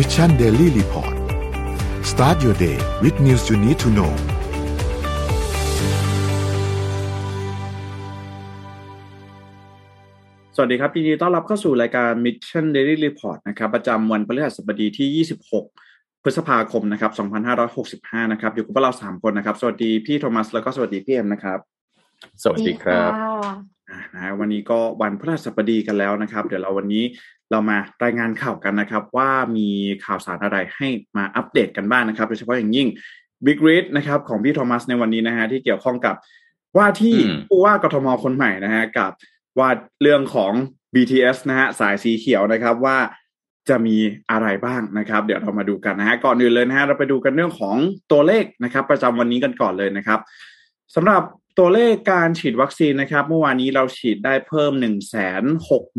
Mission Daily Report start your day with news you need to know สวัสดีครับยินดีต้อนรับเข้าสู่รายการ Mission Daily Report นะครับประจำวันพฤหัสบดีที่ 26 พฤษภาคมนะครับ 2565 นะครับ อยู่กับพวกเรา 3 คนนะครับ สวัสดีพี่โทมัส แล้วก็สวัสดีพี่เอ็มนะครับ สวัสดีครับอ่านะวันนี้ก็วันพฤหัสบดีกันแล้วนะครับ เดี๋ยวเราวันนี้ เรามารายงานข่าวกันนะครับ ว่ามีข่าวสารอะไรให้มาอัปเดตกันบ้างนะครับโดยเฉพาะอย่างยิ่ง Big Read นะครับของพี่โทมัสในวันนี้นะฮะที่เกี่ยวข้องกับว่าที่อืมผู้ว่ากทมคนใหม่นะฮะกับว่าเรื่องของ BTS นะฮะสายสีเขียวนะครับว่าจะมีอะไรบ้างนะครับ เดี๋ยวเรามาดูกันนะฮะก่อนอื่นเลยนะฮะเราไปดูกันเรื่องของตัวเลขนะครับ ประจำวันนี้กันก่อนเลยนะครับสำหรับ ตัวเลขการฉีดวัคซีนนะครับ เมื่อวานนี้เราฉีดได้เพิ่ม 1 6 0 0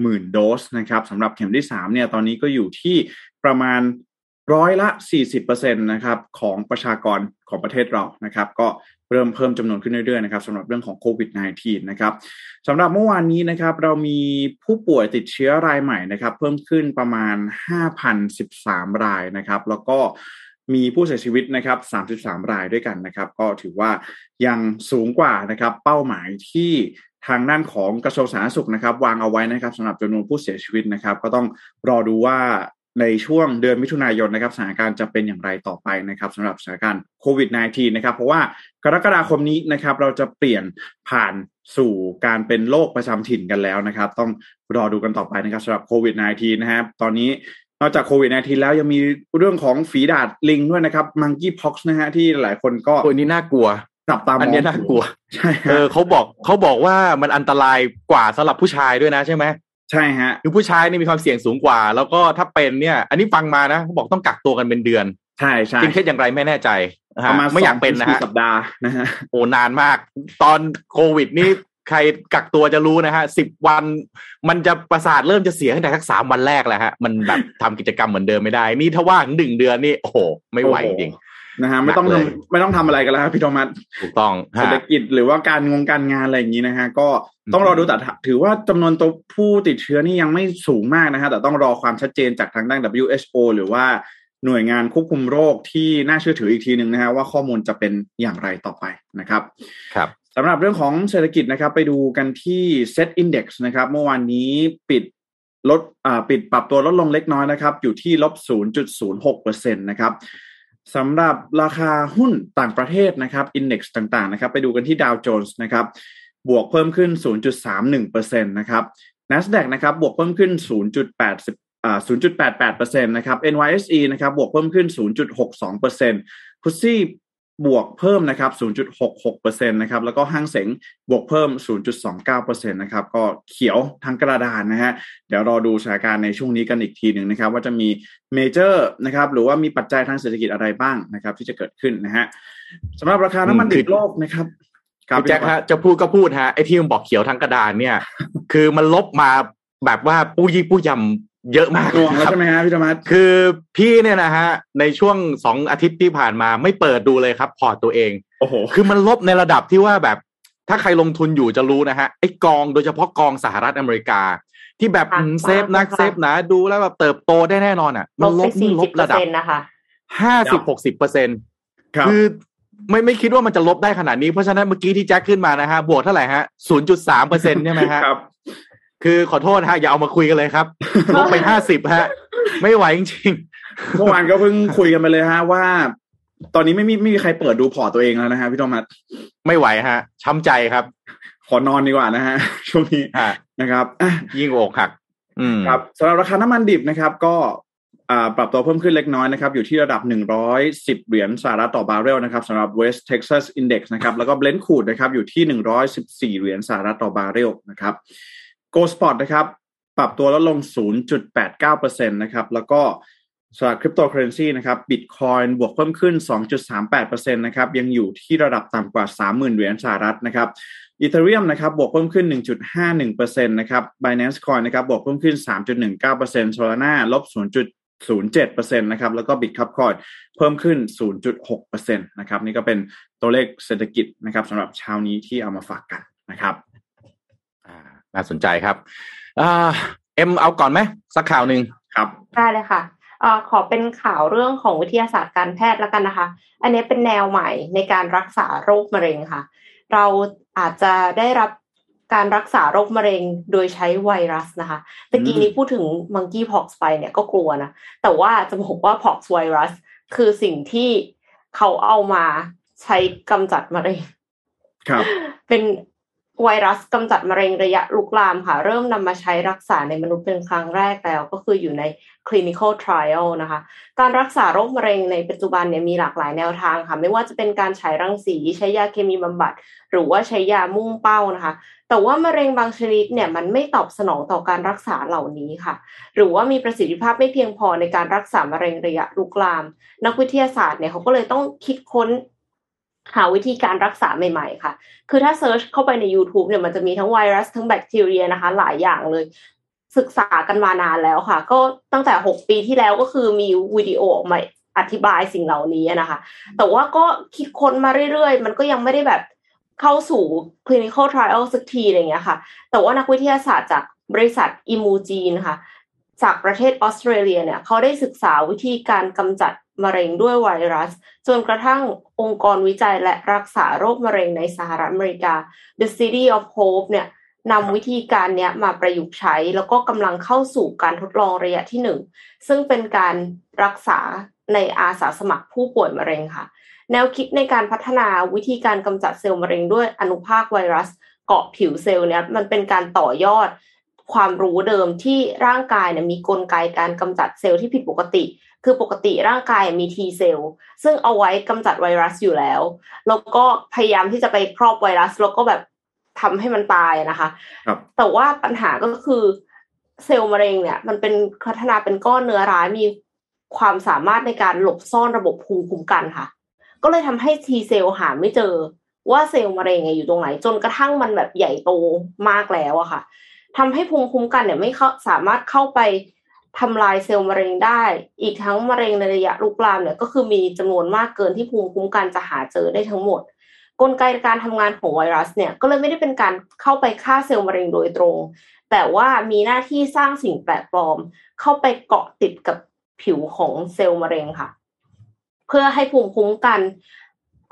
0 0 โดสนะครับสำหรับเข็มที่3เนี่ยตอนนี้ก็อยู่ที่ประมาณร้อยละ 40%นะครับของประชากรของประเทศเรานะครับ ก็เริ่มเพิ่มจำนวนขึ้นเรื่อยๆนะครับสำหรับเรื่องของโควิด -19 นะครับสำหรับเมื่อวานนี้นะครับ เรามีผู้ป่วยติดเชื้อรายใหม่นะครับ เพิ่มขึ้นประมาณ 5,013 รายนะครับ แล้วก็ มีผู้เสียชีวิตนะครับ33 รายด้วยกันนะครับ ก็ถือว่ายังสูงกว่านะครับ เป้าหมายที่ทางด้านของกระทรวงสาธารณสุขนะครับ วางเอาไว้นะครับสำหรับจำนวนผู้เสียชีวิตนะครับ ก็ต้องรอดูว่าในช่วงเดือนมิถุนายนนะครับสถานการณ์จะเป็นอย่างไรต่อไปนะครับสำหรับสถานการณ์โควิด -19 นะครับ เพราะว่ากรกฎาคมนี้นะครับ เราจะเปลี่ยนผ่านสู่การเป็นโรคประจำถิ่นกันแล้วนะครับ ต้องรอดูกันต่อไปนะครับสำหรับโควิด -19 นะครับตอนนี้ นอกจากโควิด -19 แล้วยังมีเรื่องของฝีดาษลิงด้วยนะครับ monkeypox นะฮะที่หลายคนก็โอ้ยนี่น่ากลัวจับตามองอันเนี้ยน่ากลัวใช่เอฮะอเขาบอกเขาบอกว่ามันอันตรายกว่าสำหรับผู้ชายด้วยนะใช่ไหมใช่ฮะคือผู้ชายนี่มีความเสี่ยงสูงกว่า แล้วก็ถ้าเป็นเนี่ย อันนี้ฟังมานะเขาบอกต้องกักตัวกันเป็นเดือนใช่ใช่จริงแค่อย่างไรไม่แน่ใจนะปฮะระมาณไม่อยากเป็นนะสงถึงฮะสี่สัปดาห์นะฮะโอ้นานมาก ตอนโควิดนี่ ใครกักตัวจะรู้นะฮะสิบวัน มันจะประสาทเริ่มจะเสียตั้งแต่สักสามวันแรกแล้วฮะมันแบบทำกิจกรรมเหมือนเดิมไม่ได้ นี่ถ้าว่างหนึ่งเดือนนี่โอ้โห ไม่ไหวจริงนะฮะไม่ต้องหนักเลยทำไม่ต้องทำอะไรกันแล้วครับพี่โทมัสถูกต้องเศรษฮะฐกิจหรือว่าการงงการงานอะไรอย่างนี้นะฮะก็ต้องรอดูแต่ถือว่าจำนวนตัวผู้ติดเชื้อนี่ยังไม่สูงมากนะฮะแต่ต้องรอความชัดเจนจากทางด้าน WHO หรือว่าหน่วยงานควบคุมโรคที่น่าเชื่อถืออีกทีหนึ่งนะฮะว่าข้อมูลจะเป็นอย่างไรต่อไปนะครับ ครับสำหรับเรื่องของเศรษฐกิจนะครับไปดูกันที่ Set Index นะครับ เมื่อวานนี้ปิดลดอ่าปิดปรับตัวลดลงเล็กน้อยนะครับ อยู่ที่ลบ 0.06%นะครับสำหรับราคาหุ้นต่างประเทศนะครับ Index ต่างๆนะครับไปดูกันที่ Dow Jones นะครับบวกเพิ่มขึ้น 0.31%นะครับ NASDAQ นะครับบวกเพิ่มขึ้น 0.80อ่า0.88%นะครับ NYSE นะครับบวกเพิ่มขึ้น 0.62%ฟุตซี่ บวกเพิ่มนะครับ 0.66%นะครับ แล้วก็ห้างเสงบวกเพิ่ม 0.29%นะครับ ก็เขียวทั้งกระดานนะฮะ เดี๋ยวรอดูสถานการณ์ในช่วงนี้กันอีกทีหนึ่งนะครับ ว่าจะมี major นะครับ หรือว่ามีปัจจัยทางเศรษฐกิจอะไรบ้างนะครับ ที่จะเกิดขึ้นนะฮะสำหรับราคาน้ำมันดิบโลกนะครับพี่แจ็คฮะจะพูดก็พูดฮะไอ้ที่มันบอกเขียวทั้งกระดานเนี่ย คือมันลบมาแบบว่าปู้ยี่ปู้ยำ เยอะมากหน่วงแล้วครับใช่ไหมฮะพี่โทมัสคือพี่เนี่ยนะฮะในช่วงสองอาทิตย์ที่ผ่านมาไม่เปิดดูเลยครับพอร์ตตัวเองโอ้โหคือมันลบในระดับที่ว่าแบบ ถ้าใครลงทุนอยู่จะรู้นะฮะไอ้กองโดยเฉพาะกองสหรัฐอเมริกา ที่แบบค่ะอืม safe นักค่ะ safe หนะดูแล้วแบบเติบโตได้แน่นอนอะลมันบลไปบสี่ลสิบบเปอระร์ดับเซ็นต์นะคะห้าสิบหกสิบเปอร์เซ็นต์ครับคือไม่ไม่คิดว่ามันจะลบได้ขนาดนี้เพราะฉะนั้นเมื่อกี้ที่แจ็คขึ้นมานะฮะบวกเท่าไหร่ฮะศูนย์จุดสามเปอร์เซ็นต์ใช่ไหมฮะครับ คือขอโทษฮะอย่าเอามาคุยกันเลยครับลบไปห้าสิบฮะ ไม่ไหวจริงเมื่อวานก็เพิ่งคุยกันไปเลยฮะว่า ตอนนี้ไม่มีไม่มีใครเปิดดูพอร์ตตัวเองแล้วนะฮะพี่โทมัสไม่ไหวฮะ ช้ำใจครับ ขอนอนดีกว่านะฮะช่วงนี้ฮะนะครับอะยิ่งอกหักอืมครับสำหรับราคาน้ำมันดิบนะครับ ก็อ่าปรับตัวเพิ่มขึ้นเล็กน้อยนะครับอยู่ที่ระดับ 110 เหรียญสหรัฐต่อบาร์เรลนะครับสำหรับ West Texas Index นะครับแล้วก็ Brent Crude นะครับอยู่ที่ 114 เหรียญสหรัฐต่อบาร์เรลนะครับ Gold Spot นะครับ ปรับตัวลดลง 0.89%นะครับ แล้วก็สำหรับคริปโตเคอเรนซีนะครับบิตคอยน์บวกเพิ่มขึ้น 2.38%นะครับ ยังอยู่ที่ระดับต่ำกว่า 30,000 เหรียญสหรัฐนะครับอีเทเรียมนะครับบวกเพิ่มขึ้น 1.51%นะครับ Binance Coin นะครับบวกเพิ่มขึ้น 3.19% Solana ลบ 0.07%นะครับแล้วก็ Bitcup Coin เพิ่มขึ้น 0.6%นะครับนี่ก็เป็นตัวเลขเศรษฐกิจนะครับสำหรับเช้านี้ที่เอามาฝากกันนะครับ น่าสนใจครับอ่าเอ็มเอาก่อนไหมสักข่าวหนึ่งครับได้เลยค่ะอขอเป็นข่าวเรื่องของวิทยาศาสตร์การแพทย์แล้วกันนะคะ อันนี้เป็นแนวใหม่ในการรักษาโรคมะเร็งค่ะ เราอาจจะได้รับการรักษาโรคมะเร็งโดยใช้ไวรัสนะคะตะกี้นี้พูดถึง monkeypox ไปเนี่ยก็กลัวนะ แต่ว่าจะบอกว่า poxvirus คือสิ่งที่เขาเอามาใช้กำจัดมะเร็งครับ เป็น ไวรัสกำจัดมะเร็งระยะลุกลามค่ะ เริ่มนำมาใช้รักษาในมนุษย์เป็นครั้งแรกแล้ว ก็คืออยู่ใน clinical trial นะคะ การรักษาโรคมะเร็งในปัจจุบันเนี่ยมีหลากหลายแนวทางค่ะ ไม่ว่าจะเป็นการฉายรังสี ใช้ยาเคมีบำบัด หรือว่าใช้ยามุ่งเป้านะคะ แต่ว่ามะเร็งบางชนิดเนี่ยมันไม่ตอบสนองต่อการรักษาเหล่านี้ค่ะ หรือว่ามีประสิทธิภาพไม่เพียงพอในการรักษามะเร็งระยะลุกลาม นักวิทยาศาสตร์เนี่ยเขาก็เลยต้องคิดค้น หาวิธีการรักษาใหม่ๆค่ะ คือถ้า search เข้าไปใน YouTube เนี่ยมันจะมีทั้งไวรัสทั้งแบคทีเรียนะคะ หลายอย่างเลย ศึกษากันมานานแล้วค่ะ ก็ตั้งแต่ 6 ปีที่แล้วก็คือมีวิดีโอออกมาอธิบายสิ่งเหล่านี้นะคะ แต่ว่าก็คิดค้นมาเรื่อยๆ มันก็ยังไม่ได้แบบเข้าสู่ clinical trial สักทีอะไรเงี้ยค่ะ แต่ว่านักวิทยาศาสตร์จากบริษัท Imugene ค่ะ จากประเทศออสเตรเลียเนี่ยเขาได้ศึกษาวิธีการกำจัด มะเร็งด้วยไวรัส จนกระทั่งองค์กรวิจัยและรักษาโรคมะเร็งในสหรัฐอเมริกา The City of Hope เนี่ยนำวิธีการเนี้ยมาประยุกต์ใช้ แล้วก็กำลังเข้าสู่การทดลองระยะที่หนึ่งซึ่งเป็นการรักษาในอาสาสมัครผู้ป่วยมะเร็งค่ะ แนวคิดในการพัฒนาวิธีการกำจัดเซลล์มะเร็งด้วยอนุภาคไวรัสเกาะผิวเซลล์เนี่ยมันเป็นการต่อยอดความรู้เดิมที่ร่างกายเนี่ยมีกลไกการกำจัดเซลล์ที่ผิดปกติ คือปกติร่างกายมี T เซลล์ซึ่งเอาไว้กำจัดไวรัสอยู่แล้ว แล้วก็พยายามที่จะไปครอบไวรัส แล้วก็แบบทำให้มันตายนะคะครับแต่ว่าปัญหาก็คือเซลล์มะเร็งเนี่ย มันเป็นพัฒนาเป็นก้อนเนื้อร้ายมีความสามารถในการหลบซ่อนระบบภูมิคุ้มกันค่ะ ก็เลยทำให้ T เซลล์หาไม่เจอว่าเซลล์มะเร็งอยู่ตรงไหน จนกระทั่งมันแบบใหญ่โตมากแล้วอะค่ะทำให้ภูมิคุ้มกันเนี่ยไม่เข้าสามารถเข้าไป ทำลายเซลล์มะเร็งได้ อีกทั้งมะเร็งในระยะลุกลามเนี่ยก็คือมีจำนวนมากเกินที่ภูมิคุ้มกันจะหาเจอได้ทั้งหมด กลไกการทำงานของไวรัสเนี่ยก็เลยไม่ได้เป็นการเข้าไปฆ่าเซลล์มะเร็งโดยตรง แต่ว่ามีหน้าที่สร้างสิ่งแปลกปลอม เข้าไปเกาะติดกับผิวของเซลล์มะเร็งค่ะ เพื่อให้ภูมิคุ้มกัน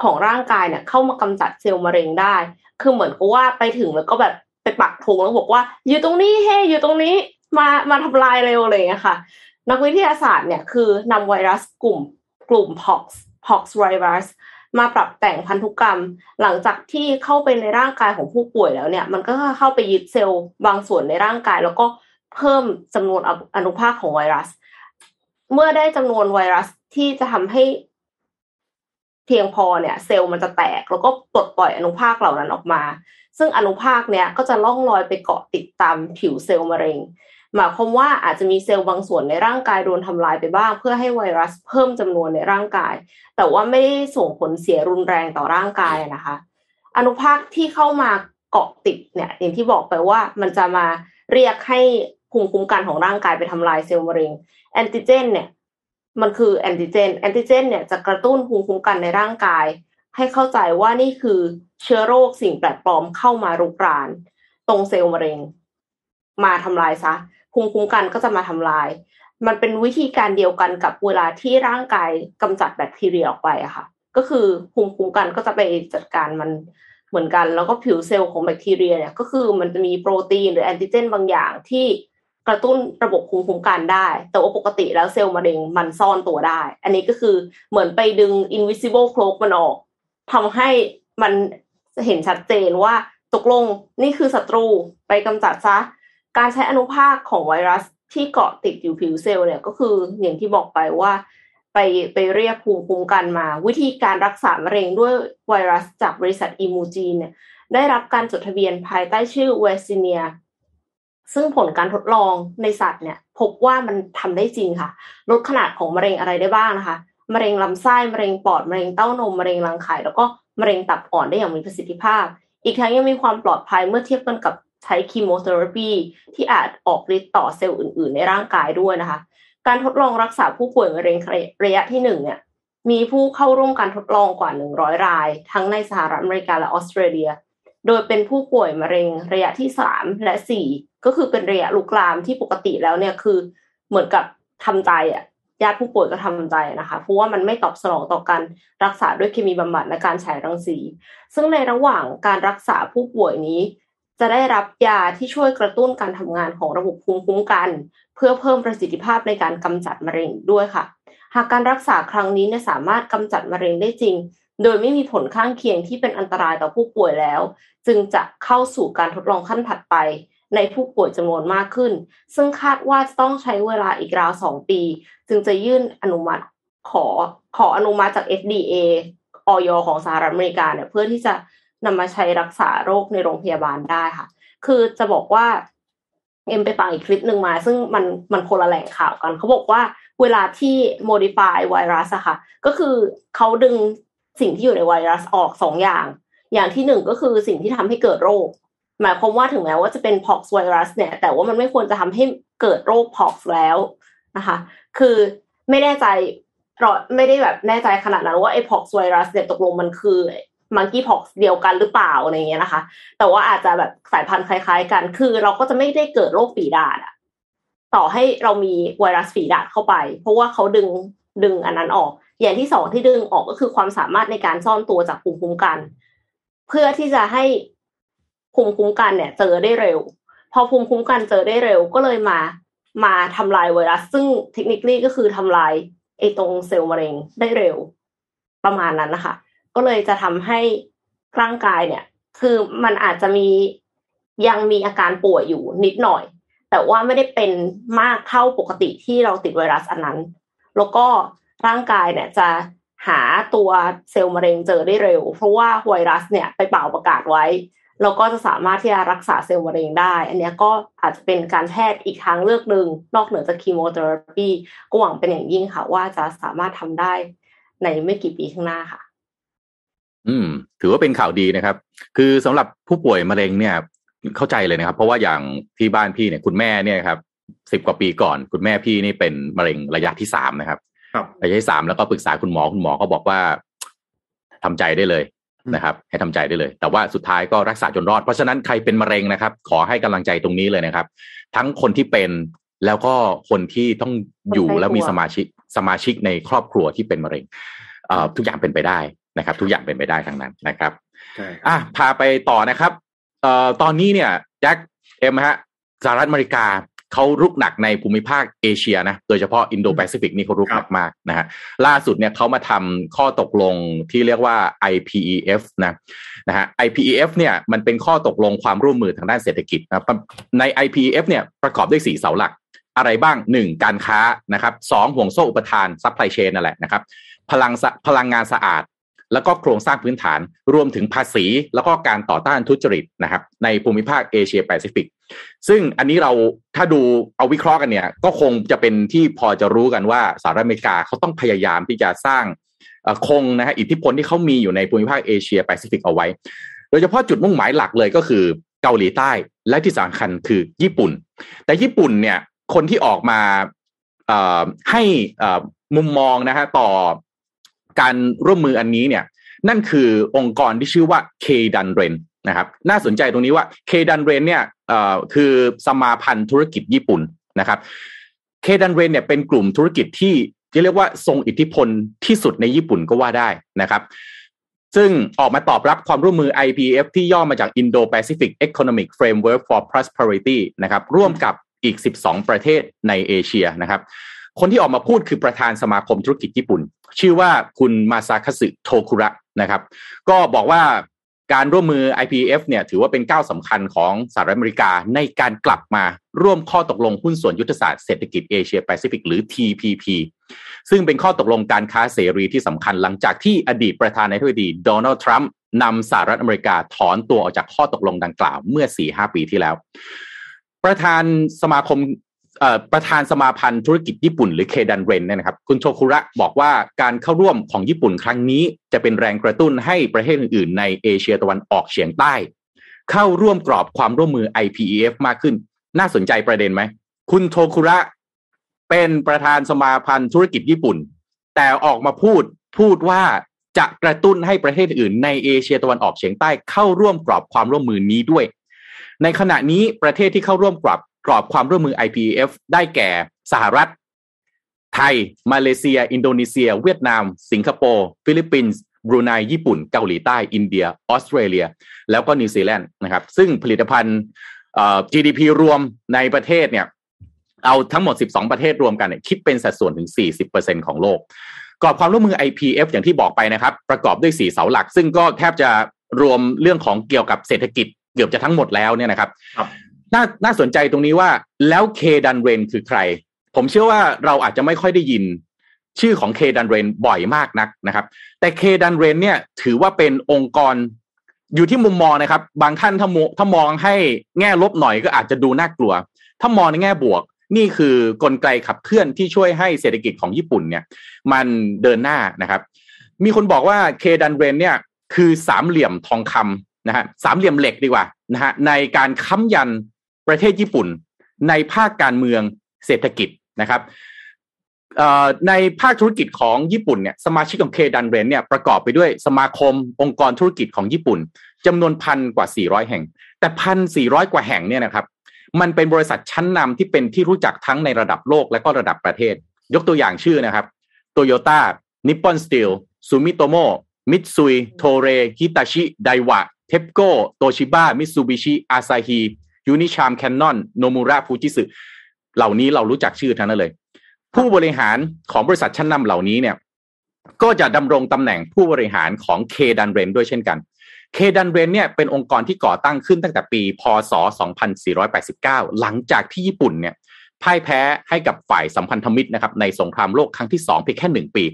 ของร่างกายเนี่ยเข้ามากำจัดเซลล์มะเร็งได้ คือเหมือนกับว่าไปถึงแล้วก็แบบไปปักธงแล้วบอกว่า อยู่ตรงนี้เฮ้อยู่ตรงนี้ มามาทำลายเร็วเลยอะค่ะ นักวิทยาศาสตร์เนี่ยคือนำไวรัสกลุ่มกลุ่ม pox pox virus มาปรับแต่งพันธุกรรม หลังจากที่เข้าไปในร่างกายของผู้ป่วยแล้วเนี่ย มันก็เข้าไปยึดเซลล์บางส่วนในร่างกาย แล้วก็เพิ่มจำนวนอนุภาคของไวรัส เมื่อได้จำนวนไวรัสที่จะทำให้เพียงพอเนี่ย เซลล์มันจะแตก แล้วก็ปลดปล่อยอนุภาคเหล่านั้นออกมา ซึ่งอนุภาคเนี้ยก็จะล่องลอยไปเกาะติดตามผิวเซลล์มะเร็ง หมายความว่าอาจจะมีเซลล์บางส่วนในร่างกายโดนทำลายไปบ้าง เพื่อให้ไวรัสเพิ่มจำนวนในร่างกาย แต่ว่าไม่ได้ส่งผลเสียรุนแรงต่อร่างกายนะคะ อนุภาคที่เข้ามาเกาะติดเนี่ย อย่างที่บอกไปว่ามันจะมาเรียกให้ภูมิคุ้มกันของร่างกายไปทำลายเซลล์มะเร็งแอนติเจน เนี่ย มันคือแอนติเจนแอนติเจน เนี่ยจะกระตุ้นภูมิคุ้มกันในร่างกาย ให้เข้าใจว่านี่คือเชื้อโรคสิ่งแปลกปลอมเข้ามารุกราน ตรงเซลล์มะเร็ง มาทำลายซะ ภูมิคุ้มกันก็จะมาทำลาย มันเป็นวิธีการเดียวกันกับเวลาที่ร่างกายกำจัดแบคทีเรียออกไปอะค่ะ ก็คือภูมิคุ้มกันก็จะไปจัดการมันเหมือนกัน แล้วก็ผิวเซลล์ของแบคทีเรียเนี่ยก็คือมันจะมีโปรตีนหรือแอนติเจนบางอย่างที่กระตุ้นระบบภูมิคุ้มกันได้ แต่ว่าปกติแล้วเซลล์มะเร็งมันซ่อนตัวได้ อันนี้ก็คือเหมือนไปดึง invisible cloak มันออกทำให้มันเห็นชัดเจนว่าตกลงนี่คือศัตรูไปกำจัดซะ การใช้อนุภาคของไวรัสที่เกาะติดอยู่ผิวเซลล์เนี่ยก็คืออย่างที่บอกไปว่า ไปไปเรียกภูมิคุ้มกันมา วิธีการรักษามะเร็งด้วยไวรัสจากบริษัท Imugene เนี่ยได้รับการจดทะเบียนภายใต้ชื่อเวสซิเนียซึ่งผลการทดลองในสัตว์เนี่ยพบว่ามันทำได้จริงค่ะ ลดขนาดของมะเร็งอะไรได้บ้างนะคะ มะเร็งลำไส้มะเร็งปอดมะเร็งเต้านมมะเร็งรังไข่แล้วก็มะเร็งตับอ่อนได้อย่างมีประสิทธิภาพ อีกทั้งยังมีความปลอดภัยเมื่อเทียบกันกับ ใช้ chemotherapyที่อาจออกฤทธิ์ต่อเซลล์อื่น ๆ ในร่างกายด้วยนะคะ การทดลองรักษาผู้ป่วยมะเร็งระยะที่หนึ่งเนี่ยมีผู้เข้าร่วมการทดลองกว่า 100 ราย ทั้งในสหรัฐอเมริกาและออสเตรเลีย โดยเป็นผู้ป่วยมะเร็งระยะที่สามและสี่ก็คือเป็นระยะลุกลามที่ปกติแล้วเนี่ยคือเหมือนกับทำใจอะญาติผู้ป่วยก็ทำใจนะคะเพราะว่ามันไม่ตอบสนองต่อการรักษาด้วยเคมีบำบัดและการฉายรังสี ซึ่งในระหว่างการรักษาผู้ป่วยนี้ จะได้รับยาที่ช่วยกระตุ้นการทำงานของระบบภูมิคุ้มกัน เพื่อเพิ่มประสิทธิภาพในการกำจัดมะเร็งด้วยค่ะ หากการรักษาครั้งนี้เนี่ยสามารถกำจัดมะเร็งได้จริง โดยไม่มีผลข้างเคียงที่เป็นอันตรายต่อผู้ป่วยแล้ว จึงจะเข้าสู่การทดลองขั้นถัดไป ในผู้ป่วยจำนวนมากขึ้น ซึ่งคาดว่าจะต้องใช้เวลาอีกราวสองปี จึงจะยื่นอนุมัติขอขออนุมัติจาก FDA ออยของสหรัฐอเมริกาเนี่ยเพื่อที่จะ นำมาใช้รักษาโรคในโรงพยาบาลได้ค่ะ คือจะบอกว่าเอ็มไปฟังอีกคลิปหนึ่งมา ซึ่งมันมันคนละแหล่งข่าวกันเขาบอกว่าเวลาที่ modify ไวรัสอะค่ะ ก็คือเขาดึงสิ่งที่อยู่ในไวรัสออกสองอย่าง อย่างที่หนึ่งก็คือสิ่งที่ทำให้เกิดโรค หมายความว่าถึงแม้ว่าจะเป็น pox ไวรัสเนี่ย แต่ว่ามันไม่ควรจะทำให้เกิดโรค pox แล้วนะคะ คือไม่แน่ใจเราไม่ได้แบบแน่ใจขนาดนั้นว่าไอ้ pox ไวรัสเนี่ยตกลงมันคือ monkey pox เดียวกันหรือเปล่าอะไรเงี้ยนะคะ แต่ว่าอาจจะแบบสายพันธุ์คล้าย ๆ กัน คือเราก็จะไม่ได้เกิดโรคฝีดาษอะต่อให้เรามีไวรัสฝีดาษเข้าไป เพราะว่าเขาดึงดึงอันนั้นออก อย่างที่สองที่ดึงออกก็คือความสามารถในการซ่อนตัวจากภูมิคุ้มกัน เพื่อที่จะให้ภูมิคุ้มกันเนี่ย เจอได้เร็ว พอภูมิคุ้มกันเจอได้เร็วก็เลยมามาทำลายไวรัส ซึ่งเทคนิคนี้ก็คือทำลายไอ้ตรงเซลล์มะเร็งได้เร็ว ประมาณนั้นนะคะ ก็เลยจะทำให้ร่างกายเนี่ย คือมันอาจจะมียังมีอาการป่วยอยู่นิดหน่อย แต่ว่าไม่ได้เป็นมากเท่าปกติที่เราติดไวรัสอันนั้น แล้วก็ร่างกายเนี่ยจะหาตัวเซลล์มะเร็งเจอได้เร็ว เพราะว่าไวรัสเนี่ยไปเป่าประกาศไว้แล้วก็จะสามารถที่จะรักษาเซลล์มะเร็งได้ อันนี้ก็อาจจะเป็นการแพทย์อีกทางเลือกหนึ่งนอกเหนือจากคีโมเทอราปีก็หวังเป็นอย่างยิ่งค่ะว่าจะสามารถทำได้ในไม่กี่ปีข้างหน้าค่ะ อืม ถือว่าเป็นข่าวดีนะครับ คือสำหรับผู้ป่วยมะเร็งเนี่ย เข้าใจเลยนะครับ เพราะว่าอย่างที่บ้านพี่เนี่ยคุณแม่เนี่ยครับสิบกว่าปีก่อน คุณแม่พี่นี่เป็นมะเร็งระยะที่สามนะครับครับระยะที่สามแล้วก็ปรึกษาคุณหมอคุณหมอก็บอกว่าทำใจได้เลยนะครับ ให้ทำใจได้เลย แต่ว่าสุดท้ายก็รักษาจนรอด เพราะฉะนั้นใครเป็นมะเร็งนะครับ ขอให้กำลังใจตรงนี้เลยนะครับ ทั้งคนที่เป็นแล้วก็คนที่ต้องอยู่คนใกล้แล้วมีตัวสมาชิกสมาชิกในครอบครัวที่เป็นมะเร็งเอ่อทุกอย่างเป็นไปได้ นะครับ ทุกอย่างเป็นไปได้ทั้งนั้นนะครับใช่อะพาไปต่อนะครับเอ่อตอนนี้เนี่ยแจ็คเอ็มฮะสหรัฐอเมริกาเขารุกหนักในภูมิภาคเอเชียนะ โดยเฉพาะอินโดแปซิฟิกนี่เขารุกหนักมากนะฮะล่าสุดเนี่ยเขามาทำข้อตกลงที่เรียกว่า IPEF นะนะฮะ IPEF เนี่ยมันเป็นข้อตกลงความร่วมมือทางด้านเศรษฐกิจนะครับใน IPEF เนี่ยประกอบด้วยสี่เสาหลัก อะไรบ้างหนึ่งการค้านะครับสองห่วงโซ่อุปทาน supply chain นั่นแหละนะครับพลังสะพลังงานสะอาด แล้วก็โครงสร้างพื้นฐานรวมถึงภาษี แล้วก็การต่อต้านทุจริตนะครับ ในภูมิภาคเอเชียแปซิฟิกซึ่งอันนี้เราถ้าดูเอาวิเคราะห์กันเนี่ย ก็คงจะเป็นที่พอจะรู้กันว่าสหรัฐอเมริกาเขาต้องพยายามที่จะสร้างคงนะฮะอิทธิพลที่เขามีอยู่ในภูมิภาคเอเชียแปซิฟิกเอาไว้ โดยเฉพาะจุดมุ่งหมายหลักเลยก็คือเกาหลีใต้และที่สำคัญคือญี่ปุ่น แต่ญี่ปุ่นเนี่ยคนที่ออกมาให้มุมมองนะฮะต่อ การร่วมมืออันนี้เนี่ยนั่นคือองค์กรที่ชื่อว่าเคดันเรนนะครับน่าสนใจตรงนี้ว่าเคดันเรนเนี่ยคือสมาพันธ์ธุรกิจญี่ปุ่นนะครับเคดันเรนเนี่ยเป็นกลุ่มธุรกิจที่ที่เรียกว่าทรงอิทธิพลที่สุดในญี่ปุ่นก็ว่าได้นะครับ ซึ่งออกมาตอบรับความร่วมมือ IPF ที่ย่อมาจาก Indo-Pacific Economic Framework for Prosperity นะครับร่วมกับอีก 12 ประเทศในเอเชียนะครับ คนที่ออกมาพูดคือประธานสมาคมธุรกิจญี่ปุ่น ชื่อว่าคุณมาซาคสึโทคุระนะครับ ก็บอกว่าการร่วมมือ IPF เนี่ยถือว่าเป็นก้าวสำคัญของสหรัฐอเมริกาในการกลับมาร่วมข้อตกลงหุ้นส่วนยุทธศาสตร์เศรษฐกิจเอเชียแปซิฟิกหรือ TPP ซึ่งเป็นข้อตกลงการค้าเสรีที่สำคัญหลังจากที่อดีตประธานาธิบดีโดนัลด์ทรัมป์นำสหรัฐอเมริกาถอนตัวออกจากข้อตกลงดังกล่าวเมื่อ 4-5 ปีที่แล้ว ประธานสมาคม ประธานสมาพันธ์ธุรกิจญี่ปุ่นหรือเคดันเรนเนี่ยนะครับคุณโชคุระบอกว่าการเข้าร่วมของญี่ปุ่นครั้งนี้ จะเป็นแรงกระตุ้นให้ประเทศอื่นๆ ในเอเชียตะวันออกเฉียงใต้ เข้าร่วมกรอบความร่วมมือ IPEF มากขึ้น น่าสนใจประเด็นไหม คุณโทคุระเป็นประธานสมาพันธ์ธุรกิจญี่ปุ่น แต่ออกมาพูดพูดว่าจะกระตุ้นให้ประเทศอื่น ในเอเชียตะวันออกเฉียงใต้เข้าร่วมกรอบความร่วมมือนี้ด้วย ในขณะนี้ประเทศที่เข้าร่วมกรอบ กรอบความร่วมมือ IPF ได้แก่สหรัฐ ไทย มาเลเซีย อินโดนีเซีย เวียดนาม สิงคโปร์ ฟิลิปปินส์บรูไนญี่ปุ่น เกาหลีใต้ อินเดีย ออสเตรเลีย แล้วก็นิวซีแลนด์นะครับ ซึ่งผลิตภัณฑ์ GDP รวมในประเทศเนี่ย เอาทั้งหมด 12 ประเทศรวมกันเนี่ยคิดเป็นสัดส่วนถึง 40%ของโลก กรอบความร่วมมือ IPF อย่างที่บอกไปนะครับ ประกอบด้วย 4 เสาหลัก ซึ่งก็แทบจะรวมเรื่องของเกี่ยวกับเศรษฐกิจเกือบจะทั้งหมดแล้วเนี่ยนะครับ น่าน่าสนใจตรงนี้ว่าแล้วเคดันเรนคือใคร ผมเชื่อว่าเราอาจจะไม่ค่อยได้ยิน ชื่อของเคดันเรนบ่อยมากนักนะครับ แต่เคดันเรนเนี่ยถือว่าเป็นองค์กรอยู่ที่มุมมองนะครับ บางท่านถ้ามถ้ามองให้แง่ลบหน่อยก็อาจจะดูน่ากลัว ถ้ามองในแง่บวก นี่คือกลไกขับเคลื่อนที่ช่วยให้เศรษฐกิจของญี่ปุ่นเนี่ย มันเดินหน้านะครับ มีคนบอกว่าเคดันเรนเนี่ยคือสามเหลี่ยมทองคำนะฮะสามเหลี่ยมเหล็กดีกว่านะฮะในการค้ำยัน ประเทศญี่ปุ่น ในภาคการเมืองเศรษฐกิจนะครับในภาคธุรกิจของญี่ปุ่นเนี่ยสมาชิกของเคดันเรนเนี่ยประกอบไปด้วยสมาคมองค์กรธุรกิจของญี่ปุ่นจำนวนพันกว่า 400 แห่ง แต่พันสี่ร้อยกว่าแห่งเนี่ยนะครับมันเป็นบริษัทชั้นนำที่เป็นที่รู้จักทั้งในระดับโลกและก็ระดับประเทศ ยกตัวอย่างชื่อนะครับโตโยต้านิปปอนสตีลซูมิโตโมมิตซุยโทเรฮิตาชิไดวะเทปโกโตชิบ้ามิตซูบิชิอาซาฮี ยูนิชาร์มแคนนอนโนมูระฟูจิสึเหล่านี้เรารู้จักชื่อทั้งนั้นเลย ผู้บริหารของบริษัทชั้นนำเหล่านี้เนี่ย ก็จะดำรงตำแหน่งผู้บริหารของเคดันเรนด้วยเช่นกันเคดันเรนเนี่ยเป็นองค์กรที่ก่อตั้งขึ้นตั้งแต่ปี พศ 2489 หลังจากที่ญี่ปุ่นเนี่ยพ่ายแพ้ให้กับฝ่ายสัมพันธมิตรนะครับในสงครามโลกครั้งที่2เพียงแค่หนึ่งปี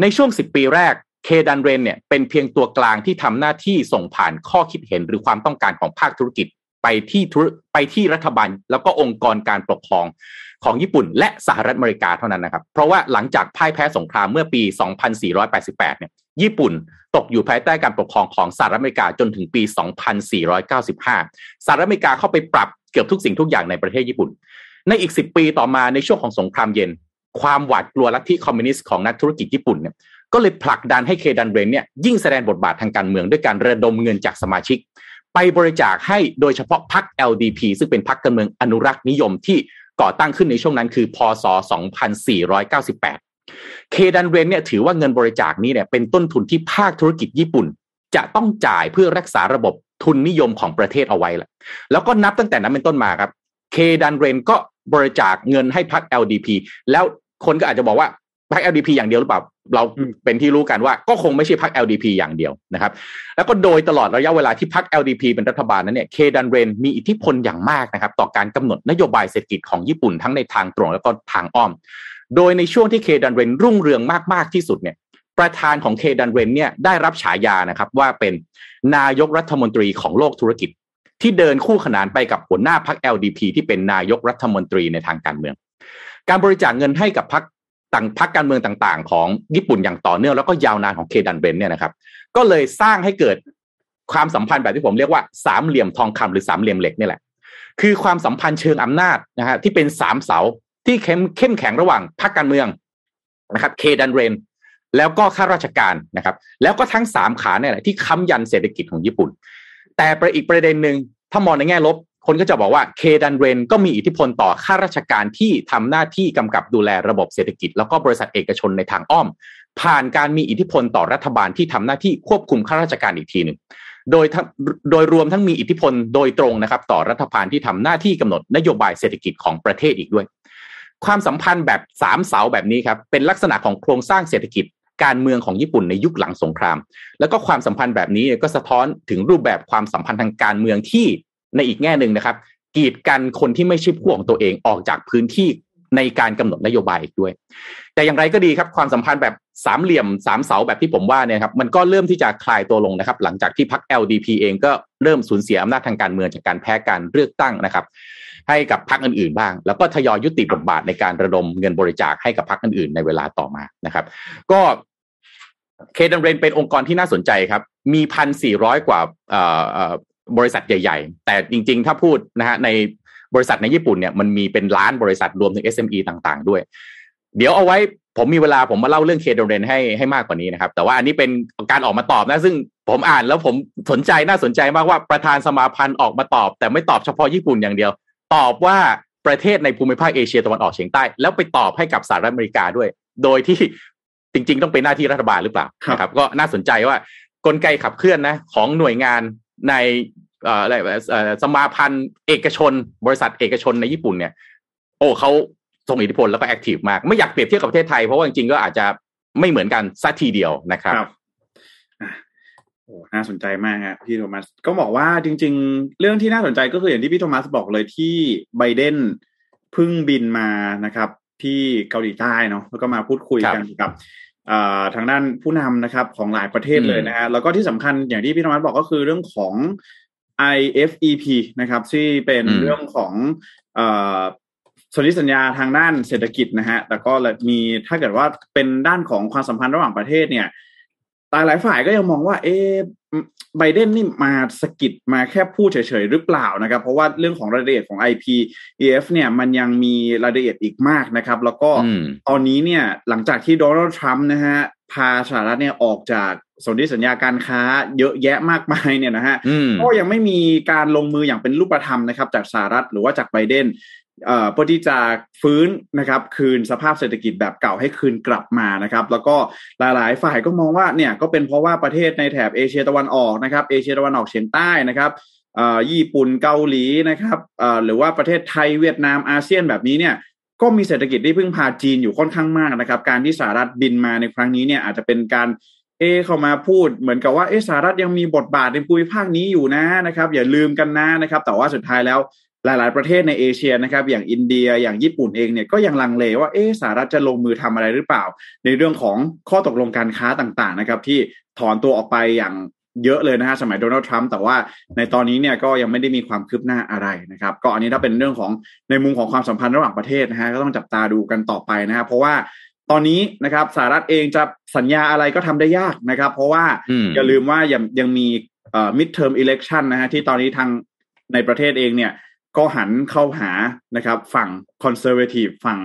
ในช่วง 10 ปีแรกเคดันเรนเนี่ยเป็นเพียงตัวกลางที่ทำหน้าที่ส่งผ่านข้อคิดเห็นหรือความต้องการของภาคธุรกิจ ไปที่ไปที่รัฐบาล แล้วก็องค์กรการปกครองของญี่ปุ่น และสหรัฐอเมริกาเท่านั้นนะครับ เพราะว่าหลังจากพ่ายแพ้สงครามเมื่อปี 2488 เนี่ย ญี่ปุ่นตกอยู่ภายใต้การปกครองของสหรัฐอเมริกาจนถึงปี 2495 สหรัฐอเมริกาเข้าไปปรับเกือบทุกสิ่งทุกอย่างในประเทศญี่ปุ่น ในอีก 10 ปีต่อมาในช่วงของสงครามเย็น ความหวาดกลัวลัทธิคอมมิวนิสต์ของนักธุรกิจญี่ปุ่นเนี่ยก็เลยผลักดันให้เคดันเรนเนี่ยยิ่งแสดงบทบาททางการเมืองด้วยการระดมเงินจากสมาชิก ไปบริจาคให้โดยเฉพาะพรรค LDP ซึ่งเป็นพรรคการเมืองอนุรักษ์นิยมที่ก่อตั้งขึ้นในช่วงนั้นคือ พศ 2498 เคดันเรนเนี่ยถือว่าเงินบริจาคนี้เนี่ยเป็นต้นทุนที่ภาคธุรกิจญี่ปุ่น จะต้องจ่ายเพื่อรักษาระบบทุนนิยมของประเทศเอาไว้แหละแล้วก็นับตั้งแต่นั้นเป็นต้นมาครับ เคดันเรนก็บริจาคเงินให้พรรค LDP แล้วคนก็อาจจะบอกว่า พรรค LDP อย่างเดียวหรือเปล่า เราเป็นที่รู้กันว่าก็คงไม่ใช่พรรค LDP อย่างเดียวนะครับ แล้วก็โดยตลอดระยะเวลาที่พรรค LDP เป็นรัฐบาลนั้นเนี่ยเคดันเรนมีอิทธิพลอย่างมากนะครับ ต่อการกำหนดนโยบายเศรษฐกิจของญี่ปุ่นทั้งในทางตรงแล้วก็ทางอ้อม โดยในช่วงที่เคดันเรนรุ่งเรืองมากๆที่สุดเนี่ยประธานของเคดันเรนเนี่ยได้รับฉายานะครับว่าเป็นนายกรัฐมนตรีของโลกธุรกิจ ที่เดินคู่ขนานไปกับหัวหน้าพรรค LDP ที่เป็นนายกรัฐมนตรีในทางการเมือง การบริจาคเงินให้กับพรรค ต่างพรรคการเมืองต่างๆ ของญี่ปุ่นอย่างต่อเนื่องแล้วก็ยาวนานของเคดันเบนเนี่ยนะครับ ก็เลยสร้างให้เกิดความสัมพันธ์แบบที่ผมเรียกว่าสามเหลี่ยมทองคำหรือสามเหลี่ยมเหล็กนี่แหละ คือความสัมพันธ์เชิงอำนาจนะฮะที่เป็นสามเสาที่เข้มเข้มแข็งระหว่างพรรคการเมืองนะครับเคดันเรนแล้วก็ข้าราชการนะครับ แล้วก็ทั้งสามขาเนี่ยแหละที่ค้ำยันเศรษฐกิจของญี่ปุ่น แต่ประอีกประเด็นหนึ่งถ้ามองในแง่ลบ คนก็จะบอกว่าเคดันเรนก็มีอิทธิพลต่อข้าราชการที่ทำหน้าที่กำกับดูแลระบบเศรษฐกิจ แล้วก็บริษัทเอกชนในทางอ้อม ผ่านการมีอิทธิพลต่อรัฐบาลที่ทำหน้าที่ควบคุมข้าราชการอีกทีหนึ่งโดยทั้งโดยรวมทั้งมีอิทธิพลโดยตรงนะครับ ต่อรัฐบาลที่ทำหน้าที่กำหนดนโยบายเศรษฐกิจของประเทศอีกด้วย ความสัมพันธ์แบบสามเสาแบบนี้ครับเป็นลักษณะของโครงสร้างเศรษฐกิจการเมืองของญี่ปุ่นในยุคหลังสงคราม แล้วก็ความสัมพันธ์แบบนี้ก็สะท้อนถึงรูปแบบความสัมพันธ์ทางการเมืองที่ ในอีกแง่หนึ่งนะครับ กีดกันคนที่ไม่ใช่พวกของตัวเองออกจากพื้นที่ในการกำหนดนโยบายด้วย แต่อย่างไรก็ดีครับความสัมพันธ์แบบสามเหลี่ยมสามเสาแบบที่ผมว่าเนี่ยครับมันก็เริ่มที่จะคลายตัวลงนะครับ หลังจากที่พรรค LDP เองก็เริ่มสูญเสียอำนาจทางการเมืองจากการแพ้การเลือกตั้งนะครับ ให้กับพรรคอื่นๆบ้าง แล้วก็ทยอยยุติบทบาทในการระดมเงินบริจาคให้กับพรรคอื่นๆในเวลาต่อมานะครับ ก็เคดันเรนเป็นองค์กรที่น่าสนใจครับ มีพันสี่ร้อยกว่า บริษัทใหญ่ ๆ แต่จริง ๆ ถ้าพูดนะฮะในบริษัทในญี่ปุ่นเนี่ยมันมีเป็นล้านบริษัทรวมถึง SME ต่างๆ ด้วย เดี๋ยวเอาไว้ผมมีเวลาผมมาเล่าเรื่องเคโดเรนให้ให้มากกว่านี้นะครับ แต่ว่าอันนี้เป็นการออกมาตอบนะ ซึ่งผมอ่านแล้วผมสนใจน่าสนใจมากว่าประธานสมาพันธ์ออกมาตอบ แต่ไม่ตอบเฉพาะญี่ปุ่นอย่างเดียว ตอบว่าประเทศในภูมิภาคเอเชียตะวันออกเฉียงใต้ แล้วไปตอบให้กับสหรัฐอเมริกาด้วย โดยที่จริง ๆ ต้องเป็นหน้าที่รัฐบาลหรือเปล่านะครับ ก็น่าสนใจว่ากลไกขับเคลื่อนนะของหน่วยงาน ในเอ่ออะไรเอ่อสมาพันธ์เอกชน บริษัทเอกชนในญี่ปุ่นเนี่ย โอ้เขาทรงอิทธิพลแล้วก็ active มาก ไม่อยากเปรียบเทียบกับประเทศไทย เพราะว่าจริงๆก็อาจจะไม่เหมือนกันสัทีเดียวนะครับครับอะโอ้น่าสนใจมากฮะพี่โทมัส ก็บอกว่าจริง ๆ เรื่องที่น่าสนใจก็คืออย่างที่พี่โทมัสบอกเลยที่ไบเดนเพิ่งบินมานะครับ ที่เกาหลีใต้เนาะแล้วก็มาพูดคุยกันกับอ่า ทางด้านผู้นำนะครับของหลายประเทศเลยนะฮะแล้วก็ที่สำคัญอย่างที่พี่โทมัสบอกก็คือเรื่องของ IFEP นะครับที่เป็นอืมเรื่องของเอ่อสนธิสัญญาทางด้านเศรษฐกิจนะฮะแต่ก็มีถ้าเกิดว่าเป็นด้านของความสัมพันธ์ระหว่างประเทศเนี่ย หลายหลายฝ่ายก็ยังมองว่า เอ๊ะไบเดนนี่มาสะกิดมาแค่พูดเฉยๆหรือเปล่านะครับ เพราะว่าเรื่องของรายละเอียดของ IPEF เนี่ยมันยังมีรายละเอียดอีกมากนะครับ แล้วก็อืมตอนนี้เนี่ยหลังจากที่โดนัลด์ทรัมป์นะฮะพาสหรัฐเนี่ยออกจากสนธิสัญญาการค้าเยอะแยะมากมายเนี่ยนะฮะอืมก็ยังไม่มีการลงมืออย่างเป็นรูปธรรมนะครับจากสหรัฐหรือว่าจากไบเดน เอ่อเพื่อที่จะฟื้นนะครับคืนสภาพเศรษฐกิจแบบเก่าให้คืนกลับมานะครับ แล้วก็หลาย ๆ ฝ่ายก็มองว่าเนี่ยก็เป็นเพราะว่าประเทศในแถบเอเชียตะวันออกนะครับเอเชียตะวันออกเฉียงใต้นะครับอ่อญี่ปุ่นเกาหลีนะครับอ่อหรือว่าประเทศไทยเวียดนามอาเซียนแบบนี้เนี่ยก็มีเศรษฐกิจที่พึ่งพาจีนอยู่ค่อนข้างมากนะครับ การที่สหรัฐบินมาในครั้งนี้เนี่ยอาจจะเป็นการเอเข้ามาพูดเหมือนกับว่าเอสหรัฐยังมีบทบาทในภูมิภาคนี้อยู่นะนะครับ อย่าลืมกันนะนะครับ แต่ว่าสุดท้ายแล้ว หลาย ๆ ประเทศในเอเชียนะครับ อย่างอินเดียอย่างญี่ปุ่นเองเนี่ยก็ยังลังเลว่าเอะสหรัฐจะลงมือทำอะไรหรือเปล่า ในเรื่องของข้อตกลงการค้าต่าง ๆ นะครับ ที่ถอนตัวออกไปอย่างเยอะเลยนะฮะสมัยโดนัลด์ทรัมป์แต่ว่าในตอนนี้เนี่ยก็ยังไม่ได้มีความคืบหน้าอะไรนะครับ ก็อันนี้ถ้าเป็นเรื่องของในมุมของความสัมพันธ์ระหว่างประเทศนะฮะก็ต้องจับตาดูกันต่อไปนะครับเพราะว่าตอนนี้นะครับสหรัฐเองจะสัญญาอะไรก็ทำได้ยากนะครับ เพราะว่าอืมอย่าลืมว่ายังยังมีเอ่อ mid term election นะฮะที่ตอนนี้ทางในประเทศเองเนี่ย ก็หันเข้าหานะครับฝั่ง conservative ฝั่ง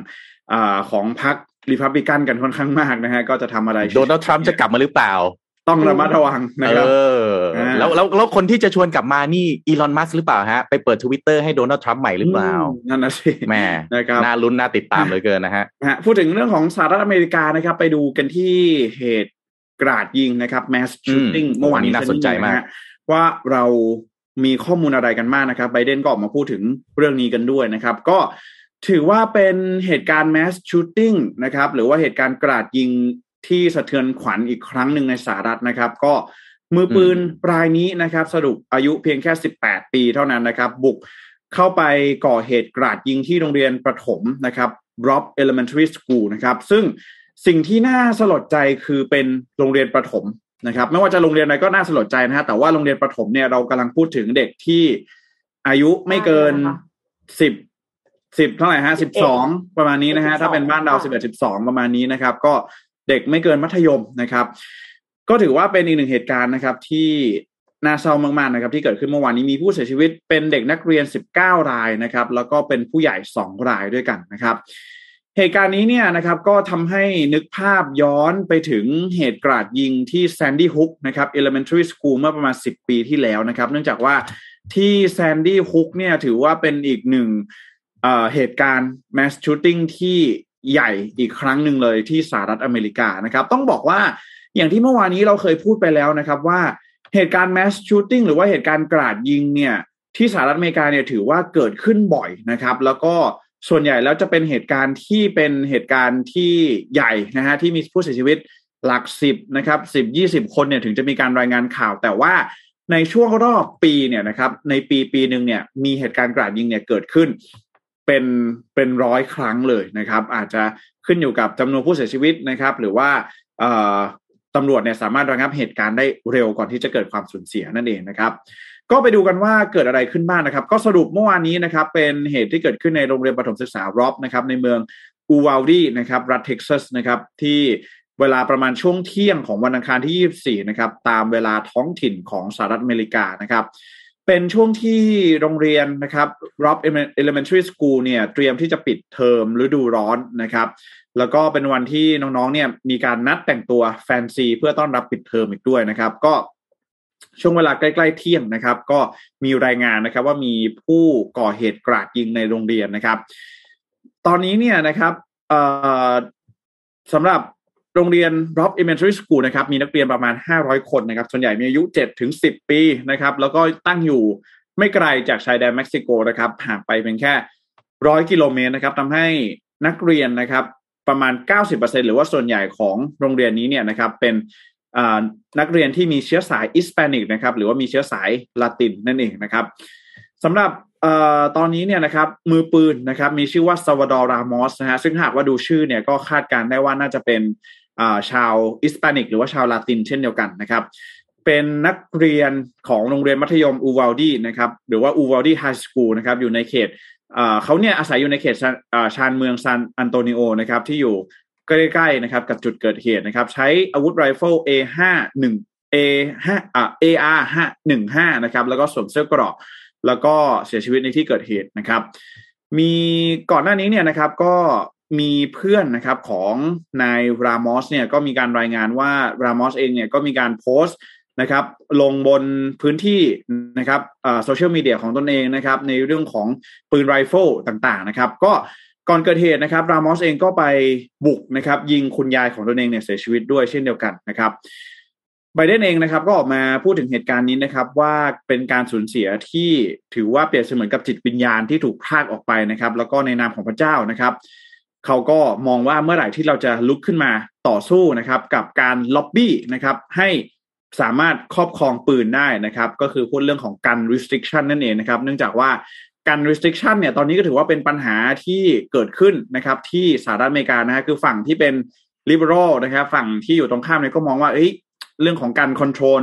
เออของพรรครีพับลิกันกันค่อนข้างมากนะฮะก็จะทำอะไรโดนัลด์ทรัมป์จะกลับมาหรือเปล่า ต้องระมัดระวังนะเอครับอแล้วแล้วแล้วคนที่จะชวนกลับมานี่อีลอนมัสหรือเปล่าฮะ ไปเปิดทวิตเตอร์ให้โดนัลด์ทรัมป์ใหม่หรือเปล่ามนั่นนะสิแหม่นะครับน่าลุ้นน่าติดตามเหลยเกินนะฮะนะฮะพูดถึงเรื่องของสหรัฐอเมริกานะครับ ไปดูกันที่เหตุกราดยิงนะครับ mass shooting อืมเมื่อวานนี้น่าสนใจมากะฮะว่าเรา มีข้อมูลอะไรกันมากนะครับไบเดนก็ออกมาพูดถึงเรื่องนี้กันด้วยนะครับ ก็ถือว่าเป็นเหตุการณ์ mass shooting นะครับ หรือว่าเหตุการณ์กราดยิงที่สะเทือนขวัญอีกครั้งหนึ่งในสหรัฐนะครับ ก็มือปืนรายนี้นะครับ สรุปอายุเพียงแค่ 18 ปีเท่านั้นนะครับ บุกเข้าไปก่อเหตุกราดยิงที่โรงเรียนประถมนะครับ Rob Elementary School นะครับ ซึ่งสิ่งที่น่าสลดใจคือเป็นโรงเรียนประถม นะครับไม่ว่าจะโรงเรียนอะไรก็น่าสลดใจนะฮะแต่ว่าโรงเรียนประถมเนี่ยเรากำลังพูดถึงเด็กที่อายุไม่เกินสิบสิบเท่าไหร่ฮะสิบสองประมาณนี้นะฮะถ้าเป็นบ้านเราสิบเอ็ดสิบสองประมาณนี้นะครับ ก็เด็กไม่เกินมัธยมนะครับ ก็ถือว่าเป็นอีกหนึ่งเหตุการณ์นะครับ ที่น่าเศร้ามากๆนะครับ ที่เกิดขึ้นเมื่อวานนี้มีผู้เสียชีวิตเป็นเด็กนักเรียน 19 รายนะครับ แล้วก็เป็นผู้ใหญ่ 2 รายด้วยกันนะครับ เหตุการณ์นี้เนี่ยนะครับก็ทำให้นึกภาพย้อนไปถึงเหตุกราดยิงที่ Sandy Hook นะครับ Elementary School เมื่อประมาณ 10 ปีที่แล้วนะครับ เนื่องจากว่าที่ Sandy Hook เนี่ยถือว่าเป็นอีกหนึ่งเหตุการณ์ mass shooting ที่ใหญ่อีกครั้งหนึ่งเลยที่สหรัฐอเมริกานะครับ ต้องบอกว่าอย่างที่เมื่อวานนี้เราเคยพูดไปแล้วนะครับว่าเหตุการณ์ mass shooting หรือว่าเหตุการณ์กราดยิงเนี่ยที่สหรัฐอเมริกาเนี่ยถือว่าเกิดขึ้นบ่อยนะครับ แล้วก็ ส่วนใหญ่แล้วจะเป็นเหตุการณ์ที่เป็นเหตุการณ์ที่ใหญ่นะฮะที่มีผู้เสียชีวิตหลักสิบนะครับสิบยี่สิบคนเนี่ยถึงจะมีการรายงานข่าว แต่ว่าในช่วงรอบปีเนี่ยนะครับในปีปีหนึ่งเนี่ยมีเหตุการณ์กราดยิงเนี่ยเกิดขึ้น เป็นเป็นร้อยครั้งเลยนะครับ อาจจะขึ้นอยู่กับจำนวนผู้เสียชีวิตนะครับ หรือว่าตำรวจเนี่ยสามารถระงับเหตุการณ์ได้เร็วก่อนที่จะเกิดความสูญเสียนั่นเองนะครับ ก็ไปดูกันว่าเกิดอะไรขึ้นบ้างนะครับ ก็สรุปเมื่อวานนี้นะครับ เป็นเหตุที่เกิดขึ้นในโรงเรียนประถมศึกษารอบนะครับในเมืองอูวาลดีนะครับรัฐเท็กซัสนะครับที่เวลาประมาณช่วงเที่ยงของวันอังคารที่ 24 นะครับ ตามเวลาท้องถิ่นของสหรัฐอเมริกานะครับ เป็นช่วงที่โรงเรียนนะครับ Rob Elementary School เนี่ยเตรียมที่จะปิดเทอมฤดูร้อนนะครับ แล้วก็เป็นวันที่น้องๆเนี่ยมีการนัดแต่งตัวแฟนซีเพื่อต้อนรับปิดเทอมอีกด้วยนะครับ ก็ ช่วงเวลาใกล้ๆเที่ยงนะครับ ก็มีรายงานนะครับว่ามีผู้ก่อเหตุกราดยิงในโรงเรียนนะครับ ตอนนี้เนี่ยนะครับสำหรับโรงเรียน Rob Elementary School นะครับ มีนักเรียนประมาณ 500 คนนะครับ ส่วนใหญ่มีอายุ7ถึง10 ปีนะครับ แล้วก็ตั้งอยู่ไม่ไกลจากชายแดนเม็กซิโกนะครับห่างไปเพียงแค่ร้อยกิโลเมตรนะครับทำให้นักเรียนนะครับประมาณ 90%หรือว่าส่วนใหญ่ของโรงเรียนนี้เนี่ยนะครับ เป็น นักเรียนที่มีเชื้อสาย Hispanic นะครับหรือว่ามีเชื้อสายละตินนั่นเองนะครับสำหรับอตอนนี้เนี่ยนะครับมือปืนนะครับมีชื่อว่าซัลวาดอร์รามอสนะฮะซึ่งหากว่าดูชื่อเนี่ยก็คาดการณ์ได้ว่าน่าจะเป็นชาว Hispanic หรือว่าชาวลาตินเช่นเดียวกันนะครับเป็นนักเรียนของโรงเรียนมัธยมอูวาลดีนะครับหรือว่า Uvalde High School นะครับอยู่ในเขตเขาเนี่ยอาศัยอยู่ในเขตชานเมืองซานอันโตนิโอนะครับที่อยู่ ใกล้ๆนะครับกับจุดเกิดเหตุนะครับ ใช้อาวุธ rifle A5 1 A5 อ่า AR 5 15นะครับ แล้วก็สวมเสื้อเกราะแล้วก็เสียชีวิตในที่เกิดเหตุนะครับ มีก่อนหน้านี้เนี่ยนะครับก็มีเพื่อนนะครับของนายรามอสเนี่ยก็มีการรายงานว่ารามอสเองเนี่ยก็มีการโพสต์นะครับลงบนพื้นที่นะครับโซเชียลมีเดียของตนเองนะครับในเรื่องของปืนไรเฟิลต่างๆนะครับ ก็ ก่อนเกิดเหตุนะครับรามอสเองก็ไปบุกนะครับ ยิงคุณยายของตนเองเนี่ยเสียชีวิตด้วยเช่นเดียวกันนะครับไบเดนเองนะครับก็ออกมาพูดถึงเหตุการณ์นี้นะครับ ว่าเป็นการสูญเสียที่ถือว่าเปรียบเสมือนกับจิตวิญญาณที่ถูกพรากออกไปนะครับ แล้วก็ในนามของพระเจ้านะครับเขาก็มองว่าเมื่อไหร่ที่เราจะลุกขึ้นมาต่อสู้นะครับ กับการล็อบบี้นะครับ ให้สามารถครอบครองปืนได้นะครับ ก็คือพูดเรื่องของการ restriction นั่นเองนะครับ เนื่องจากว่า การ restriction เนี่ยตอนนี้ก็ถือว่าเป็นปัญหาที่เกิดขึ้นนะครับ ที่สหรัฐอเมริกานะฮะคือฝั่งที่เป็น liberal นะครับ ฝั่งที่อยู่ตรงข้ามเนี่ยก็มองว่าเอ้ยเรื่องของการ control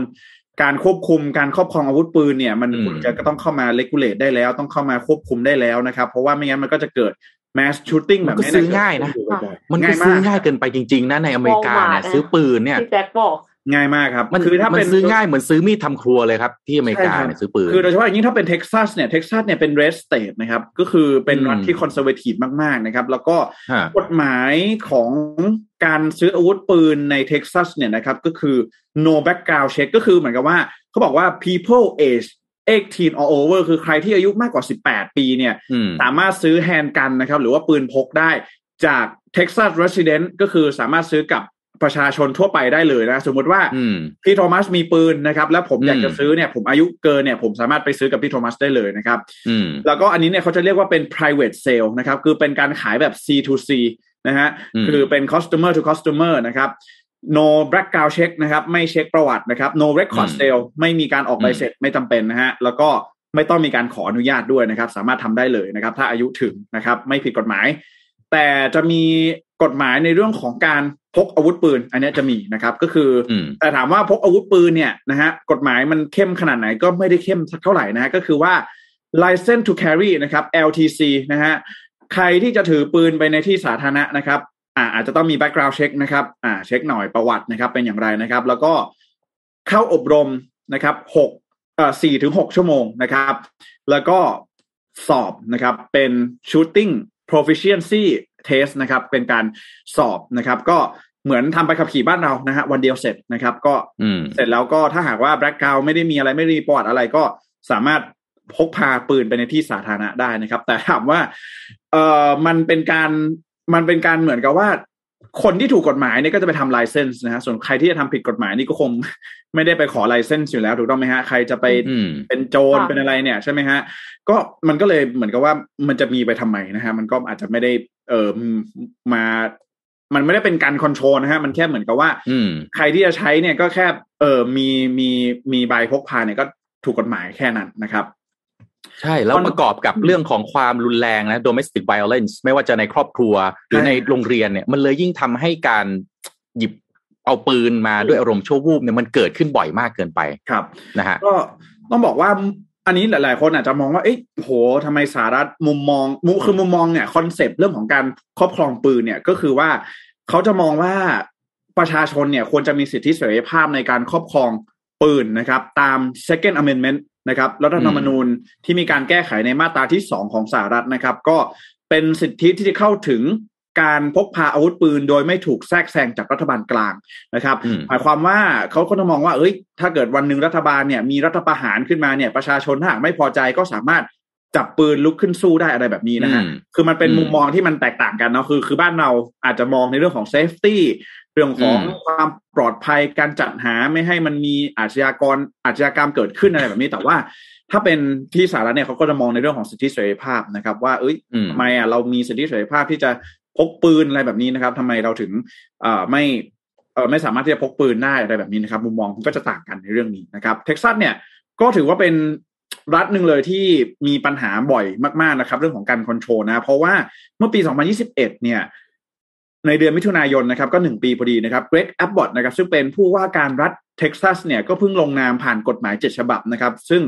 การควบคุมการครอบครองอาวุธปืนเนี่ย มันควรจะก็ต้องเข้ามา regulate ได้แล้ว ต้องเข้ามาควบคุมได้แล้วนะครับ เพราะว่าไม่งั้นมันก็จะเกิด mass shooting แบบนี้ก็ซื้อง่ายนะ มันก็ซื้อง่ายเกินไปจริง ๆ นะในอเมริกาเนี่ยซื้อปืนเนี่ยที่แจ็คบอก ง่ายมากครับมันคือถ้าเป็นซื้อง่ายเหมือนซื้อมีดทำครัวเลยครับ ที่อเมริกาเนี่ยซื้อปืนคือโดยเฉพาะอย่างยิ่งถ้าเป็นเท็กซัสเนี่ยเท็กซัสเนี่ยเป็น red state นะครับ ก็คือเป็นรัฐที่ conservative มาก ๆ นะครับ แล้วก็กฎหมายของการซื้ออาวุธปืนในเท็กซัสเนี่ยนะครับ ก็คือ no background check ก็คือเหมือนกับว่าเขาบอกว่า people age 18 or over คือใครที่อายุมากกว่า 18 ปีเนี่ย สามารถซื้อ handgun นะครับ หรือว่าปืนพกได้จาก Texas Resident ก็คือสามารถซื้อกับ ประชาชนทั่วไปได้เลยนะ สมมุติว่าพี่โทมัสมีปืนนะครับ แล้วผมอยากจะซื้อเนี่ยผมอายุเกินเนี่ย ผมสามารถไปซื้อกับพี่โทมัสได้เลยนะครับแล้วก็อันนี้เนี่ยเขาจะเรียกว่าเป็น private sale นะครับ คือเป็นการขายแบบ C to C นะฮะคือเป็น customer to customer นะครับ no background check นะครับ ไม่เช็คประวัตินะครับ no record sale ไม่มีการออกใบเสร็จไม่จำเป็นนะฮะแล้วก็ไม่ต้องมีการขออนุญาตด้วยนะครับ สามารถทำได้เลยนะครับ ถ้าอายุถึงนะครับ ไม่ผิดกฎหมาย แต่จะมีกฎหมายในเรื่องของการ พกอาวุธปืน อันนี้จะมีนะครับ ก็คือ แต่ถามว่าพกอาวุธปืนเนี่ยนะฮะกฎหมายมันเข้มขนาดไหนก็ไม่ได้เข้มสักเท่าไหร่นะฮะก็คือว่า license to carry นะครับ LTC นะฮะใครที่จะถือปืนไปในที่สาธารณะนะครับอ่าอาจจะต้องมี background check นะครับอ่าเช็คหน่อยประวัตินะครับ เป็นอย่างไรนะครับ แล้วก็เข้าอบรมนะครับหกเอ่อสี่ถึงหกชั่วโมงนะครับ แล้วก็สอบนะครับเป็น shooting proficiency test นะครับ เป็นการสอบนะครับ ก็เหมือนทำไปขับขี่บ้านเรานะฮะวันเดียวเสร็จนะครับ ก็เสร็จแล้วก็ถ้าหากว่าแบล็กกราวไม่ได้มีอะไรไม่มีประวัติอะไรก็สามารถพกพาปืนไปในที่สาธารณะได้นะครับ แต่ถามว่า เอ่อมันเป็นการมันเป็นการเหมือนกับว่า คนที่ถูกกฎหมายเนี่ยก็จะไปทำไลเซนส์นะฮะส่วนใครที่จะทำผิดกฎหมายนี่ก็คงไม่ได้ไปขอไลเซนส์อยู่แล้วถูกต้องไหมฮะใครจะไปเป็นโจรเป็นอะไรเนี่ยใช่ไหมฮะก็มันก็เลยเหมือนกับว่ามันจะมีไปทำไมนะฮะมันก็อาจจะไม่ได้เออมา มันไม่ได้เป็นการคอนโทรลนะฮะมันแค่เหมือนกับว่าใครที่จะใช้เนี่ยก็แค่เออมีมีมีใบพกพาเนี่ยก็ถูกกฎหมายแค่นั้นนะครับ ใช่แล้วประกอบกับเรื่องของความรุนแรงนะ domestic violence ไม่ว่าจะในครอบครัวหรือในโรงเรียนเนี่ย มันเลยยิ่งทำให้การหยิบเอาปืนมาด้วยอารมณ์ชั่ววูบเนี่ยมันเกิดขึ้นบ่อยมากเกินไปครับนะฮะก็ต้องบอกว่าอันนี้หลาย ๆ คนอาจจะมองว่า เอ๊ะโหทำไมสหรัฐมุมมองมุคือมุมมองเนี่ยคอนเซปต์เรื่องของการครอบครองปืนเนี่ยก็คือว่าเขาจะมองว่าประชาชนเนี่ยควรจะมีสิทธิเสรีภาพในการครอบครองปืนนะครับ ตาม second amendment นะครับรัฐธรรมนูญที่มีการแก้ไขในมาตราที่สองของสหรัฐนะครับ ก็เป็นสิทธิที่จะเข้าถึงการพกพาอาวุธปืนโดยไม่ถูกแทรกแซงจากรัฐบาลกลางนะครับอืมหมายความว่าเขาก็จะมองว่า เอ้ย ถ้าเกิดวันหนึ่งรัฐบาลเนี่ยมีรัฐประหารขึ้นมาเนี่ยประชาชนถ้าหากไม่พอใจก็สามารถจับปืนลุกขึ้นสู้ได้อะไรแบบนี้นะฮะอืมคือมันเป็นอืมมุมมองที่มันแตกต่างกันเนาะคือ คือบ้านเราอาจจะมองในเรื่องของ safety เรื่องของอืมความปลอดภัยการจัดหาไม่ให้มันมีอาชญากรอาชญากรรมเกิดขึ้นอะไรแบบนี้ แต่ว่าถ้าเป็นที่สหรัฐเนี่ยเขาก็จะมองในเรื่องของสิทธิเสรีภาพนะครับ ว่าเอ้ยอืมทำไมอะเรามีสิทธิเสรีภาพที่จะพกปืนอะไรแบบนี้นะครับทำไมเราถึงเอ่อไม่เอ่อไม่สามารถที่จะพกปืนได้อะไรแบบนี้นะครับ มุมมองก็จะต่างกันในเรื่องนี้นะครับ เท็กซัสเนี่ยก็ถือว่าเป็นรัฐหนึ่งเลยที่มีปัญหาบ่อยมาก ๆนะครับ เรื่องของการคอนโทรลนะ เพราะว่าเมื่อปี 2021 เนี่ย ในเดือนมิถุนายนนะครับก็หนึ่งปีพอดีนะครับเกรกแอบบอตนะครับซึ่งเป็นผู้ว่าการรัฐเท็กซัสเนี่ยก็เพิ่งลงนามผ่านกฎหมายเจ็ดฉบับนะครับ ซึ่ง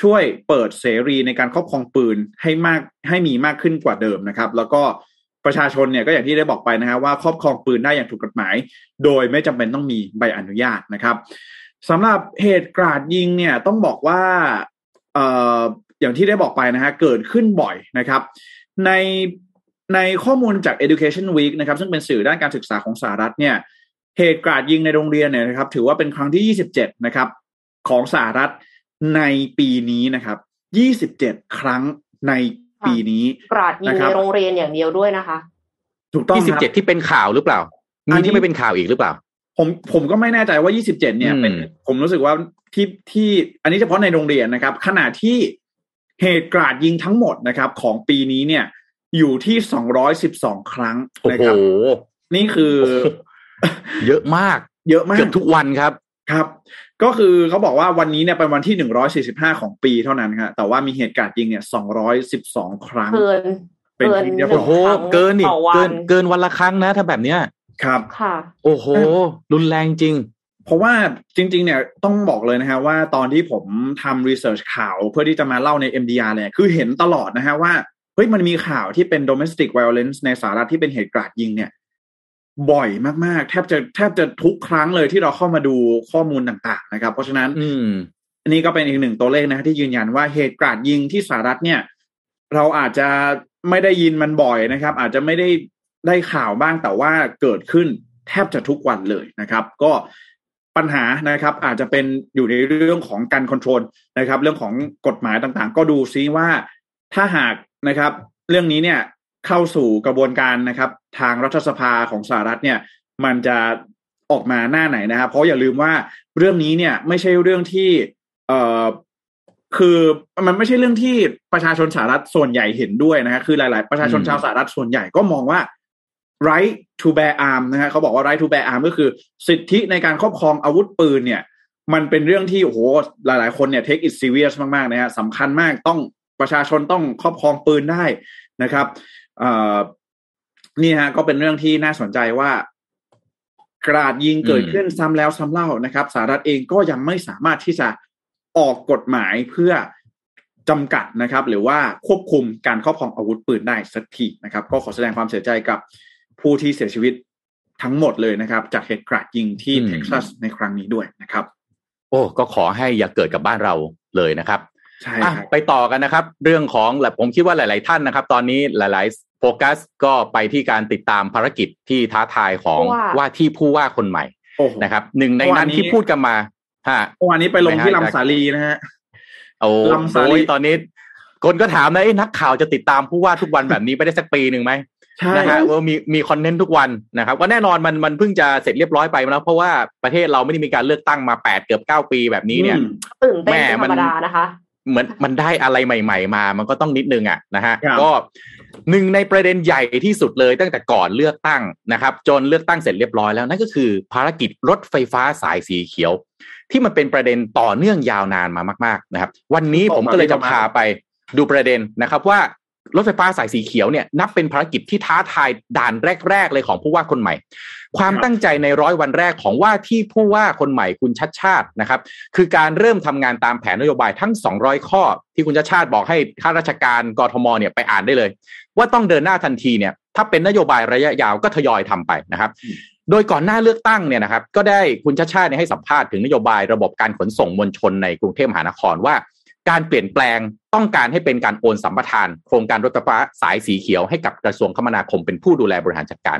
ช่วยเปิดเสรีในการครอบครองปืนให้มากให้มีมากขึ้นกว่าเดิมนะครับ แล้วก็ประชาชนเนี่ยก็อย่างที่ได้บอกไปนะฮะว่าครอบครองปืนได้อย่างถูกกฎหมาย โดยไม่จำเป็นต้องมีใบอนุญาตนะครับสำหรับเหตุกราดยิงเนี่ยต้องบอกว่าเอ่ออย่างที่ได้บอกไปนะฮะเกิดขึ้นบ่อยนะครับ ใน ในข้อมูลจาก Education Week นะครับซึ่งเป็นสื่อด้านการศึกษาของสหรัฐเนี่ยเหตุกราดยิงในโรงเรียนเนี่ยนะครับถือว่าเป็นครั้งที่ 27 นะครับ ของสหรัฐในปีนี้นะครับ 27 ครั้งในปีนี้กราดยิงนะครัในบโรงเรียนอย่างเดียวด้วยนะคะ ถูกต้องที่สิบครับเจ็ดที่เป็นข่าวหรือเปล่าอัมีนนี้ที่ไม่เป็นข่าวอีกหรือเปล่า ผมผมก็ไม่แน่ใจว่า 27 เนี่ยอืมเป็นผมรู้สึกว่าที่ที่อันนี้เฉพาะในโรงเรียนนะครับ ขณะที่เหตุกราดยิงทั้งหมดนะครับ ของปีนี้เนี่ย อยู่ที่212ครั้งโอ้นะโหครับ นี่คือ เยอะมาก เยอะมากเกือบทุกวันครับครับ ก็คือเขาบอกว่าวันนี้เนี่ยเป็นวันที่145ของปีเท่านั้นครับแต่ว่ามีเหตุการณ์ยิงเนี่ย212ครั้ง เกินเป็นเกินที่เรียบโอ้ร้โหอยเกินนี่ต่อวัเกินนเกินวันละครั้งนะ ถ้าแบบเนี้ยครับค่ะ โอ้โห รุนแรงจริง เพราะว่าจริง ๆ เนี่ยต้องบอกเลยนะฮะว่าตอนที่ผมทำรีเสิร์ชข่าวเพื่อที่จะมาเล่าใน MDR เนี่ยคือเห็นตลอดนะฮะว่า เฮ้ยมันมีข่าวที่เป็น domestic violence ในสหรัฐที่เป็นเหตุกราดยิงเนี่ย บ่อยมากๆ แทบจะแทบจะทุกครั้งเลยที่เราเข้ามาดูข้อมูลต่าง ๆ นะครับ เพราะฉะนั้น อืมอันนี้ก็เป็นอีกหนึ่งตัวเลขนะฮะที่ยืนยันว่าเหตุกราดยิงที่สหรัฐเนี่ย เราอาจจะไม่ได้ยินมันบ่อยนะครับ อาจจะไม่ได้ได้ข่าวบ้างแต่ว่าเกิดขึ้นแทบจะทุกวันเลยนะครับ ก็ปัญหานะครับ อาจจะเป็นอยู่ในเรื่องของการคอนโทรลนะครับ เรื่องของกฎหมายต่างๆ ก็ดูซิว่าถ้าหาก นะครับ เรื่องนี้เนี่ยเข้าสู่กระบวนการนะครับ ทางรัฐสภาของสหรัฐเนี่ย มันจะออกมาหน้าไหนนะครับ เพราะอย่าลืมว่าเรื่องนี้เนี่ยไม่ใช่เรื่องที่เอ่อคือมันไม่ใช่เรื่องที่ประชาชนสหรัฐส่วนใหญ่เห็นด้วยนะฮะคือหลาย ๆ ประชาชนอืมชาวสหรัฐส่วนใหญ่ก็มองว่า right to bear arm นะฮะเขาบอกว่า right to bear arm ก็คือสิทธิในการครอบครองอาวุธปืนเนี่ย มันเป็นเรื่องที่โอ้โหหลาย ๆ คนเนี่ย take it serious มาก ๆ นะฮะสำคัญมากต้อง ประชาชนต้องครอบครองปืนได้นะครับเอ่อนี่ฮะก็เป็นเรื่องที่น่าสนใจว่ากราดยิงเกิดขึ้นซ้ำแล้วซ้ำเล่านะครับสหรัฐเองก็ยังไม่สามารถที่จะออกกฎหมายเพื่อจำกัดนะครับ หรือว่าควบคุมการครอบครองอาวุธปืนได้สักทีนะครับ ก็ขอแสดงความเสียใจกับผู้ที่เสียชีวิตทั้งหมดเลยนะครับ จากเหตุกราดยิงที่อืมเท็กซัสในครั้งนี้ด้วยนะครับ โอ้ก็ขอให้อย่าเกิดกับบ้านเราเลยนะครับ ใช่อะครับไปต่อกันนะครับ เรื่องของแหละผมคิดว่าหลาย ๆ ท่านนะครับ ตอนนี้หลาย ๆ โฟกัสก็ไปที่การติดตามภารกิจที่ท้าทายของผู้ว่าว่าที่ผู้ว่าคนใหม่โอ้โหนะครับหนึ่งในเมื่อวานั้นนนี้ที่พูดกันมาฮะเมื่อวานนี้ไปลงที่ไม่ให้ลำสาลีนะฮะโอ้ลำสาลีโอ้ยตอนนี้ คนก็ถามนะเอ้นักข่าวจะติดตามผู้ว่าทุกวันแบบนี้ไปได้สักปีหนึ่งไหมใช่นะฮะว่ามีมีคอนเทนต์ทุกวันนะครับก็แน่นอนมันมันเพิ่งจะเสร็จเรียบร้อยไปแล้วเพราะว่าประเทศเราไม่ได้มีการเลือกตั้งมาแปดเกือบเก้าปีแบบนี้เนี่ยอืมตื่นเต้นแม่เป็นธมัรนรมดานะคะ เหมือนมันได้อะไรใหม่ ๆ มา มันก็ต้องนิดนึงอะนะฮะครับก็หนึ่งในประเด็นใหญ่ที่สุดเลยตั้งแต่ก่อนเลือกตั้งนะครับ จนเลือกตั้งเสร็จเรียบร้อยแล้วนั่นก็คือภารกิจรถไฟฟ้าสายสีเขียว ที่มันเป็นประเด็นต่อเนื่องยาวนานมามาก ๆ นะครับ วันนี้ผมก็เลยจะพาไปดูประเด็นนะครับว่า รถไฟฟ้าสายสีเขียวเนี่ยนับเป็นภารกิจที่ท้าทายด่านแรก ๆ เลยของผู้ว่าคนใหม่ ความตั้งใจในร้อยวันแรกของว่าที่ผู้ว่าคนใหม่คุณชัดชาตินะครับ คือการเริ่มทำงานตามแผนนโยบายทั้ง 200 ข้อ ที่คุณชัดชาติบอกให้ข้าราชการกรทมเนี่ยไปอ่านได้เลย ว่าต้องเดินหน้าทันทีเนี่ยถ้าเป็นนโยบายระยะยาวก็ทยอยทำไปนะครับโดยก่อนหน้าเลือกตั้งเนี่ยนะครับก็ได้คุณชัดชาติให้สัมภาษณ์ถึงนโยบายระบบการขนส่งมวลชนในกรุงเทพมหานครว่า การเปลี่ยนแปลงต้องการให้เป็นการโอนสัมปทาน โครงการรถไฟฟ้าสายสีเขียวให้กับกระทรวงคมนาคมเป็นผู้ดูแลบริหารจัดการ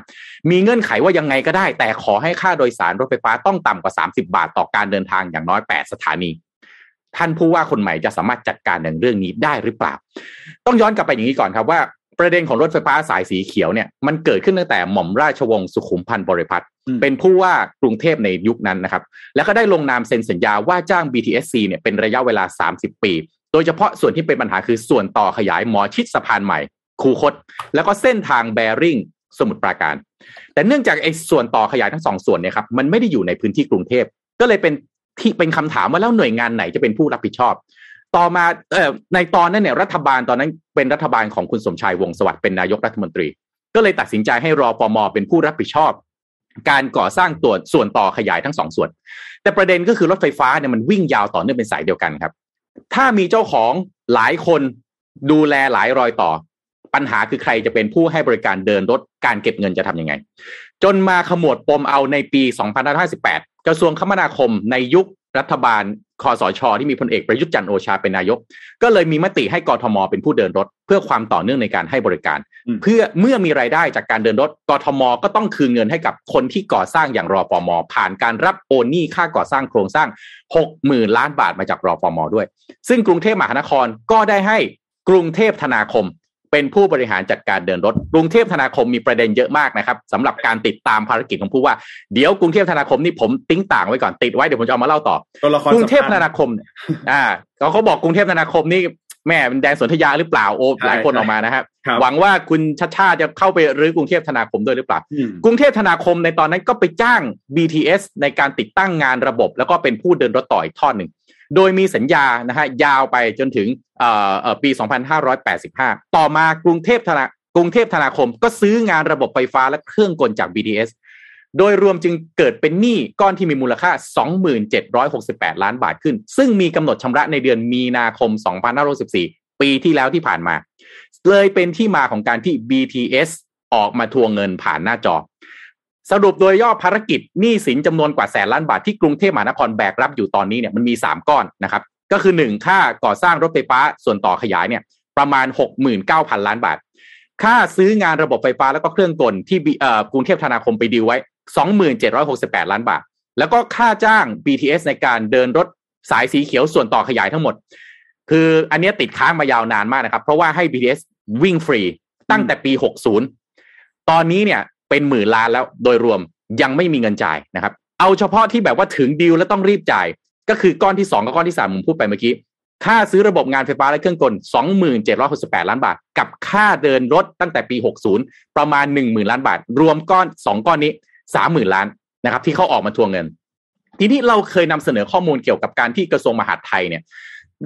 มีเงื่อนไขว่ายังไงก็ได้ แต่ขอให้ค่าโดยสารรถไฟฟ้าต้องต่ำกว่า 30 บาทต่อการเดินทางอย่างน้อย 8 สถานี ท่านผู้ว่าคนใหม่จะสามารถจัดการในเรื่องนี้ได้หรือเปล่า ต้องย้อนกลับไปอย่างนี้ก่อนครับว่า ประเด็นของรถไฟฟ้าสายสีเขียวเนี่ยมันเกิดขึ้นตั้งแต่หม่อมราชวงศ์สุขุมพันธ์บริพัตรอืมเป็นผู้ว่ากรุงเทพในยุคนั้นนะครับ แล้วก็ได้ลงนามเซ็นสัญญาว่าจ้าง BTSC เนี่ยเป็นระยะเวลา 30 ปี โดยเฉพาะส่วนที่เป็นปัญหาคือส่วนต่อขยายหมอชิดสะพานใหม่ คูคต แล้วก็เส้นทางแบริ่งสมุทรปราการ แต่เนื่องจากไอ้ส่วนต่อขยายทั้งสองส่วนเนี่ยครับมันไม่ได้อยู่ในพื้นที่กรุงเทพก็เลยเป็นที่เป็นคำถามว่าแล้วหน่วยงานไหนจะเป็นผู้รับผิดชอบ ต่อมาเอ่อในตอนนั้นเนี่ยรัฐบาลตอนนั้นเป็นรัฐบาลของคุณสมชายวงสวัสดิ์เป็นนายกรัฐมนตรี ก็เลยตัดสินใจให้รอปมเป็นผู้รับผิดชอบ การก่อสร้างตัวส่วนต่อขยายทั้งสองส่วน แต่ประเด็นก็คือรถไฟฟ้าเนี่ยมันวิ่งยาวต่อเนื่องเป็นสายเดียวกันครับ ถ้ามีเจ้าของหลายคนดูแลหลายรอยต่อ ปัญหาคือใครจะเป็นผู้ให้บริการเดินรถการเก็บเงินจะทำยังไง จนมาขมวดปมเอาในปี 2558 กระทรวงคมนาคมในยุค รัฐบาลคอสชที่มีพลเอกประยุทธ์จันทร์โอชาเป็นนายก ก็เลยมีมติให้กทมเป็นผู้เดินรถ เพื่อความต่อเนื่องในการให้บริการอืมเพื่อเมื่อมีรายได้จากการเดินรถกทมก็ต้องคืนเงินให้กับคนที่ก่อสร้างอย่างรอฟมผ่านการรับโอนหนี้ค่าก่อสร้างโครงสร้าง60,000ล้านบาทมาจากรอฟมด้วย ซึ่งกรุงเทพมหานครก็ได้ให้กรุงเทพธนาคม เป็นผู้บริหารจัดการเดินรถ กรุงเทพธนาคมมีประเด็นเยอะมากนะครับสำหรับการติดตามภารกิจของผู้ว่า เดี๋ยวกรุงเทพธนาคมนี่ผมติ้งต่างไว้ก่อนติดไว้เดี๋ยวผมจะเอามาเล่าต่อตัวละครกรุงเทพสำคัญธนาคมเนี่ยอ่าเขาเขาบอกกรุงเทพธนาคมนี่แม่เป็นแดนสนธยาหรือเปล่าโอ้ใช่หลายคนออกมานะครับครับหวังว่าคุณชัดชาติจะเข้าไปรื้อกรุงเทพธนาคมด้วยหรือเปล่าอืมกรุงเทพธนาคมในตอนนั้นก็ไปจ้าง BTS ในการติดตั้งงานระบบ แล้วก็เป็นผู้เดินรถต่ออีกทอดหนึ่ง โดยมีสัญญานะฮะยาวไปจนถึงปี 2585 ต่อมากรุงเทพธนากรุงเทพธนาคมก็ซื้องานระบบไฟฟ้าและเครื่องกลจาก BTS โดยรวมจึงเกิดเป็นหนี้ก้อนที่มีมูลค่า 2768 ล้านบาทขึ้น ซึ่งมีกำหนดชำระในเดือนมีนาคม 2564ปีที่แล้วที่ผ่านมา เลยเป็นที่มาของการที่ BTS ออกมาทวงเงินผ่านหน้าจอ สรุปโดยย่อภารกิจหนี้สินจำนวนกว่าแสนล้านบาทที่กรุงเทพมหานครแบกรับอยู่ตอนนี้เนี่ยมันมี 3 ก้อนนะครับ ก็คือ 1 ค่าก่อสร้างรถไฟฟ้าส่วนต่อขยายเนี่ยประมาณ 69,000 ล้านบาท ค่าซื้องานระบบไฟฟ้าแล้วก็เครื่องกลที่กรุงเทพธนาคมไปดีไว้ 2768 ล้านบาท แล้วก็ค่าจ้าง BTS ในการเดินรถสายสีเขียวส่วนต่อขยายทั้งหมด คืออันนี้ติดค้างมายาวนานมากนะครับ เพราะว่าให้ BTS วิ่งฟรีตั้งแต่ปี 60 ตอนนี้เนี่ย เป็นหมื่นล้านแล้วโดยรวมยังไม่มีเงินจ่ายนะครับ เอาเฉพาะที่แบบว่าถึงดีลแล้วต้องรีบจ่าย ก็คือก้อนที่ 2 กับก้อนที่ 3 ผมพูดไปเมื่อกี้ ค่าซื้อระบบงานไฟฟ้าและเครื่องกล 2768 ล้านบาท กับค่าเดินรถตั้งแต่ปี 60 ประมาณ 10,000 ล้านบาท รวมก้อน 2 ก้อนนี้ 30,000 ล้านนะครับ ที่เขาออกมาทวงเงิน ทีนี้เราเคยนำเสนอข้อมูลเกี่ยวกับการที่กระทรวงมหาดไทยเนี่ย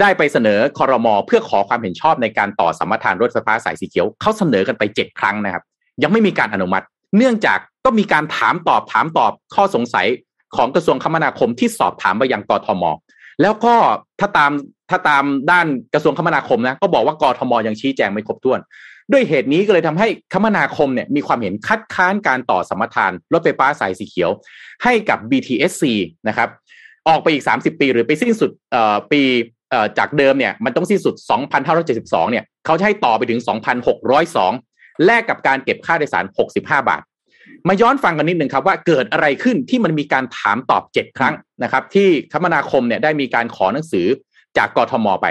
ได้ไปเสนอคอรมอเพื่อขอความเห็นชอบในการต่อสัมปทานรถไฟฟ้าสายสีเขียวเขาเสนอกันไปเจ็ดครั้งนะครับ ยังไม่มีการอนุมัติ เนื่องจากก็มีการถามตอบถามตอบข้อสงสัยของกระทรวงคมนาคมที่สอบถามไปยังกทม แล้วก็ถ้าตามถ้าตามด้านกระทรวงคมนาคมนะก็บอกว่ากทมยังชี้แจงไม่ครบถ้วน ด้วยเหตุนี้ก็เลยทำให้คมนาคมเนี่ยมีความเห็นคัดค้านการต่อสัมปทานรถไฟฟ้าสายสีเขียว ให้กับ BTSC นะครับ ออกไปอีก 30 ปี หรือไปสิ้นสุดปีจากเดิมเนี่ยมันต้องสิ้นสุด 2,572 เนี่ยเขาจะให้ต่อไปถึง 2,602 แลกกับการเก็บค่าโดยสาร 65 บาท มาย้อนฟังกันนิดหนึ่งครับว่าเกิดอะไรขึ้นที่มันมีการถามตอบ7ครั้งนะครับ ที่คมนาคมเนี่ยได้มีการขอหนังสือจากกทมไป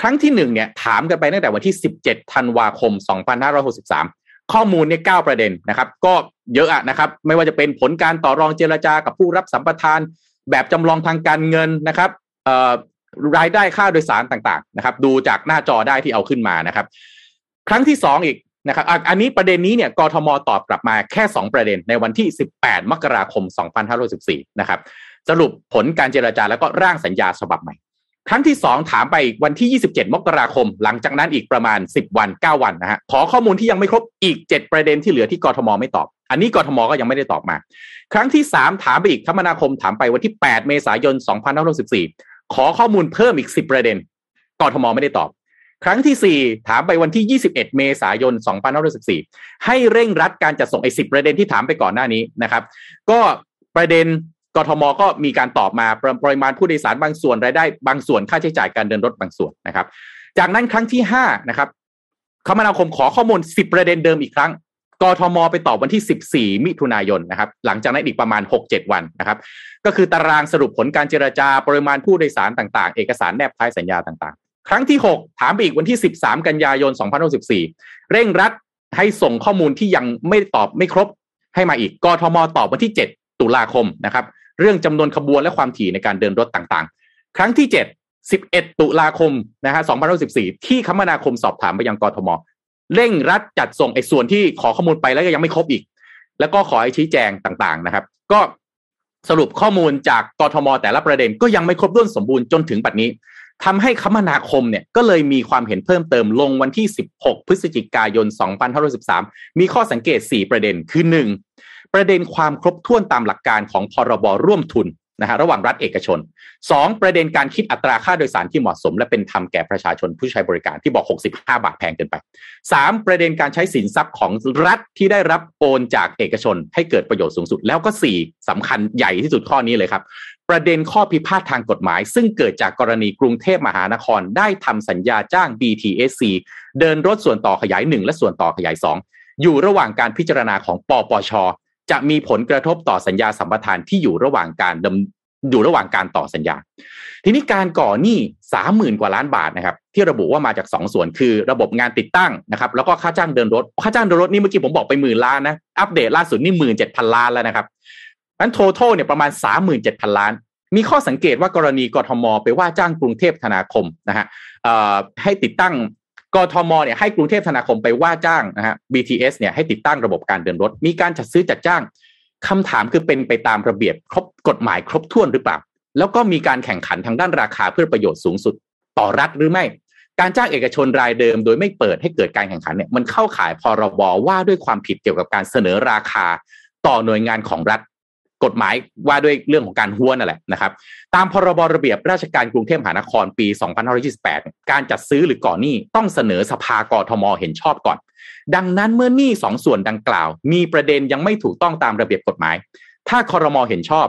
ครั้งที่หนึ่งเนี่ยถามกันไปตั้งแต่วันที่ 17ธันวาคม 2563 ข้อมูลเนี่ย9ประเด็นนะครับ ก็เยอะอะนะครับ ไม่ว่าจะเป็นผลการต่อรองเจรจากับผู้รับสัมปทาน แบบจำลองทางการเงินนะครับรายได้ค่าโดยสารต่างๆนะครับ ดูจากหน้าจอได้ที่เอาขึ้นมานะครับ ครั้งที่สองอีก นะครับอะอันนี้ประเด็นนี้เนี่ยกทมตอบกลับมาแค่ 2 ประเด็นในวันที่ 18 มกราคม 2514นะครับสรุปผลการเจรจาแล้วก็ร่างสัญญาฉบับใหม่ ครั้งที่ 2 ถามไปวันที่ 27 มกราคม หลังจากนั้นอีกประมาณ 10 วัน 9 วันนะฮะขอข้อมูลที่ยังไม่ครบอีก 7 ประเด็นที่เหลือที่กทมไม่ตอบ อันนี้กทมก็ยังไม่ได้ตอบมา ครั้งที่ 3 ถามไปอีกคมนาคมถามไปวันที่ 8 เมษายน 2564ขอข้อมูลเพิ่มอีก 10 ประเด็นกทมไม่ได้ตอบ ครั้งที่ 4 ถามไปวันที่ 21 เมษายน 2564 ให้เร่งรัดการจัดส่งไอ้10ประเด็นที่ถามไปก่อนหน้านี้นะครับ ก็ประเด็นกทมก็มีการตอบมาปริมาณผู้โดยสารบางส่วนรายได้บางส่วนค่าใช้จ่ายการเดินรถบางส่วนนะครับ จากนั้นครั้งที่ห้านะครับคมนาคมขอข้อมูลสิบประเด็นเดิมอีกครั้งกทมไปตอบวันที่ 14 มิถุนายนนะครับ หลังจากนั้นอีกประมาณ 6-7 วันนะครับ ก็คือตารางสรุปผลการเจรจาปริมาณผู้โดยสารต่าง ๆ เอกสารแนบท้ายสัญญาต่างๆ ครั้งที่ 6 ถามอีกวันที่ 13 กันยายน 2064เร่งรัดให้ส่งข้อมูลที่ยังไม่ตอบไม่ครบให้มาอีกกทมตอบวันที่ 7 ตุลาคมนะครับ เรื่องจำนวนขบวนและความถี่ในการเดินรถต่างๆ ครั้งที่ 7 11 ตุลาคมนะฮะ2064ที่คมนาคมสอบถามไปยังกทม เร่งรัดจัดส่งไอ้ส่วนที่ขอข้อมูลไปแล้วก็ยังไม่ครบอีก แล้วก็ขอให้ชี้แจงต่างๆนะครับ ก็สรุปข้อมูลจากกทม แต่ละประเด็นก็ยังไม่ครบถ้วนสมบูรณ์จนถึงปัจนี้ ทำให้คมนาคมเนี่ยก็เลยมีความเห็นเพิ่มเติมลงวันที่ 16 พฤศจิกายน 2513 มีข้อสังเกต 4 ประเด็นคือ 1. ประเด็นความครบถ้วนตามหลักการของพรบร่วมทุน นะฮะระหว่างรัฐเอกชน 2. ประเด็นการคิดอัตราค่าโดยสารที่เหมาะสม และเป็นธรรมแก่ประชาชนผู้ใช้บริการที่บอก 65 บาทแพงเกินไป 3. ประเด็นการใช้สินทรัพย์ของรัฐที่ได้รับโอนจากเอกชน ให้เกิดประโยชน์สูงสุด แล้วก็ 4. สำคัญใหญ่ที่สุดข้อนี้เลยครับ ประเด็นข้อพิพาททางกฎหมาย ซึ่งเกิดจากกรณีกรุงเทพมหานครได้ทำสัญญาจ้าง BTSC เดินรถส่วนต่อขยาย 1 และส่วนต่อขยาย 2 อยู่ระหว่างการพิจารณาของปปช จะมีผลกระทบต่อสัญญาสัมปทานที่อยู่ระหว่างการดำอยู่ระหว่างการต่อสัญญา ทีนี้การก่อหนี้สามหมื่นกว่าล้านบาทนะครับ ที่ระบุว่ามาจากสองส่วนคือระบบงานติดตั้งนะครับ แล้วก็ค่าจ้างเดินรถ ค่าจ้างเดินรถนี่เมื่อกี้ผมบอกไปหมื่นล้านนะอัปเดตล่าสุดนี่หมื่นเจ็ดพันล้านแล้วนะครับนั้นโททเนี่ยประมาณสามหมื่นเจ็ดพันล้าน มีข้อสังเกตว่ากรณีกรทม ไปว่าจ้างกรุงเทพธนาคมนะฮะให้ติดตั้ง กทมเนี่ยให้กรุงเทพธนาคมไปว่าจ้างนะฮะ BTS เนี่ยให้ติดตั้งระบบการเดินรถ มีการจัดซื้อจัดจ้างคำถามคือเป็นไปตามระเบียบครบกฎหมายครบถ้วนหรือเปล่า แล้วก็มีการแข่งขันทางด้านราคาเพื่อประโยชน์สูงสุดต่อรัฐหรือไม่ การจ้างเอกชนรายเดิม โดยไม่เปิดให้เกิดการแข่งขันเนี่ยมันเข้าข่ายพรบว่าด้วยความผิดเกี่ยวกับการเสนอราคาต่อหน่วยงานของรัฐ กฎหมายว่าด้วยเรื่องของการหัวนั่นแหละนะครับ ตามพรบระเบียบราชการกรุงเทพมหานครปี 2528 การจัดซื้อหรือก่อหนี้ต้องเสนอสภากทมเห็นชอบก่อน ดังนั้นเมื่อหนี้สองส่วนดังกล่าว มีประเด็นยังไม่ถูกต้องตามระเบียบกฎหมาย ถ้าคอรมอเห็นชอบ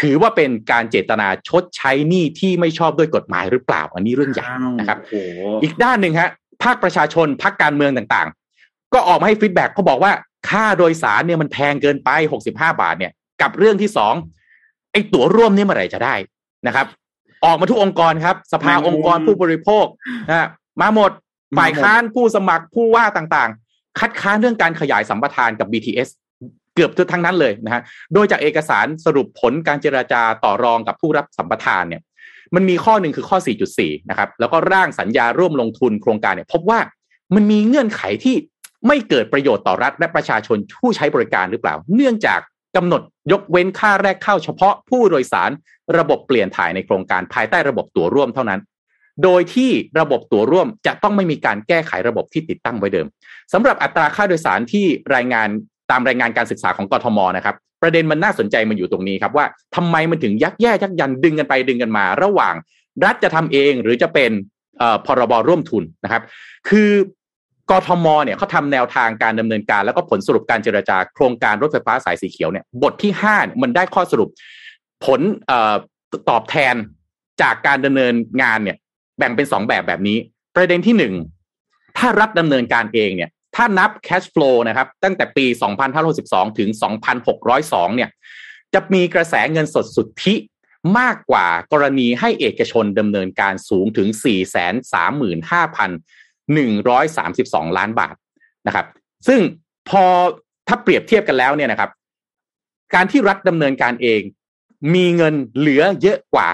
ถือว่าเป็นการเจตนาชดใช้หนี้ที่ไม่ชอบด้วยกฎหมายหรือเปล่า อันนี้เรื่องใหญ่นะครับโอ้โหอีกด้านหนึ่งฮะภาคประชาชนพรรคการเมืองต่างๆ ก็ออกมาให้ feedback เขาบอกว่าค่าโดยสารเนี่ยมันแพงเกินไป 65 บาทเนี่ย กับเรื่องที่สองไอ้ตั๋วร่วมเนี่ยเมื่อไหร่จะได้นะครับ ออกมาทุกองค์กรครับ สภาองค์กรผู้บริโภคนะฮะมาหมดฝ่ายค้านผู้สมัครผู้ว่าต่างๆ คัดค้านเรื่องการขยายสัมปทานกับ BTS เกือบทั้งนั้นเลยนะฮะโดยจากเอกสารสรุปผลการเจรจาต่อรองกับผู้รับสัมปทานเนี่ย มันมีข้อหนึ่งคือข้อ 4.4 นะครับ แล้วก็ร่างสัญญาร่วมลงทุนโครงการเนี่ย พบว่ามันมีเงื่อนไขที่ไม่เกิดประโยชน์ต่อรัฐและประชาชนผู้ใช้บริการหรือเปล่า เนื่องจาก กำหนดยกเว้นค่าแรกเข้าเฉพาะผู้โดยสารระบบเปลี่ยนถ่ายในโครงการภายใต้ระบบตั๋วร่วมเท่านั้น โดยที่ระบบตั๋วร่วมจะต้องไม่มีการแก้ไขระบบที่ติดตั้งไว้เดิมสำหรับอัตราค่าโดยสารที่รายงานตามรายงานการศึกษาของกทมนะครับ ประเด็นมันน่าสนใจมันอยู่ตรงนี้ครับว่าทำไมมันถึงยักแย่ยักยันดึงกันไปดึงกันมา ระหว่างรัฐจะทำเองหรือจะเป็นพรบร่วมทุนนะครับ คือ กทมเนี่ยเขาทำแนวทางการดำเนินการ แล้วก็ผลสรุปการเจรจาโครงการรถไฟฟ้าสายสีเขียวเนี่ยบทที่ห้ามันได้ข้อสรุป ผลตอบแทนจากการดำเนินงานเนี่ย แบ่งเป็นสองแบบแบบนี้ ประเด็นที่หนึ่งถ้ารัฐดำเนินการเองเนี่ย ถ้านับ cash flow นะครับ ตั้งแต่ปี 2562 ถึง 2602 เนี่ย จะมีกระแสเงินสดสุทธิมากกว่ากรณีให้เอกชนดำเนินการสูงถึง 435,000 435,132 ล้านบาทนะครับ ซึ่งพอถ้าเปรียบเทียบกันแล้วเนี่ยนะครับ การที่รัฐดำเนินการเอง มีเงินเหลือเยอะกว่า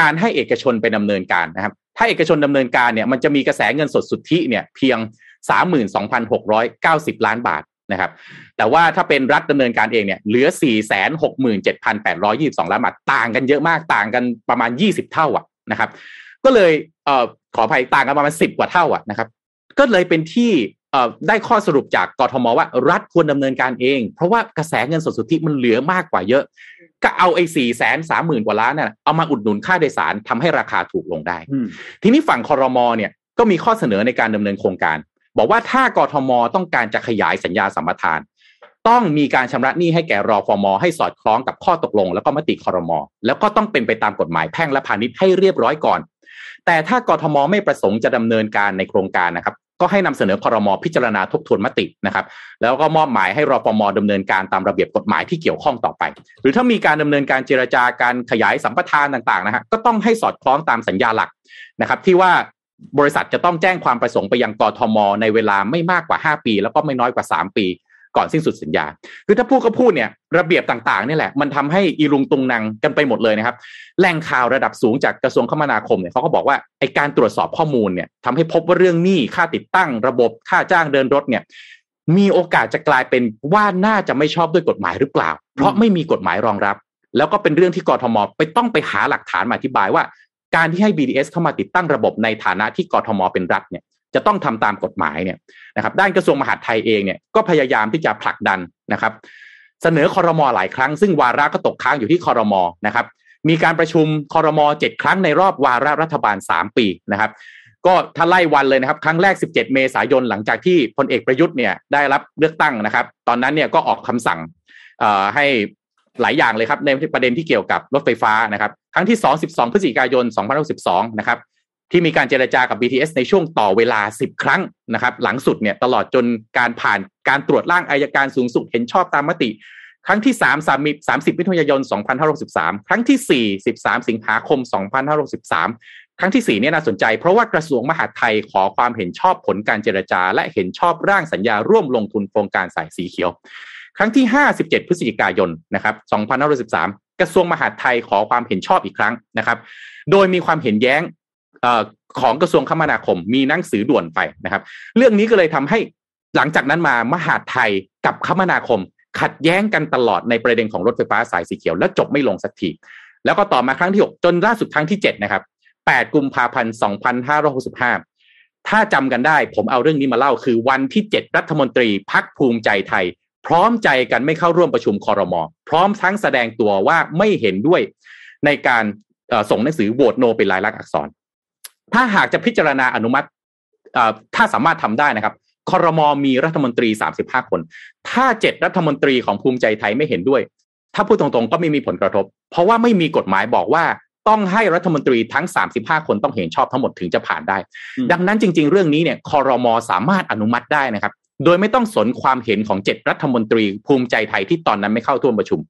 การให้เอกชนไปดำเนินการนะครับ ถ้าเอกชนดำเนินการเนี่ยมันจะมีกระแสเงินสดสุทธิเนี่ยเพียง 32,690 ล้านบาทนะครับ แต่ว่าถ้าเป็นรัฐดำเนินการเองเนี่ยเหลือ 467,822 ล้านบาทต่างกันเยอะมากต่างกันประมาณ 20 เท่าอะนะครับ ก็เลยเอ่อ ขออภัยต่างกันประมาณ10กว่าเท่าอะนะครับ ก็เลยเป็นที่เอ่อได้ข้อสรุปจากกทมว่ารัฐควรดำเนินการเอง เพราะว่ากระแสเงินสดสุทธิมันเหลือมากกว่าเยอะ ก็เอาไอ้สี่แสนสามหมื่นกว่าล้านน่ะเอามาอุดหนุนค่าโดยสารทำให้ราคาถูกลงได้ ทีนี้ฝั่งคอรมอเนี่ยก็มีข้อเสนอในการดำเนินโครงการ บอกว่าถ้ากทมต้องการจะขยายสัญญาสัมปทาน ต้องมีการชำระหนี้ให้แก่รอฟอมอให้สอดคล้องกับข้อตกลง แล้วก็มติคอรมอแล้วก็ต้องเป็นไปตามกฎหมายแพ่งและพาณิชย์ให้เรียบร้อยก่อน แต่ถ้ากทมไม่ประสงค์จะดำเนินการในโครงการนะครับ ก็ให้นำเสนอคอรมอพิจารณาทบทวนมตินะครับ แล้วก็มอบหมายให้รอฟมดำเนินการตามระเบียบกฎหมายที่เกี่ยวข้องต่อไป หรือถ้ามีการดำเนินการเจรจาการขยายสัมปทานต่างๆนะฮะก็ต้องให้สอดคล้องตามสัญญาหลักนะครับ ที่ว่าบริษัทจะต้องแจ้งความประสงค์ไปยังกทม ในเวลาไม่มากกว่า 5 ปี แล้วก็ไม่น้อยกว่า 3 ปี ก่อนสิ้นสุดสัญญา คือถ้าพูดก็พูดเนี่ยระเบียบต่างๆนี่แหละ มันทำให้อีลุงตุงนางกันไปหมดเลยนะครับแหล่งข่าวระดับสูงจากกระทรวงคมนาคมเนี่ยเขาก็บอกว่าไอการตรวจสอบข้อมูลเนี่ยทำให้พบว่าเรื่องหนี้ค่าติดตั้งระบบค่าจ้างเดินรถเนี่ยมีโอกาสจะกลายเป็นว่าน่าจะไม่ชอบด้วยกฎหมายหรือเปล่า เพราะไม่มีกฎหมายรองรับ แล้วก็เป็นเรื่องที่กรทมไปต้องไปหาหลักฐานมาอธิบายว่า การที่ให้ BDS เข้ามาติดตั้งระบบในฐานะที่กรทมเป็นรัฐเนี่ย จะต้องทำตามกฎหมายเนี่ยนะครับ ด้านกระทรวงมหาดไทยเองเนี่ยก็พยายามที่จะผลักดันนะครับ เสนอคอรมอหลายครั้ง ซึ่งวาระก็ตกค้างอยู่ที่คอรมอนะครับ มีการประชุมคอรมอเจ็ดครั้งในรอบวาระรัฐบาล3ปีนะครับก็ถ้าไล่วันเลยนะครับ ครั้งแรก 17 เมษายนหลังจากที่พลเอกประยุทธ์เนี่ยได้รับเลือกตั้งนะครับ ตอนนั้นเนี่ยก็ออกคำสั่งให้หลายอย่างเลยครับในประเด็นที่เกี่ยวกับรถไฟฟ้านะครับ ครั้งที่ 2 12 พฤศจิกายน2012นะครับ ที่มีการเจรจากับ BTS ในช่วงต่อเวลา 10 ครั้งนะครับ หลังสุดเนี่ยตลอดจนการผ่านการตรวจร่างอายการสูงสุดเห็นชอบตามมติ ครั้งที่ 3 30 30มิถุนายน 2563 ครั้งที่ 4 13 สิงหาคม 2563 ครั้งที่ 4 เนี่ยน่าสนใจ เพราะว่ากระทรวงมหาดไทยขอความเห็นชอบผลการเจรจา และเห็นชอบร่างสัญญาร่วมลงทุนโครงการสายสีเขียว ครั้งที่ 57 พฤศจิกายนนะครับ2513กระทรวงมหาดไทยขอความเห็นชอบอีกครั้งนะครับ โดยมีความเห็นแย้ง ของกระทรวงคมนาคม มีหนังสือด่วนไปนะครับ เรื่องนี้ก็เลยทำให้หลังจากนั้นมามหาดไทยกับคมนาคม ขัดแย้งกันตลอดในประเด็นของรถไฟฟ้าสายสีเขียวแล้วจบไม่ลงสักทีแล้วก็ต่อมาครั้งที่ 6 จนล่าสุดครั้งที่ 7 นะครับ 8 กุมภาพันธ์ 2565 ถ้าจำกันได้ ผมเอาเรื่องนี้มาเล่าคือวันที่ 7 รัฐมนตรีพักภูมิใจไทย พร้อมใจกันไม่เข้าร่วมประชุมคอรมอพร้อมทั้งแสดงตัวว่าไม่เห็นด้วยในการส่งหนังสือโหวตโนเป็นลายลักษณ์อักษร ถ้าหากจะพิจารณาอนุมัติถ้าสามารถทำได้นะครับคอรมอมีรัฐมนตรี 35 คน ถ้าเจ็ดรัฐมนตรีของภูมิใจไทยไม่เห็นด้วย ถ้าพูดตรงๆก็ไม่มีผลกระทบ เพราะว่าไม่มีกฎหมายบอกว่าต้องให้รัฐมนตรีทั้ง 35 คนต้องเห็นชอบทั้งหมดถึงจะผ่านได้ ดังนั้นจริง ๆ เรื่องนี้เนี่ยคอรมอสามารถอนุมัติได้นะครับ โดยไม่ต้องสนความเห็นของเจ็ดรัฐมนตรีภูมิใจไทยที่ตอนนั้นไม่เข้าร่วมประชุม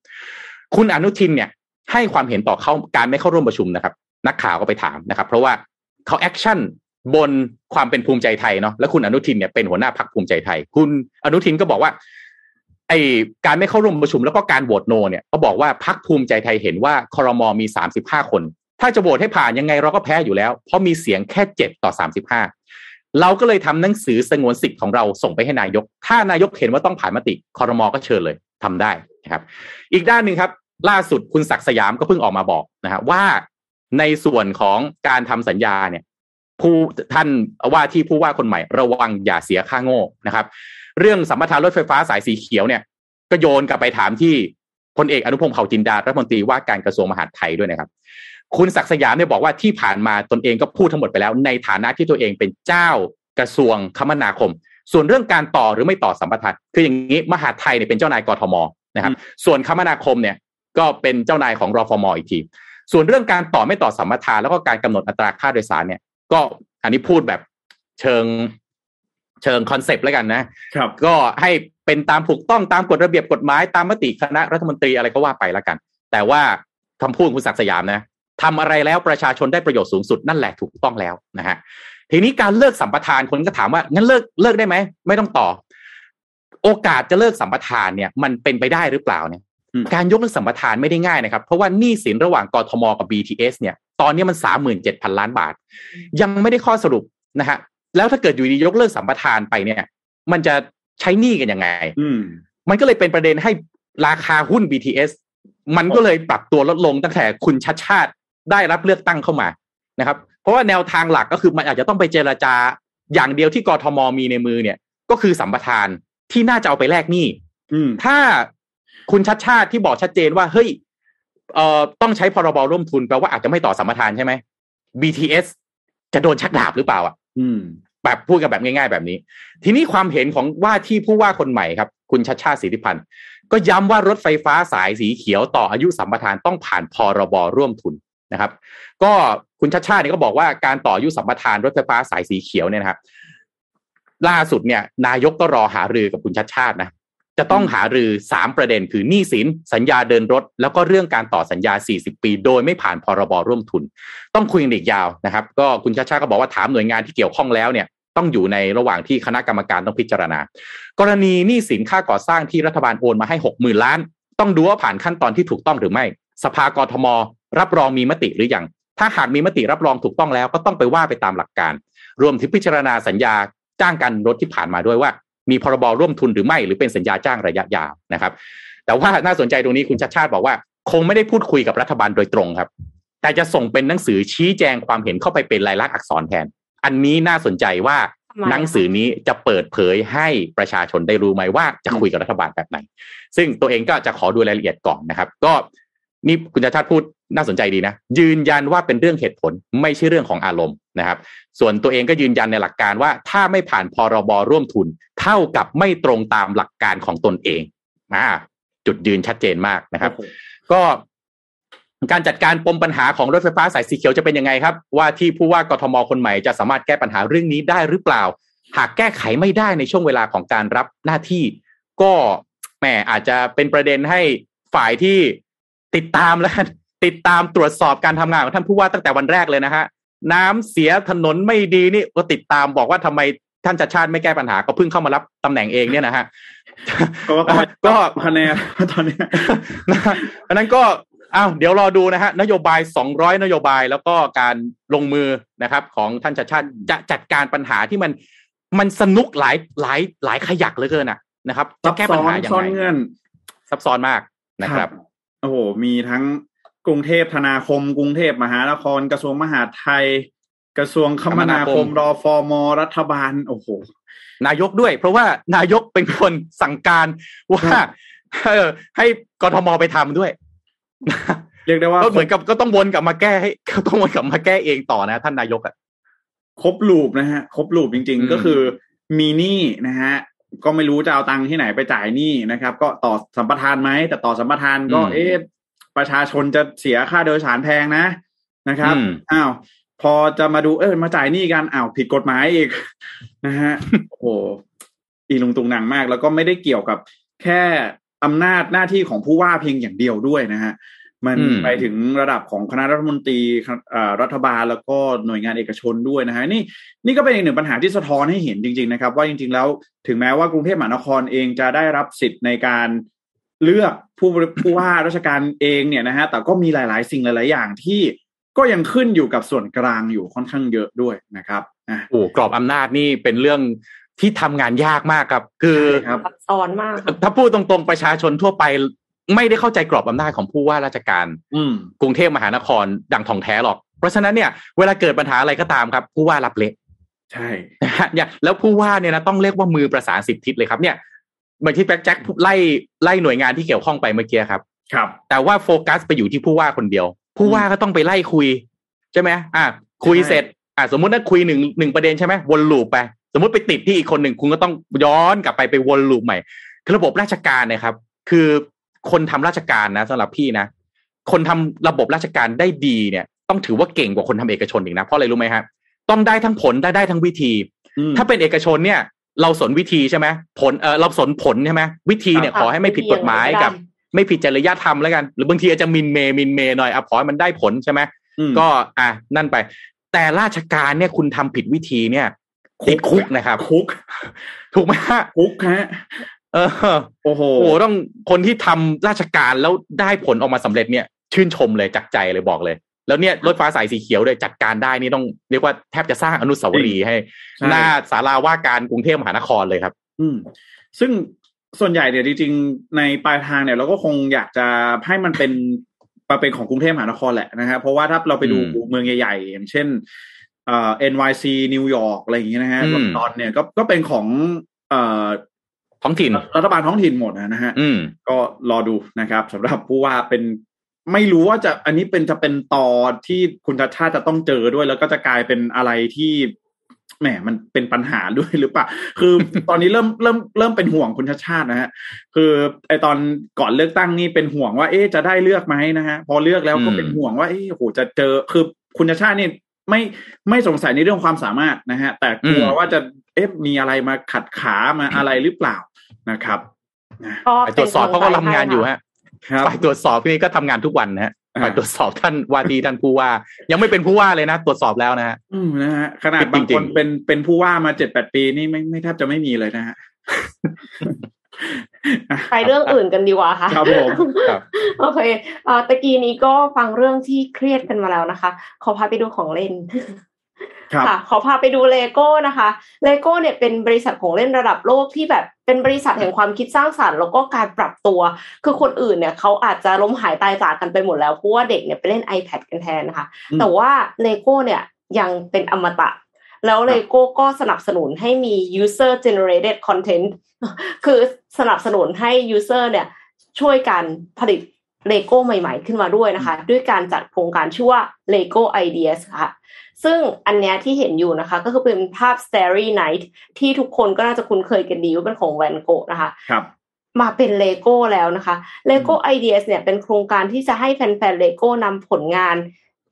คุณอนุทินเนี่ยให้ความเห็นต่อเข้าการไม่เข้าร่วมประชุมนะครับ นักข่าวก็ไปถามนะครับ เพราะว่า เขา action บนความเป็นภูมิใจไทยเนาะแล้วคุณอนุทินเนี่ยเป็นหัวหน้าพรรคภูมิใจไทย คุณอนุทินก็บอกว่า ไอ้การไม่เข้าร่วมประชุมแล้วก็การโหวต no เนี่ยก็บอกว่าพรรคภูมิใจไทยเห็นว่าคอรมอมีสามสิบห้าคน ถ้าจะโหวตให้ผ่านยังไงเราก็แพ้อยู่แล้ว เพราะมีเสียงแค่เจ็ดต่อสามสิบห้าเราก็เลยทำหนังสือสงวนสิทธิ์ของเราส่งไปให้นายก ถ้านายกเห็นว่าต้องผ่านมติคอรมอก็เชิญเลยทำได้นะครับ อีกด้านหนึ่งครับ ล่าสุดคุณศักดิ์สยามก็เพิ่งออกมาบอกนะฮะว่า ในส่วนของการทำสัญญาเนี่ยผู้ท่านว่าที่ผู้ว่าคนใหม่ระวังอย่าเสียค่าโง่นะครับ เรื่องสัมปทานรถไฟฟ้าสายสีเขียวเนี่ย ก็โยนกลับไปถามที่พลเอกอนุพงศ์เผ่าจินดารัฐมนตรีว่าการกระทรวงมหาดไทยด้วยนะครับ คุณศักดิ์สยามเนี่ยบอกว่าที่ผ่านมาตนเองก็พูดทั้งหมดไปแล้ว ในฐานะที่ตัวเองเป็นเจ้ากระทรวงคมนาคม ส่วนเรื่องการต่อหรือไม่ต่อสัมปทานคืออย่างนี้มหาดไทยเนี่ยเป็นเจ้านายกทมนะครับ ส่วนคมนาคมเนี่ยก็เป็นเจ้านายของรฟมอีกที ส่วนเรื่องการต่อไม่ต่อสัมปทานแล้วก็การกำหนดอัตราค่าโดยสารเนี่ย ก็อันนี้พูดแบบเชิงเชิง concept แล้วกันนะครับ ก็ให้เป็นตามถูกต้องตามกฎระเบียบกฎหมายตามมติคณะรัฐมนตรีอะไรก็ว่าไปแล้วกัน แต่ว่าคำพูดคุณศักดิ์สยามนะทำอะไรแล้วประชาชนได้ประโยชน์สูงสุดนั่นแหละถูกต้องแล้วนะฮะทีนี้การเลิกสัมปทานคนก็ถามว่างั้นเลิกเลิกได้ไหมไม่ต้องต่อ โอกาสจะเลิกสัมปทานเนี่ย มันเป็นไปได้หรือเปล่าเนี่ย การยกเลิกสัมปทานไม่ได้ง่ายนะครับ เพราะว่าหนี้สินระหว่างกทมกับ BTS เนี่ย ตอนนี้มันสามหมื่นเจ็ดพันล้านบาท ยังไม่ได้ข้อสรุปนะฮะแล้วถ้าเกิดอยู่ดียกเลิกสัมปทานไปเนี่ย มันจะใช้หนี้กันยังไงมันก็เลยเป็นประเด็นให้ราคาหุ้น BTS มันก็เลยปรับตัวลดลงตั้งแต่คุณชัดชาติได้รับเลือกตั้งเข้ามานะครับ เพราะว่าแนวทางหลักก็คือมันอาจจะต้องไปเจรจาอย่างเดียวที่กทมมีในมือเนี่ย ก็คือสัมปทานที่น่าจะเอาไปแลกหนี้ถ้า คุณชัดชาติที่บอกชัดเจนว่าเฮ้ยเอ่อต้องใช้พรบร่วมทุนแปลว่าอาจจะไม่ต่อสัมปทานใช่ไหม BTS จะโดนชักดาบหรือเปล่าอะอืมแบบพูดกันแบบง่าย ๆ แบบนี้ ทีนี้ความเห็นของว่าที่ผู้ว่าคนใหม่ครับ คุณชัดชาติสิทธิพันธ์ก็ย้ำว่ารถไฟฟ้าสายสีเขียวต่ออายุสัมปทานต้องผ่านพรบร่วมทุนนะครับ ก็คุณชัดชาติเนี่ยก็บอกว่าการต่ออายุสัมปทานรถไฟฟ้าสายสีเขียวเนี่ยนะครับล่าสุดเนี่ย นายกก็รอหารือกับคุณชัดชาตินะ จะต้องหารือสามประเด็นคือหนี้สินสัญญาเดินรถ แล้วก็เรื่องการต่อสัญญา 40 ปี โดยไม่ผ่านพรบร่วมทุน ต้องคุยกันอีกยาวนะครับ ก็คุณชาชาก็บอกว่าถามหน่วยงานที่เกี่ยวข้องแล้วเนี่ยต้องอยู่ในระหว่างที่คณะกรรมการต้องพิจารณา กรณีหนี้สินค่าก่อสร้างที่รัฐบาลโอนมาให้ 60,000 ล้าน ต้องดูว่าผ่านขั้นตอนที่ถูกต้องหรือไม่ สภากรทม รับรองมีมติหรือยังถ้าหากมีมติรับรองถูกต้องแล้วก็ต้องไปว่าไปตามหลักการ รวมถึงพิจารณาสัญญาจ้างกันรถที่ผ่านมาด้วยว่า มีพรบร่วมทุนหรือไม่ หรือเป็นสัญญาจ้างระยะยาวนะครับ แต่ว่าน่าสนใจตรงนี้คุณชาติชาติบอกว่า คงไม่ได้พูดคุยกับรัฐบาลโดยตรงครับ แต่จะส่งเป็นหนังสือชี้แจงความเห็นเข้าไปเป็นลายลักษณ์อักษรแทน อันนี้น่าสนใจว่าหนังสือนี้จะเปิดเผยให้ประชาชนได้รู้ไหมว่าจะคุยกับรัฐบาลแบบไหน ซึ่งตัวเองก็จะขอดูรายละเอียดก่อนนะครับ ก็นี่คุณชาชาติพูดน่าสนใจดีนะ ยืนยันว่าเป็นเรื่องเหตุผลไม่ใช่เรื่องของอารมณ์นะครับ ส่วนตัวเองก็ยืนยันในหลักการว่า ถ้าไม่ผ่านพรบร่วมทุน เท่ากับไม่ตรงตามหลักการของตนเองอ่าจุดยืนชัดเจนมากนะครับ ก็การจัดการปมปัญหาของรถไฟฟ้าสายสีเขียวจะเป็นยังไงครับ ว่าที่ผู้ว่ากทมคนใหม่จะสามารถแก้ปัญหาเรื่องนี้ได้หรือเปล่า หากแก้ไขไม่ได้ในช่วงเวลาของการรับหน้าที่ ก็แหมอาจจะเป็นประเด็นให้ฝ่ายที่ติดตามแล้วติดตามตรวจสอบการทำงานของท่านผู้ว่าตั้งแต่วันแรกเลยนะฮะน้ำเสียถนนไม่ดีนี่ก็ติดตามบอกว่าทำไม ท่านจัดชาติไม่แก้ปัญหาก็เพิ่งเข้ามารับตำแหน่งเองเนี่ยนะฮะก็คะแนนตอนนี้อันนั้นก็อ้าวเดี๋ยวรอดูนะฮะนโยบายสองร้อยนโยบายแล้วก็การลงมือนะครับ ของท่านชัดชาติจะจัดการปัญหาที่มันมันสนุกหลายหลายหลายขยักเหลือเกินอะนะครับจะแก้ปัญหาอย่างไรซับซ้อนมากนะครับ โอ้โหมีทั้งกรุงเทพธนาคม กรุงเทพมหานครกระทรวงมหาดไทย กระทรวงคมนาคมรอฟอมรัฐบาล โอ้โห นายกด้วย เพราะว่านายกเป็นคนสั่งการว่าให้กทมไปทำด้วยเรียกได้ว่าก็เหมือนกับก็ต้องวนกลับมาแก้ให้ก็ต้องวนกลับมาแก้เองต่อนะ ท่านนายกอะครบลูปนะฮะครบลูปจริง ๆ ก็คือมีหนี้นะฮะก็ไม่รู้จะเอาตังค์ที่ไหนไปจ่ายหนี้นะครับ ก็ต่อสัมปทานไหมแต่ต่อสัมปทานก็เอ๊ะประชาชนจะเสียค่าโดยสารแพงนะนะครับอ้าว พอจะมาดูเออมาจ่ายหนี้กันอ้าวผิดกฎหมายอีกนะฮะโอ้โหอีลุงตุงหนังมาก แล้วก็ไม่ได้เกี่ยวกับแค่อำนาจหน้าที่ของผู้ว่าเพียงอย่างเดียวด้วยนะฮะมันไปถึงระดับของคณะรัฐมนตรีรัฐบาลแล้วก็หน่วยงานเอกชนด้วยนะฮะนี่นี่ก็เป็นอีกหนึ่งปัญหาที่สะท้อนให้เห็นจริง ๆ นะครับ ว่าจริง ๆ แล้วถึงแม้ว่ากรุงเทพมหานครเองจะได้รับสิทธิ์ในการเลือกผู้ผู้ว่าราชการเองเนี่ยนะฮะแต่ก็มีหลาย ๆ สิ่งหลาย ๆ อย่างที่ ก็ยังขึ้นอยู่กับส่วนกลางอยู่ค่อนข้างเยอะด้วยนะครับโอ้กรอบอำนาจนี่เป็นเรื่องที่ทำงานยากมากครับ คือซับซ้อนมาก ถ้าพูดตรงๆประชาชนทั่วไปไม่ได้เข้าใจกรอบอำนาจของผู้ว่าราชการกรุงเทพมหานครดังทองแท้หรอก เพราะฉะนั้นเนี่ยเวลาเกิดปัญหาอะไรก็ตามครับ ผู้ว่ารับเละใช่เนี่ยแล้วผู้ว่าเนี่ยนะต้องเรียกว่ามือประสานสิบทิศเลยครับเนี่ยเหมือนที่แบ็กแจ็คไล่ไล่หน่วยงานที่เกี่ยวข้องไปเมื่อกี้ครับ ครับ แต่ว่าโฟกัสไปอยู่ที่ผู้ว่าคนเดียว ผู้ว่าก็ต้องไปไล่คุย ใช่ไหมอะคุยเสร็จ อะสมมติถ้าคุยหนึ่งหนึ่งประเด็นใช่ไหมวนลูปไป สมมติไปติดที่อีกคนหนึ่งคุณก็ต้องย้อนกลับไปไปวนลูปใหม่คือระบบราชการเนี่ยครับ คือคนทำราชการนะสำหรับพี่นะ คนทำระบบราชการได้ดีเนี่ย ต้องถือว่าเก่งกว่าคนทำเอกชนอีกนะเพราะอะไรรู้ไหมครับต้องได้ทั้งผลได้ได้ทั้งวิธี ถ้าเป็นเอกชนเนี่ย เราสนวิธีใช่ไหมผลเออเราสนผลใช่ไหมวิธีเนี่ยขอให้ไม่ผิดกฎหมายกับ ไม่ผิดจริยธรรมแล้วกัน หรือบางทีอาจจะมินเมมินเมหน่อยอะขอให้มันได้ผลใช่ไหมก็อะนั่นไป แต่ราชการเนี่ยคุณทำผิดวิธีเนี่ยติดคุกนะครับ คุก ถูกไหมคุกฮะเออโอ้โหต้องคนที่ทำราชการแล้วได้ผลออกมาสำเร็จเนี่ย ชื่นชมเลยจากใจเลยบอกเลย แล้วเนี่ยรถฟ้าสายสีเขียวเลยจัดการได้นี่ต้องเรียกว่าแทบจะสร้างอนุสาวรีย์ให้ หน้าศาลาว่าการกรุงเทพมหานครเลยครับ อืมซึ่ง ส่วนใหญ่เนี่ยจริงๆในปลายทางเนี่ยเราก็คงอยากจะให้มันเป็นมาเป็นของกรุงเทพมหานครแหละนะครับเพราะว่าถ้าเราไปดูเมืองใหญ่ๆ อย่างเช่นเอ่อ NYC นิวยอร์กอะไรอย่างเงี้ยนะฮะลอนดอนเนี่ยก็ก็เป็นของเอ่อท้องถิ่นรัฐบาลท้องถิ่นหมดนะฮะก็รอดูนะครับสำหรับผู้ว่าเป็นไม่รู้ว่าจะอันนี้เป็นจะเป็นตอนที่คุณชาชาติจะต้องเจอด้วย แล้วก็จะกลายเป็นอะไรที่ แหมมันเป็นปัญหาด้วยหรือเปล่า คือตอนนี้เริ่มเริ่มเริ่มเป็นห่วงคุณชาติชาตินะฮะ คือไอตอนก่อนเลือกตั้งนี่เป็นห่วงว่า เอ๊ะจะได้เลือกไหมนะฮะ พอเลือกแล้วก็เป็นห่วงว่า เอ๊ะโหจะเจอ คือคุณชาติชาตินี่ไม่ไม่สงสัยในเรื่องความสามารถนะฮะ แต่กลัวว่าจะ เอ๊ะมีอะไรมาขัดขามาอะไรหรือเปล่านะครับไปตรวจสอบเขาก็ทำงานอยู่ฮะครับไปตรวจสอบนี่ก็ทำงานทุกวันนะฮะอ่า ไปตรวจสอบท่านวาทีท่านผู้ว่า ยังไม่เป็นผู้ว่าเลยนะ ตรวจสอบแล้วนะฮะอืมนะฮะขนาดบางจริคนงๆเป็นเป็นผู้ว่ามาเจ็ดแปดปีนี่ไม่ไม่แทบจะไม่มีเลยนะฮะไปเรื่องอื่นกันดีกว่าค่ะครับผมครับโอเคเอ่อตะกี้นี้ก็ฟังเรื่องที่เครียดกันมาแล้วนะคะ ขอพาไปดูของเล่น ครับค่ะขอพาไปดูเลโก้นะคะเลโก้เนี่ยเป็นบริษัทของเล่นระดับโลกที่แบบเป็นบริษัทแห่งความคิดสร้างสรรค์แล้วก็การปรับตัว คือคนอื่นเนี่ยเขาอาจจะล้มหายตายจากกันไปหมดแล้วเพราะว่าเด็กเนี่ยไปเล่น iPad กันแทนนะคะอืมแต่ว่าเลโก้เนี่ยยังเป็นอมตะแล้วเลโก้ก็สนับสนุนให้มี user generated content คือสนับสนุนให้ user เนี่ยช่วยกันผลิตเลโก้ใหม่ๆ ขึ้นมาด้วยนะคะ ด้วยการจัดโครงการชื่อว่า Lego Ideas ค่ะ ซึ่งอันเนี้ยที่เห็นอยู่นะคะ ก็คือเป็นภาพ Starry Night ที่ทุกคนก็น่าจะคุ้นเคยกันดีว่าเป็นของแวนโกะนะคะครับมาเป็นเลโก้แล้วนะคะ Lego Ideas เนี่ยเป็นโครงการที่จะให้แฟนๆเลโก้นำผลงาน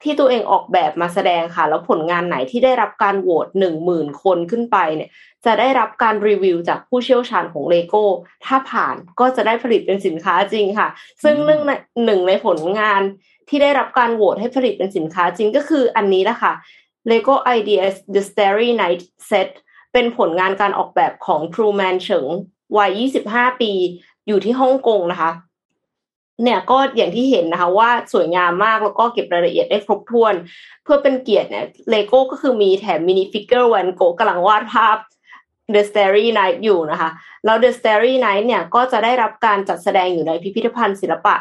ที่ตัวเองออกแบบมาแสดงค่ะ แล้วผลงานไหนที่ได้รับการโหวตหนึ่งหมื่นคนขึ้นไปเนี่ย จะได้รับการรีวิวจากผู้เชี่ยวชาญของเลโก้ถ้าผ่านก็จะได้ผลิตเป็นสินค้าจริงค่ะ ซึ่งอืมหนึ่งในหนึ่งในผลงาน ที่ได้รับการโหวตให้ผลิตเป็นสินค้าจริงก็คืออันนี้แหละค่ะ Lego Ideas The Starry Night Set เป็นผลงานการออกแบบของ Truman เฉิงวัย 25 ปี อยู่ที่ฮ่องกงนะคะ เนี่ยก็อย่างที่เห็นนะคะว่าสวยงามมากแล้วก็เก็บรายละเอียดได้ครบถ้วน เพื่อเป็นเกียรติเนี่ยเลโก้ก็คือมีแถม minifigure แวนโกกำลังวาดภาพ The Starry Night อยู่นะคะ แล้ว The Starry Night เนี่ยก็จะได้รับการจัดแสดงอยู่ในพิพิธภัณฑ์ศิลปะ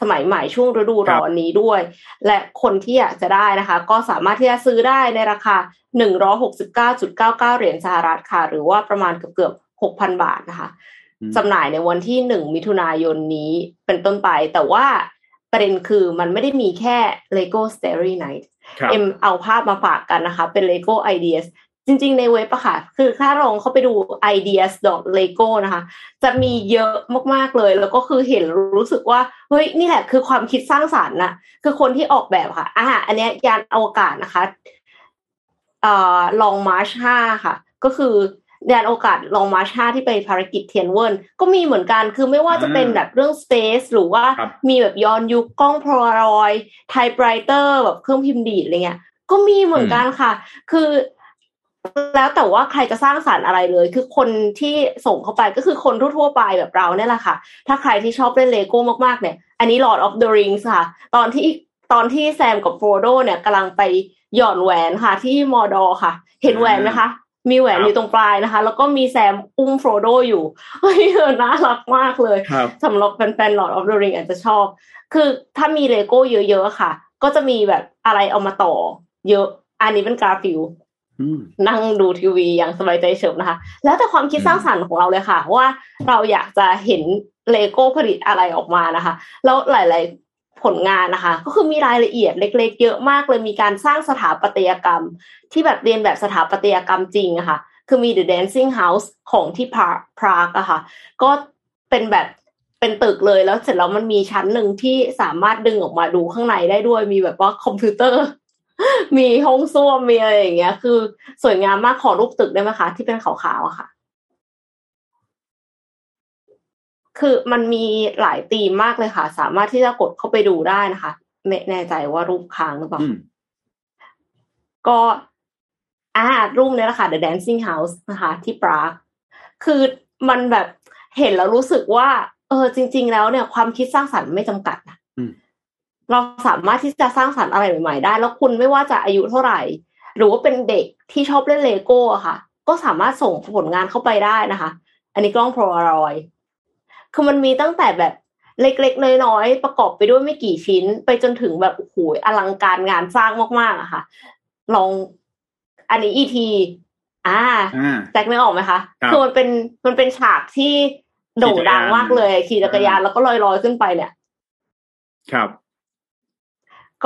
สมัยใหม่ช่วงฤดูร้อนนี้ด้วย และคนที่อยากจะได้นะคะ ก็สามารถที่จะซื้อได้ในราคา 169.99 เหรียญสหรัฐค่ะ หรือว่าประมาณเกือบเกือบ6,000 บาทนะคะอืมจำหน่ายในวันที่ 1 มิถุนายนนี้เป็นต้นไป แต่ว่าประเด็นคือมันไม่ได้มีแค่ Lego Starry Night ครับเอ็มเอาภาพมาฝากกันนะคะ เป็น Lego Ideas จริงๆ ในเว็บอะค่ะ คือถ้าลองเข้าไปดู ideas lego นะคะ จะมีเยอะมากๆเลย แล้วก็คือเห็นรู้สึกว่า เฮ้ย นี่แหละคือความคิดสร้างสรรค์นะคือคนที่ออกแบบค่ะ อ่า อันเนี้ยยานอวกาศนะคะเอ่อ Long March ห้าค่ะ ก็คือยานอวกาศ Long March ห้าที่ไปภารกิจเทียนเหวินก็มีเหมือนกันคือไม่ว่าจะเป็นแบบเรื่อง space หรือว่าครับมีแบบย้อนยุคกล้องโพลารอยด์typewriter แบบเครื่องพิมพ์ดีดอะไรเงี้ย ก็มีเหมือนกันค่ะ คือ แล้วแต่ว่าใครจะสร้างสรรค์อะไรเลย คือคนที่ส่งเข้าไปก็คือคนทั่วๆไปแบบเราเนี่ยแหละค่ะ ถ้าใครที่ชอบเล่นเลโก้มากๆเนี่ย อันนี้ Lord of the Rings ค่ะ ตอนที่ตอนที่แซมกับโฟรโดเนี่ยกำลังไปหย่อนแหวนค่ะ ที่มอร์ดอร์ค่ะ เห็นแหวนไหมคะ มีแหวนครับอยู่ตรงปลายนะคะ แล้วก็มีแซมอุ้มโฟรโดอยู่เฮ้ยเออน่ารักมากเลยครับสำหรับแฟนๆ Lord of the Ring อาจจะชอบ คือถ้ามีเลโก้เยอะๆค่ะ ก็จะมีแบบอะไรเอามาต่อ เยอะ อันนี้เป็นการ์ฟิลด์ อืม นั่งดูทีวีอย่างสบายใจเฉิบนะคะ แล้วแต่ความคิดสร้างสรรค์ของเราเลยค่ะ ว่าเราอยากจะเห็นเลโก้ผลิตอะไรออกมานะคะ แล้วหลาย ๆผลงานนะคะ ก็คือมีรายละเอียดเล็ก ๆ เยอะมากเลยมีการสร้างสถาปัตยกรรม ที่แบบเลียนแบบสถาปัตยกรรมจริงอะค่ะ คือมี The Dancing House ของที่พาพรากอะค่ะ ก็เป็นแบบเป็นตึกเลยแล้วเสร็จแล้วมันมีชั้นหนึ่งที่สามารถดึงออกมาดูข้างในได้ด้วยมีแบบว่าคอมพิวเตอร์ มีห้องส้วมมีอะไรอย่างเงี้ย คือสวยงามมากขอรูปตึกได้ไหมคะที่เป็นขาวๆอะค่ะ คือมันมีหลายธีมมากเลยค่ะ สามารถที่จะกดเข้าไปดูได้นะคะไม่แน่ใจว่ารูปค้างหรือเปล่าอืมก็อ่ารูปเนี้ยแหละค่ะ The Dancing House นะคะ ที่ปรากคือมันแบบเห็นแล้วรู้สึกว่า เออ จริง ๆ แล้วเนี่ย ความคิดสร้างสรรค์ไม่จำกัดนะอืม เราสามารถที่จะสร้างสรรค์อะไรใหม่ ๆ ได้ แล้วคุณไม่ว่าจะอายุเท่าไหร่ หรือว่าเป็นเด็กที่ชอบเล่นเลโก้อะค่ะ ก็สามารถส่งผลงานเข้าไปได้นะคะ อันนี้กล้องโพลารอยด์คือมันมีตั้งแต่แบบเล็กๆ น้อยๆ ประกอบไปด้วยไม่กี่ชิ้น ไปจนถึงแบบโอ้โหอลังการงานสร้างมากๆอะค่ะ ลองอันนี้อีทีอ่าอ่าแจ็คนึกออกไหมคะครับคือมันเป็นมันเป็นฉากที่โด่งดังมากเลย ขี่จักรยานแล้วก็ลอยลอยๆขึ้นไปเนี่ย ครับ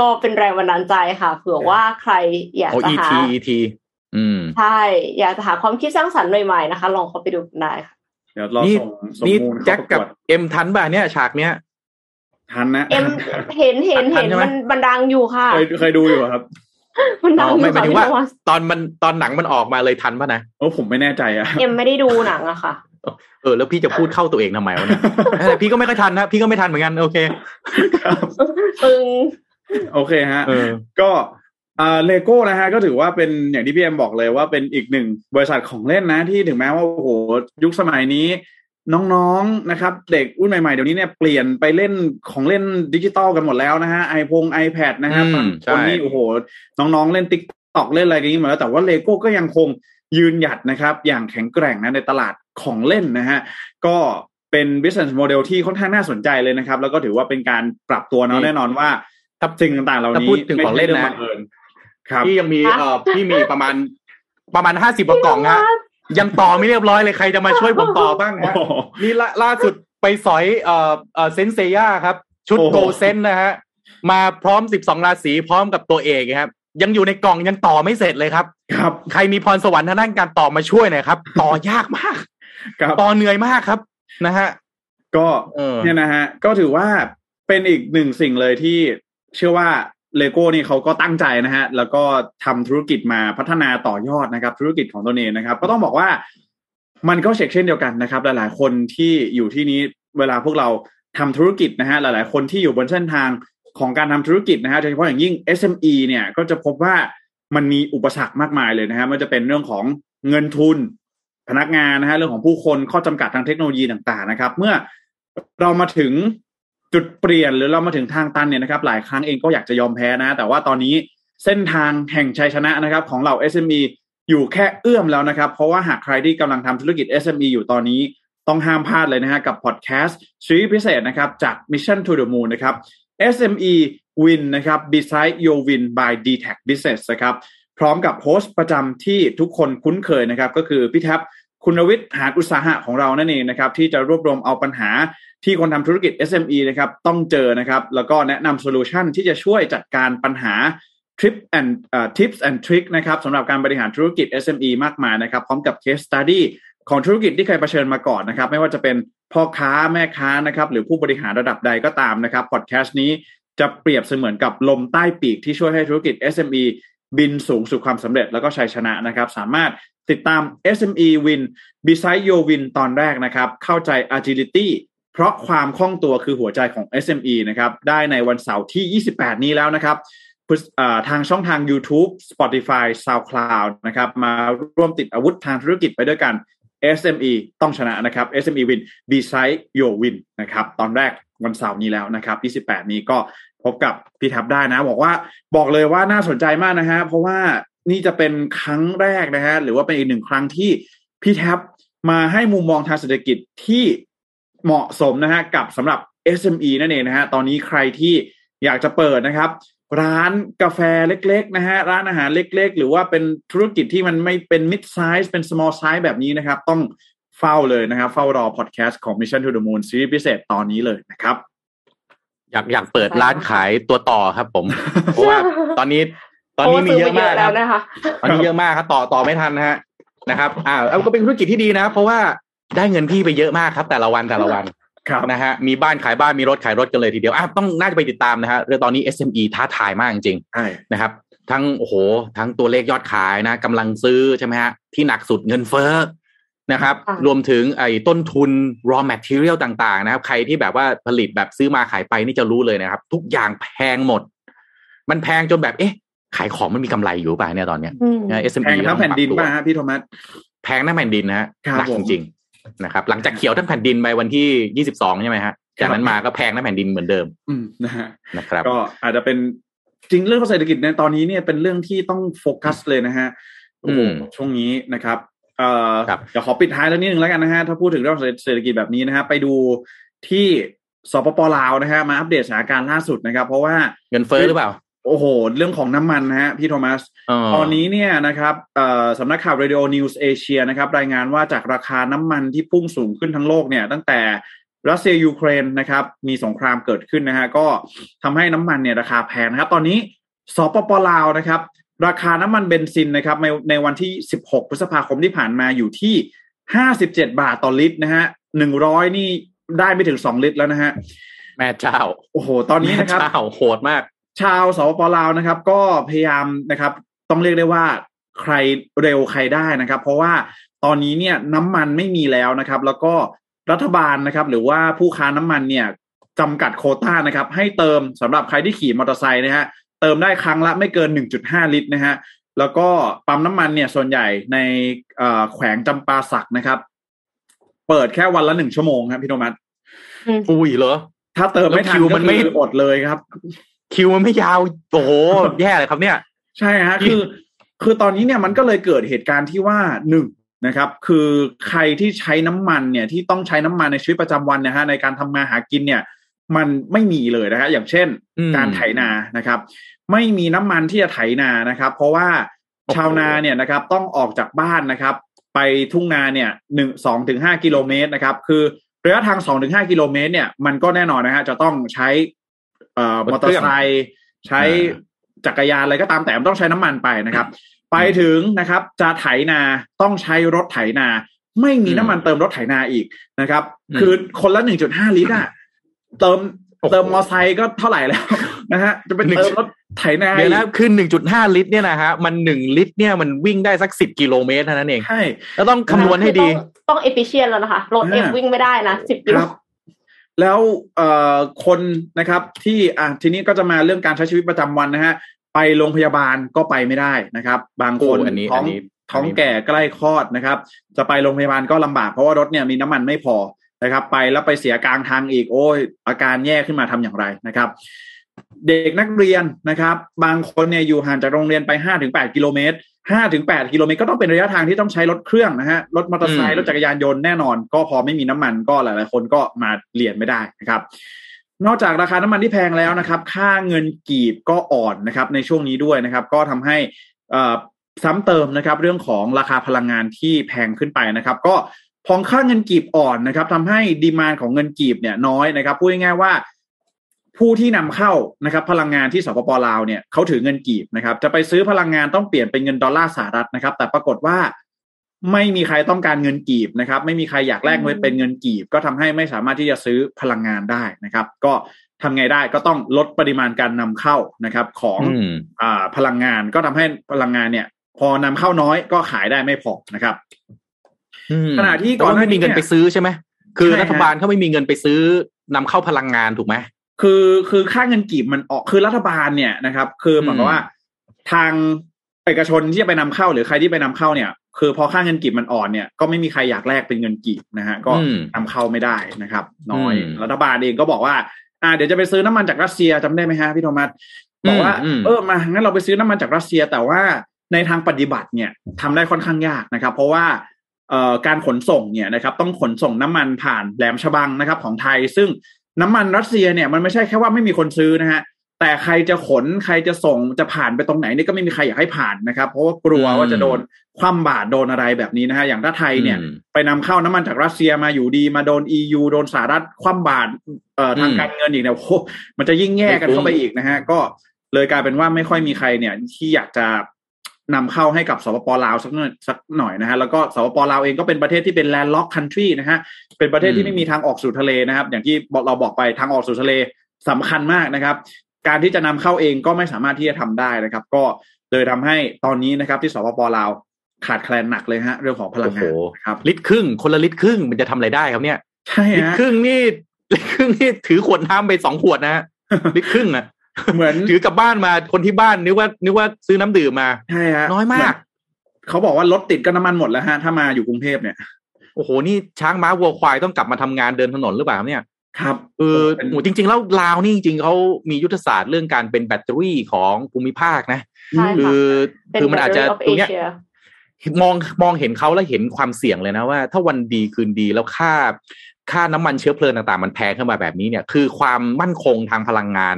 ก็เป็นแรงบันดาลใจค่ะเผื่อว่าใครอยากโอ้จะอีหาทีอีทีอืมใช่ อยากจะหาความคิดสร้างสรรค์ใหม่ๆนะคะ ลองเข้าไปดูกันได้ค่ะเดี๋ยวเรานี่ส่งส่งนี่มูลเข้าแจ็คประกับกวดเอ็มทันป่ะเนี่ยฉากเนี้ยทันนะเอ็มเห็นเห็นทัเห็นนใช่ไหมมันมันดังอยู่ค่ะ เคยเคยดูอยู่ครับมันดังอ๋ออไม่ยู่หมายค่ะถึงพี่ว่าโทมัสตอนมันตอนหนังมันออกมาเลยทันป่ะนะโอ้ผมไม่แน่ใจอะเอ็มไม่ได้ดูหนังอะค่ะ เออ แล้วพี่จะพูดเข้าตัวเองทำไมวะเนี่ยแต่พี่ก็ไม่ค่อยทันนะพี่ก็ไม่ทันเหมือนกัน โอเค ครับตึง โอเคฮะเออก็อ่าเลโก้นะฮะก็ถือว่าเป็นอย่างที่พี่เอ็มบอกเลยว่าเป็นอีกหนึ่งบริษัทของเล่นนะที่ถึงแม้ว่าโอ้โหยุคสมัยนี้ น้องๆนะครับ เด็กรุ่นใหม่ๆ เดี๋ยวนี้เนี่ยเปลี่ยนไปเล่นของเล่นดิจิตอลกันหมดแล้วนะฮะไอพง iPad นะครับอืมบางใช่คนนี่โอ้โห น้องๆ เล่น TikTok เล่นอะไรกันนี้หมดแล้วแต่ว่าเลโก้ก็ยังคงยืนหยัดนะครับ อย่างแข็งแกร่งนะในตลาดของเล่นนะฮะก็เป็น business model ที่ค่อนข้างน่าสนใจเลยนะครับ แล้วก็ถือว่าเป็นการปรับตัวเนาะแน่นอนว่า ทับสิ่งต่างๆเหล่าถ้านี้พูดถึงของเล่นไม่ใช่นะรื่บังเอิญครับพี่ยังมีฮะเอ่อพี่มีประมาณประมาณห้าสิบกว่ากล่องฮะยังต่อไม่เรียบร้อยเลยใครจะมาช่วยผมต่อบ้างโอ้ฮะโหนี่ล่าล่าสุดไปสอยเอ่อเอ่อเซนเซย่าครับ ชุดโอ้โหโกเซนนะฮะมาพร้อมสิบสองราศีพร้อมกับตัวเอกครับ ยังอยู่ในกล่องยังต่อไม่เสร็จเลยครับ ครับ ใครมีพรสวรรค์ทางด้านการต่อมาช่วยหน่อยครับ ต่อยากมากครับต่อเหนื่อยมากครับนะฮะก็เออเนี่ยนะฮะก็ถือว่าเป็นอีกหนึ่งสิ่งเลยที่ เชื่อว่าเลโก้นี่เขาก็ตั้งใจนะฮะ แล้วก็ทำธุรกิจมาพัฒนาต่อยอดนะครับ ธุรกิจของตัวเองนะครับ ก็ต้องบอกว่ามันก็เช็คเช่นเดียวกันนะครับ หลายๆ คนที่อยู่ที่นี้เวลาพวกเราทำธุรกิจนะฮะหลาย ๆ คนที่อยู่บนเส้นทางของการทำธุรกิจนะฮะโดยเฉพาะอย่างยิ่ง SME เนี่ยก็จะพบว่ามันมีอุปสรรคมากมายเลยนะฮะมันจะเป็นเรื่องของเงินทุนพนักงานนะฮะเรื่องของผู้คนข้อจำกัดทางเทคโนโลยีต่าง ๆ นะครับ เมื่อเรามาถึง จุดเปลี่ยนหรือเรามาถึงทางตันเนี่ยนะครับหลายครั้งเองก็อยากจะยอมแพ้นะ แต่ว่าตอนนี้เส้นทางแห่งชัยชนะนะครับ ของเรา SME อยู่แค่เอื้อมแล้วนะครับ เพราะว่าหากใครที่กำลังทำธุรกิจ SME อยู่ตอนนี้ต้องห้ามพลาดเลยนะฮะกับพอดแคสต์ชีวิตพิเศษนะครับจาก Mission to the Moon นะครับ SME Win นะครับ Beside Your Win by d t a c Business นะครับพร้อมกับโฮสต์ประจำที่ทุกคนคุ้นเคยนะครับ ก็คือพี่แท็บ คุณวิทย์หาอุตสาหะของเรานั่นเองนะครับที่จะรวบรวมเอาปัญหาที่คนทำธุรกิจ SME นะครับต้องเจอนะครับแล้วก็แนะนำโซลูชันที่จะช่วยจัดการปัญหา Trip and uh, Tips and Trick นะครับสำหรับการบริหารธุรกิจ SME มากมายนะครับพร้อมกับ Case Study ของธุรกิจที่เคยเผชิญมาก่อนนะครับ ไม่ว่าจะเป็นพ่อค้าแม่ค้านะครับ หรือผู้บริหารระดับใดก็ตามนะครับพอดแคสต์นี้จะเปรียบเสมือนกับลมใต้ปีกที่ช่วยให้ธุรกิจ SME บินสูงสู่ความสำเร็จแล้วก็ชัยชนะนะครับ สามารถติดตาม SME Win Beside Your Win ตอนแรกนะครับ เข้าใจ Agility เพราะความคล่องตัวคือหัวใจของ SME นะครับ ได้ในวันเสาร์ที่ 28 นี้แล้วนะครับทางช่องทาง YouTube Spotify SoundCloud นะครับ มาร่วมติดอาวุธทางธุรกิจไปด้วยกัน SME ต้องชนะนะครับ SME Win Beside Your Win นะครับ ตอนแรกวันเสาร์นี้แล้วนะครับ 28 นี้ก็ พบกับพี่ทับได้นะ บอกว่าบอกเลยว่าน่าสนใจมากนะฮะเพราะว่านี่จะเป็นครั้งแรกนะฮะหรือว่าเป็นอีกหนึ่งครั้งที่พี่แท็บมาให้มุมมองทางเศรษฐกิจที่เหมาะสมนะฮะกับสำหรับ SME นั่นเองนะฮะตอนนี้ใครที่อยากจะเปิดนะครับ ร้านกาแฟเล็ก ๆ นะฮะร้านอาหารเล็ก ๆ หรือว่าเป็นธุรกิจที่มันไม่เป็น mid size เป็น small size แบบนี้นะครับ ต้องเฝ้าเลยนะครับ เฝ้ารอพอดแคสต์ของ Mission to the Moon ซีรีส์พิเศษตอนนี้เลยนะครับ อยากอยากเปิดร้านขายตัวต่อครับ ผม เพราะว่าตอนนี้ตอนนี้มีเยอะมากโซื้ไปครับแล้วนะคะตอนนี้เยอะมากครับต่อต่อไม่ทันนะฮะนะครับ อ่าเอาก็เป็นธุรกิจที่ดีนะ เพราะว่าได้เงินพี่ไปเยอะมากครับ แต่ละวันแต่ละวันครับนะฮะมีบ้านขายบ้านมีรถขายรถกันเลยทีเดียวอะต้องน่าจะไปติดตามนะฮะเรื่องตอนนี้ SME ท้าทายมากจริงใช่ๆนะครับ ทั้งโอ้โห ทั้งตัวเลขยอดขายนะกำลังซื้อใช่ไหมฮะที่หนักสุดเงินเฟ้อ นะครับค่ะรวมถึงไอ้ต้นทุน raw material ต่างๆ นะครับ ใครที่แบบว่าผลิตแบบซื้อมาขายไปนี่จะรู้เลยนะครับ ทุกอย่างแพงหมด มันแพงจนแบบเอ๊ะ ขายของมันมีกำไรอยู่ป่ะเนี่ยตอนเนี้ยอืมนะแพ SME งทั้งแผ่นดินต้องปรับตัวป่ะฮะพี่โทมัสแพงทั้งแผ่นดินนะฮะครับหนักผจมริงๆนะครับ หลังจากเขียวทั้งแผ่นดินไปวันที่ยี่สิบสองใช่ไหมฮะจากนั้นมาก็แพงทั้งแผ่นดินเหมือนเดิม อืมนะฮะนะครับ ก็อาจจะเป็นจริงเรื่องของเศรษฐกิจในตอนนี้เนี่ยเป็นเรื่องที่ต้องโฟกัสเลยนะฮะโอ้โหอืมช่วงนี้นะครับ เอ่อครับเดี๋ยวขอปิดท้ายแล้วนิดนึงแล้วกันนะฮะถ้าพูดถึงเรื่องเศรษฐกิจแบบนี้นะฮะไปดูที่สปปลาวนะฮะมาอัปเดตสถานการณ์ล่าสุดนะครับ เพราะว่าเงินเฟ้อหรือเปล่าโอ้โห เรื่องของน้ำมันนะฮะพี่โทมัส ตอนนี้เนี่ยนะครับเอ่อสำนักข่าว Radio News Asia นะครับ รายงานว่าจากราคาน้ำมันที่พุ่งสูงขึ้นทั้งโลกเนี่ย ตั้งแต่รัสเซียยูเครนนะครับ มีสงครามเกิดขึ้นนะฮะก็ทำให้น้ำมันเนี่ยราคาแพงนะครับ ตอนนี้สปปลาวนะครับ ราคาน้ำมันเบนซินนะครับในในวันที่ 16 พฤษภาคมที่ผ่านมาอยู่ที่ 57 บาทต่อลิตรนะฮะ 100 นี่ได้ไม่ถึง 2 ลิตรแล้วนะฮะ แม่เจ้า โอ้โห ตอนนี้นะครับแม่เจ้าโหดมาก ชาวสปปลาวนะครับ ก็พยายามนะครับ ต้องเรียกได้ว่าใครเร็วใครได้นะครับ เพราะว่าตอนนี้เนี่ยน้ำมันไม่มีแล้วนะครับ แล้วก็รัฐบาลนะครับ หรือว่าผู้ค้าน้ำมันเนี่ยจำกัดโควต้านะครับ ให้เติมสำหรับใครที่ขี่มอเตอร์ไซค์นะฮะ เติมได้ครั้งละไม่เกิน 1.5 ลิตรนะฮะแล้วก็ปั๊มน้ำมันเนี่ยส่วนใหญ่ในเอ่อแขวงจำปาสักนะครับ เปิดแค่วันละหนึ่งชั่วโมงครับพี่โทมัสอุ้ยเหรอ ถ้าเติมไม่ทันแล้วคิวมันไม่ก็คืออดเลยครับ คิวมันไม่ยาวโอ้โหแย่เลยครับเนี่ย ใช่ฮะคือ คือตอนนี้เนี่ยมันก็เลยเกิดเหตุการณ์ที่ว่าหนึ่งนะครับ คือใครที่ใช้น้ำมันเนี่ยที่ต้องใช้น้ำมันในชีวิตประจำวันนะฮะในการทำมาหากินเนี่ย มันไม่มีเลยนะฮะอย่างเช่นอืมการไถนานะครับ ไม่มีน้ำมันที่จะไถนานะครับ เพราะว่าโอ้โหชาวนาเนี่ยนะครับต้องออกจากบ้านนะครับ ไปทุ่งนาเนี่ยหนึ่งสองถึงห้ากิโลเมตรนะครับ คือระยะทางสองถึงห้ากิโลเมตรเนี่ยมันก็แน่นอนนะฮะจะต้องใช้เอ่อมอเตอร์ไซค์ใช้จักรยานอะไรก็ตามแต่มันต้องใช้น้ำมันไปนะครับ ไปถึงนะครับ จะไถนาต้องใช้รถไถนา ไม่มีอืมน้ำมันเติมรถไถนาอีกนะครับอืมคือคนละหนึ่งจุดห้าลิตรอะ เติมโอ้โหเติมมอไซค์ก็เท่าไหร่แล้วนะฮะ จะเป็นหนึ่งเติมรถไถนาเดี๋ยวนะอีกคือหนึ่งจุดห้าลิตรเนี่ยนะฮะ มันหนึ่งลิตรเนี่ยมันวิ่งได้สักสิบกิโลเมตรเท่านั้นเองใช่แล้วต้องคำนวณให้ดี ต้องต้องเอฟิเชนแล้วนะคะ รถเอ็มอ่าวิ่งไม่ได้นะสิบกิคโลรับแล้วเอ่อคนนะครับที่อะทีนี้ก็จะมาเรื่องการใช้ชีวิตประจำวันนะฮะ ไปโรงพยาบาลก็ไปไม่ได้นะครับ บางคนโอ้อันนี้ท้องอันนี้ท้องอันนี้แก่ใกล้คลอดนะครับ จะไปโรงพยาบาลก็ลำบากเพราะว่ารถเนี่ยมีน้ำมันไม่พอ นะครับ ไปแล้วไปเสียกลางทางอีกโอ้ยอาการแย่ขึ้นมาทำอย่างไรนะครับ เด็กนักเรียนนะครับ บางคนเนี่ยอยู่ห่างจากโรงเรียนไปห้าถึงแปดกิโลเมตรห้าถึงแปดกิโลเมตรก็ต้องเป็นระยะทางที่ต้องใช้รถเครื่องนะฮะรถมอเตอร์ไซอืค์มรถจักรยานยนต์แน่นอน ก็พอไม่มีน้ำมันก็หลาย ๆ คนก็มาเรียนไม่ได้นะครับนอกจากราคาน้ำมันที่แพงแล้วนะครับ ค่าเงินกีบก็อ่อนนะครับ ในช่วงนี้ด้วยนะครับ ก็ทำให้เอ่อซ้ำเติมนะครับ เรื่องของราคาพลังงานที่แพงขึ้นไปนะครับ ก็ พอค่าเงินกีบอ่อนนะครับทำให้ดีมานของเงินกีบเนี่ยน้อยนะครับพูดง่ายๆว่าผู้ที่นำเข้านะครับพลังงานที่สปปลาวเนี่ยเขาถือเงินกีบนะครับจะไปซื้อพลังงานต้องเปลี่ยนเป็นเงินดอลลาร์สหรัฐนะครับ แต่ปรากฏว่าไม่มีใครต้องการเงินกีบนะครับ ไม่มีใครอยากแลกเงินเป็นเงินกีบ ก็ทำให้ไม่สามารถที่จะซื้อพลังงานได้นะครับ ก็ทำไงได้ก็ต้องลดปริมาณการนำเข้านะครับ ของอืมอ่าพลังงานก็ทำให้พลังงานเนี่ย พอนำเข้าน้อยก็ขายได้ไม่พอนะครับอืม ขณะที่ก่ก่ออนนหน้าไม่มีเงินนี้เนี่ยไปซื้อใช่ไหมคือใช่ฮะรัฐบาลเขาไม่มีเงินไปซื้อนำเข้าพลังงานถูกไหมคือคือค่าเงินกีบมันออกคือรัฐบาลเนี่ยนะครับ คือเหมือนกับอืมว่า ทางเอกชนที่จะไปนำเข้าหรือใครที่ไปนำเข้าเนี่ย คือพอค่าเงินกีบมันอ่อนเนี่ยก็ไม่มีใครอยากแลกเป็นเงินกีบนะฮะก็อืมนำเข้าไม่ได้นะครับ น้อยอืมรัฐบาลเองก็บอกว่า อ่า เดี๋ยวจะไปซื้อน้ำมันจากรัสเซียจำได้ไหมฮะพี่โทมัสบอกว่าอืมอืมเออมางั้นเราไปซื้อน้ำมันจากรัสเซียแต่ว่าในทางปฏิบัติเนี่ยทำได้ค่อนข้างยากนะครับ เพราะว่าเอ่อ การขนส่งเนี่ยนะครับต้องขนส่งน้ำมันผ่านแหลมฉบังนะครับ ของไทย ซึ่งน้ำมันรัสเซียเนี่ยมันไม่ใช่แค่ว่าไม่มีคนซื้อนะฮะแต่ใครจะขนใครจะส่งจะผ่านไปตรงไหนนี่ก็ไม่มีใครอยากให้ผ่านนะครับ เพราะว่ากลัวว่าจะโดนคว่ำบาตรโดนอะไรแบบนี้นะฮะอย่างถ้าไทยเนี่ยอืมไปนำเข้าน้ำมันจากรัสเซียมาอยู่ดีมาโดน EU โดนสหรัฐคว่ำบาตรเอ่อทางอืมการเงินอีกเนี่ยโอ้โหมันจะยิ่งแย่กันเข้าไปอีกนะฮะก็เลยกลายเป็นว่าไม่ค่อยมีใครเนี่ยที่อยากจะ นำเข้าให้กับสปปลาวสักหน่อยสักหน่อยนะฮะแล้วก็สปปลาวเองก็เป็นประเทศที่เป็น landlocked country นะฮะเป็นประเทศอืที่มไม่มีทางออกสู่ทะเลนะครับ อย่างที่บอกเราบอกไปทางออกสู่ทะเลสำคัญมากนะครับ การที่จะนำเข้าเองก็ไม่สามารถที่จะทำได้นะครับ ก็เลยทำให้ตอนนี้นะครับ ที่สปปลาวขาดแคลนหนักเลยฮะ เรื่องของพลังโอ้โหงานนะครับลิตรครึ่งคนละลิตรครึ่งมันจะทำอะไรได้ครับเนี่ยใช่ลิตรฮะครึ่งนี่ลิตรครึ่งนี่ถือขวดน้ำไปสองขวดนะฮะลิตรครึ่งอะ เหมือนถือกลับบ้านมาคนที่บ้านนึกว่านึกว่าซื้อน้ำดื่มมาใช่ฮะน้อยมาก เขาบอกว่ารถติดก็น้ำมันหมดแล้วฮะ ถ้ามาอยู่กรุงเทพเนี่ยโอ้โหนี่ช้างม้าวัวควายต้องกลับมาทำงานเดินถนนหรือเปล่าเนี่ยครับเออเป็นโหจริง ๆ แล้วลาวนี่จริงๆเขามียุทธศาสตร์เรื่องการเป็นแบตเตอรี่ของภูมิภาคนะใช่คืค่ะอเป็นคือมันอาจจะ Battery of ตรงเนี้ย Asia มองมองเห็นเขาแล้วเห็นความเสี่ยงเลยนะว่า ถ้าวันดีคืนดีแล้วค่าค่าน้ำมันเชื้อเพลิงต่างๆ มันแพงขึ้นมาแบบนี้เนี่ย คือความมั่นคงทางพลังงาน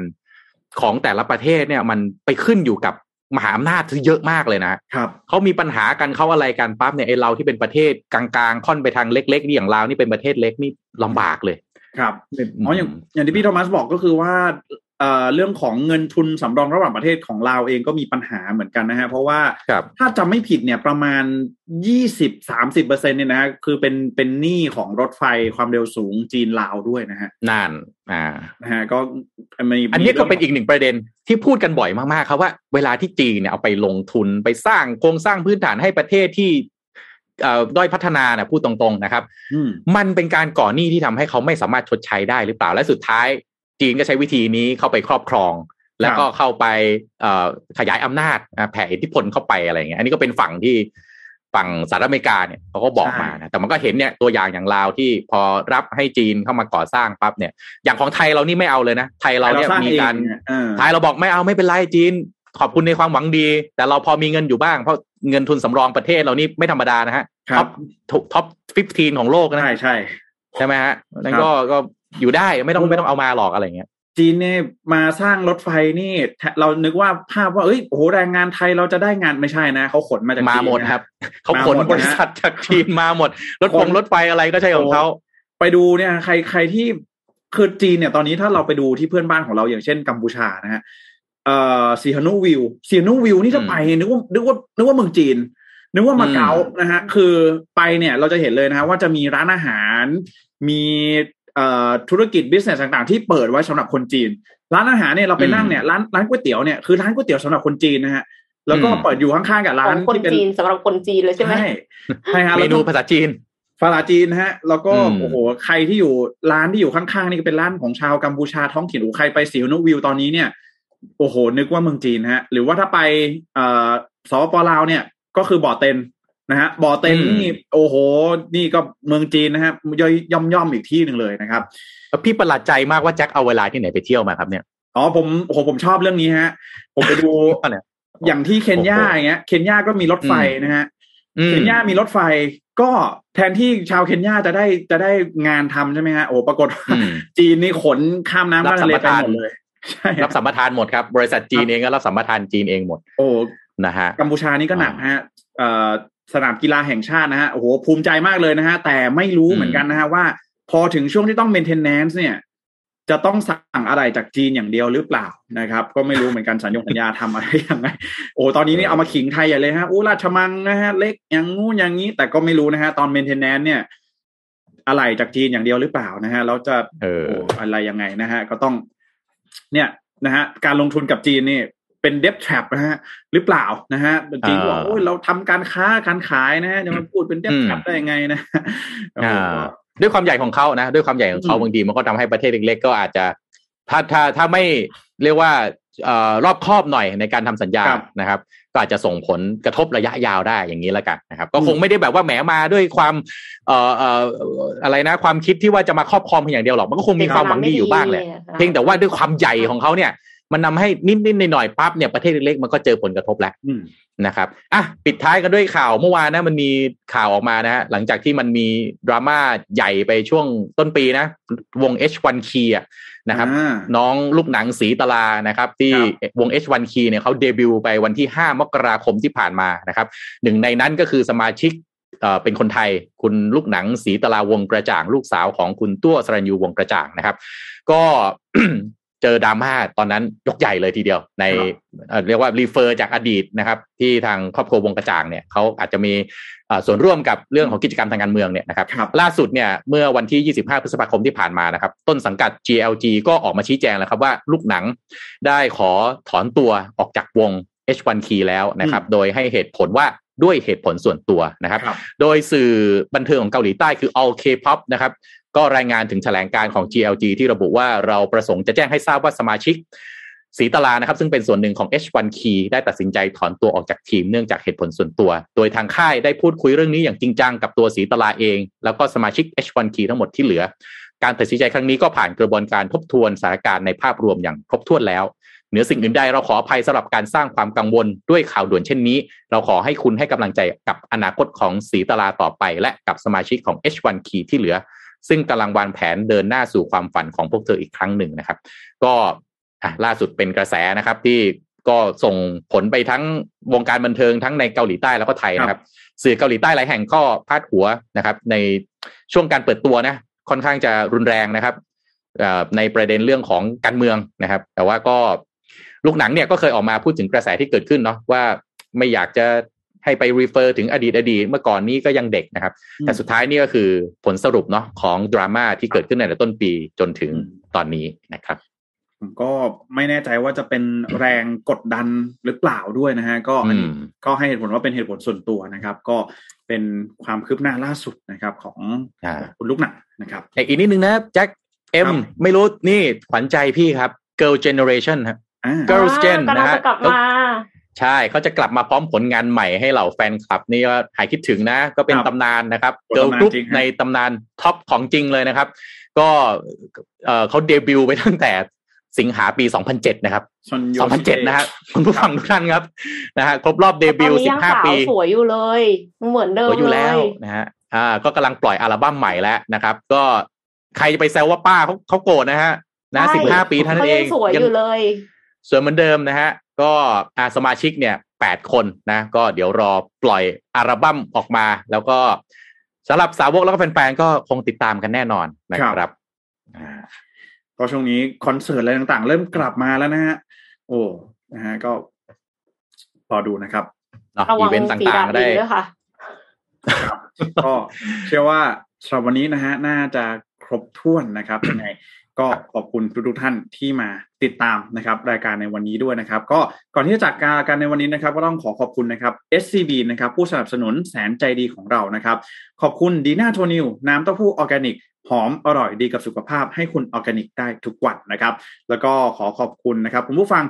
ของแต่ละประเทศเนี่ยมันไปขึ้นอยู่กับมหาอำนาจที่เยอะมากเลยนะครับเขามีปัญหากันเขาอะไรกันปั๊บเนี่ยไอเราที่เป็นประเทศกลางๆ ค่อนไปทางเล็กๆนี่อย่างลาวนี่เป็นประเทศเล็กนี่ลำบากเลย ครับอ๋ออย่างอย่างที่พี่โทมัสบอกก็คือว่าเอ่อเรื่องของเงินทุนสำรองระหว่างประเทศของลาวเองก็มีปัญหาเหมือนกันนะฮะเพราะว่าครับถ้าจำไม่ผิดเนี่ยประมาณยี่สิบสามสิบเปอร์เซ็นเนี่ยนะฮะคือเป็นเป็นหนี้ของรถไฟความเร็วสูงจีนลาวด้วยนะฮะนั่นอ่านะฮะก็มีอันนี้ก็เป็นอีกหนึ่งประเด็นที่พูดกันบ่อยมากๆครับว่าเวลาที่จีนเนี่ยเอาไปลงทุนไปสร้างโครงสร้างพื้นฐานให้ประเทศที่เอ่อด้อยพัฒนาเนี่ยพูดตรงๆนะครับอืมมันเป็นการก่อหนี้ที่ทำให้เขาไม่สามารถชดใช้ได้หรือเปล่าและสุดท้าย จีนก็ใช้วิธีนี้เข้าไปครอบครอง แล้วก็เข้าไปเอ่อขยายอำนาจอะแผ่อิทธิพลเข้าไปอะไรอย่างเงี้ยอันนี้ก็เป็นฝั่งที่ฝั่งสหรัฐอเมริกาเนี่ยเขาก็บอกมานะแต่มันก็เห็นเนี่ยตัวอย่างอย่างลาวที่พอรับให้จีนเข้ามาก่อสร้างปั๊บเนี่ย อย่างของไทยเรานี่ไม่เอาเลยนะไทยเราเนี่ยสงมีองการเนี่ยเออไทยเราบอกไม่เอาไม่เป็นไรจีน ขอบคุณในความหวังดี แต่เราพอมีเงินอยู่บ้างเพราะเงินทุนสำรองประเทศเรานี่ไม่ธรรมดานะฮะครัท็อบปท็อป15ของโลกนะใช่ใช่ใช่ไหมฮะนั่นก็ก็ อยู่ได้ไม่ต้องไม่ต้องเอามาหรอกอะไรอย่างเงี้ยจีนเนี่ยมาสร้างรถไฟนี่แทเรานึกว่าภาพว่าเอ้ยโอ้โหแรงงานไทยเราจะได้งานไม่ใช่นะเขาขนมาจากมาจีนหมดนะครับเขาขนมาหมดนะบริษัทจากจีนมาหมด รถขฟนงรถไฟอะไรก็ใช่ของเขาไปดูเนี่ยใครใครที่คือจีนเนี่ยตอนนี้ถ้าเราไปดูที่เพื่อนบ้านของเราอย่างเช่นกัมพูชานะฮะเอ่อซีฮานุวิวซีฮานุวิวนี่ถ้าไปนึกว่านึกว่านึกว่าเมืองจีน นึกว่ามาเก๊านะฮะคือไปเนี่ยเราจะเห็นเลยนะฮะว่าจะมีร้านอาหารมีเอ่อ ธุรกิจบิสเนสต่างๆ ที่เปิดไว้สำหรับคนจีน ร้านอาหารเนี่ยเราไปนั่งเนี่ยร้านร้านก๋วยเตี๋ยวเนี่ยคือร้านก๋วยเตี๋ยวสำหรับคนจีนนะฮะแล้วก็เปิดอยู่ข้างๆกับขร้าอนงคนที่เป็นจีนสำหรับคนจีนเลยใช่ไหมใช่ใช่ฮะเมแล้วนูก็ภาษาจีนภาษาจีนนะฮะ แล้วก็อืมโอ้โหใครที่อยู่ร้านที่อยู่ข้างๆนี่ก็เป็นร้านของชาวกัมพูชาท้องถิ่นโอ้ใครไปสิวนุวิวตอนนี้เนี่ยโอ้โหนึกว่าเมืองจีนนะฮะ หรือว่าถ้าไปเอ่อสปปลาวเนี่ยก็คือบ่อเต็น นะฮะบ่อเต็นอืมนี่โอ้โห นี่ก็เมืองจีนนะฮะย่อยย่อมย่อมๆอีกที่หนึ่งเลยนะครับแล้วพี่ประหลาดใจมากว่าแจ็คเอาเวลาที่ไหนไปเที่ยวมาครับเนี่ยอ๋อผมโอ้โหผมชอบเรื่องนี้ฮะ ผมไปดูเนี่ยอย่างที่เคนยาโอ้โหอย่างเงี้ยเคนยาก็มีรถไฟนะฮะอืมเคนยามีรถไฟก็แทนที่ชาวเคนยาจะได้จะได้งานทำใช่ไหมฮะโอ้ปรากฏว่าอืมจีนนี่ขนข้ามน้ำรับข้ามทะเลสัมปไปทานหมดเลยใช่รับสัมปทานหมดครับ บริษัทจีนเองก็รับสัมปทานจีนเองหมด โอ้นะฮะกัมพูชานี่ก็หนักฮะเอ่อ สนามกีฬาแห่งชาตินะฮะโอ้โหภูมิใจมากเลยนะฮะแต่ไม่รู้อืมเหมือนกันนะฮะว่า พอถึงช่วงที่ต้อง maintenance เนี่ย จะต้องสั่งอะไรจากจีนอย่างเดียวหรือเปล่านะครับ ก็ไม่รู้เหมือนกันสัญญงสัญญาทำอะไรยังไงโอ้ตอนนี้นี่เอามาขิงไทยใหญ่เลยฮะอู้ราชมังนะฮะเล็กอย่างงู้นอย่างนี้ แต่ก็ไม่รู้นะฮะตอน maintenance เนี่ยอะไรจากจีนอย่างเดียวหรือเปล่านะฮะแล้วจะเออโอ้อะไรยังไงนะฮะก็ต้อง เนี่ยนะฮะการลงทุนกับจีนนี่ เป็นเด t แทรปนะฮะหรือเปล่านะฮะจีนบอกอ่าโอ้ยเราทำการค้าการขายนะฮะจะมาพูดเป็นเด t แทรปอืมได้ยังไงนะโอ้โหอ่าด้วยความใหญ่ของเขานะ ด้วยความใหญ่ของเขาอืมบางทีมันก็ทำให้ประเทศเล็ก ๆ ก็อาจจะ ถ้าถ้าถ้าไม่เรียกว่าเอ่อรอบคอบหน่อยในการทำสัญญาครับนะครับ ก็อาจจะส่งผลกระทบระยะยาวได้อย่างนี้แล้วกันนะครับ ก็คงไม่ได้แบบว่าแหมมาด้วยความเอ่อเอ่ออะไรนะ ความคิดที่ว่าจะมาครอบครองเพียงอย่างเดียวหรอกมันก็คงมีความหวังดีอยู่บ้างแหละเพียงแต่ว่าด้วยความใหญ่ของเขาเนี่ย มันนำให้นิดๆหน่อยๆปั๊บเนี่ยประเทศเล็กๆมันก็เจอผลกระทบแล้วอืมนะครับอะปิดท้ายกันด้วยข่าวเมื่อวานนะมันมีข่าวออกมานะฮะหลังจากที่มันมีดราม่าใหญ่ไปช่วงต้นปีนะ วง H1 Key อะนะครับอ่าน้องลูกหนังสีตลานะครับ ที่วง H1 Key เนี่ยเขาเดบิวต์ไปวันที่ 5 มกราคมที่ผ่านมานะครับ หนึ่งในนั้นก็คือสมาชิกเอ่อเป็นคนไทยคุณลูกหนังสีตลาวงกระจ่าง ลูกสาวของคุณตัวสรัญยูวงกระจ่างนะครับ ก็ เจอดราม่าตอนนั้นยกใหญ่เลยทีเดียว ในเอ่อเรียกว่ารีเฟอร์จากอดีตนะครับ ที่ทางครอบครัววงกระจ่างเนี่ยเขาอาจจะมีเอ่อส่วนร่วมกับเรื่องของกิจกรรมทางการเมืองเนี่ยนะครับครับล่าสุดเนี่ยเมื่อวันที่ 25 พฤษภาคมที่ผ่านมานะครับ ต้นสังกัด GLG ก็ออกมาชี้แจงแล้วครับว่าลูกหนังได้ขอถอนตัวออกจากวง H1 Key แล้วนะครับ โดยให้เหตุผลว่าด้วยเหตุผลส่วนตัวนะครับครับโดยสื่อบันเทิงของเกาหลีใต้คือ All K-pop นะครับ ก็รายงานถึงแถลงการของ GLG ที่ระบุว่าเราประสงค์จะแจ้งให้ทราบว่าสมาชิกสีตลานะครับซึ่งเป็นส่วนหนึ่งของ H1 Key ได้ตัดสินใจถอนตัวออกจากทีมเนื่องจากเหตุผลส่วนตัว โดยทางค่ายได้พูดคุยเรื่องนี้อย่างจริงจังกับตัวสีตลาเอง แล้วก็สมาชิก H1 Key ทั้งหมดที่เหลือ การตัดสินใจครั้งนี้ก็ผ่านกระบวนการทบทวนสถานการณ์ในภาพรวมอย่างครบถ้วนแล้วเหนือสิ่งอื่นใดเราขออภัยสำหรับการสร้างความกังวลด้วยข่าวด่วนเช่นนี้ เราขอให้คุณให้กำลังใจกับอนาคตของสีตลาต่อไป และกับสมาชิกของ H1 Key ที่เหลือ ซึ่งกำลังวางแผนเดินหน้าสู่ความฝันของพวกเธออีกครั้งหนึ่งนะครับ ก็อะล่าสุดเป็นกระแสนะครับที่ก็ส่งผลไปทั้งวงการบันเทิงทั้งในเกาหลีใต้แล้วก็ไทยนะครับ สื่อเกาหลีใต้หลายแห่งก็พาดหัวนะครับ ในช่วงการเปิดตัวนะ ค่อนข้างจะรุนแรงนะครับในประเด็นเรื่องของการเมืองนะครับ แต่ว่าก็ลูกหนังเนี่ยก็เคยออกมาพูดถึงกระแสที่เกิดขึ้นเนาะว่าไม่อยากจะ ให้ไปรีเฟอร์ถึงอดีตอดีตเมื่อก่อนนี้ก็ยังเด็กนะครับ แต่สุดท้ายนี่ก็คือผลสรุปเนาะของดราม่าที่เกิดขึ้นในต้นปีจนถึงตอนนี้นะครับผมก็ไม่แน่ใจว่าจะเป็นแรงกดดันหรือเปล่าด้วยนะฮะก็อันนี้ก็ให้เหตุผลว่าเป็นเหตุผลส่วนตัวนะครับ ก็เป็นความคืบหน้าล่าสุดนะครับของคุณลูกหนักนะครับอีกนิดนึงนะแจ็คเอ็มไม่รู้นี่ขวัญใจพี่ครับ Girl Generation ครับ Girls Gen นะฮะ ใช่เขาจะกลับมาพร้อมผลงานใหม่ให้เหล่าแฟนคลับ นี่ก็หายคิดถึงนะ ก็เป็นตำนานนะครับเกิร์ลกรุ๊ปในตำนาน top ของจริงเลยนะครับ ก็เขาเดบิวต์ไปตั้งแต่สิงหาปี 2007 นะครับ 2007 นะฮะคุณผู้ฟังทุกท่านครับนะฮะครบรอบเดบิวต์ 15 ปีสวยอยู่เลย เหมือนเดิมอยู่แล้วนะฮะอ่าก็กำลังปล่อยอัลบั้มใหม่แล้วนะครับ ก็ใครจะไปแซวว่าป้าเขาเขาโกรธนะฮะนะ 15 ปีท่านเองสวยอยู่เลยสวยเหมือนเดิมนะฮะ ก็อาสมาชิกเนี่ยแปดคนนะ ก็เดี๋ยวรอปล่อยอัลบั้มออกมา แล้วก็สำหรับสาวกแล้วก็แฟนๆก็คงติดตามกันแน่นอนนะครับก็ช่วงนี้คอนเสิร์ตอะไรต่างๆ เริ่มกลับมาแล้วนะฮะโอ้นะฮะก็รอดูนะครับอีเวนต์ต่างๆได้ค่ะก็เชื่อว่าสำหรับวันนี้นะฮะ น่าจะครบถ้วนนะครับยังไง ก็ขอบคุณทุกท่านที่มาติดตามนะครับรายการในวันนี้ด้วยนะครับ ก็ก่อนที่จะจบรายการในวันนี้นะครับ ก็ต้องขอขอบคุณนะครับ SCB นะครับผู้สนับสนุนแสนใจดีของเรานะครับ ขอบคุณดีน่าโทนิวน้ำเต้าหู้ออร์แกนิกหอมอร่อยดีกับสุขภาพให้คุณออร์แกนิกได้ทุกวันนะครับ แล้วก็ขอขอบคุณนะครับคุณผู้ฟัง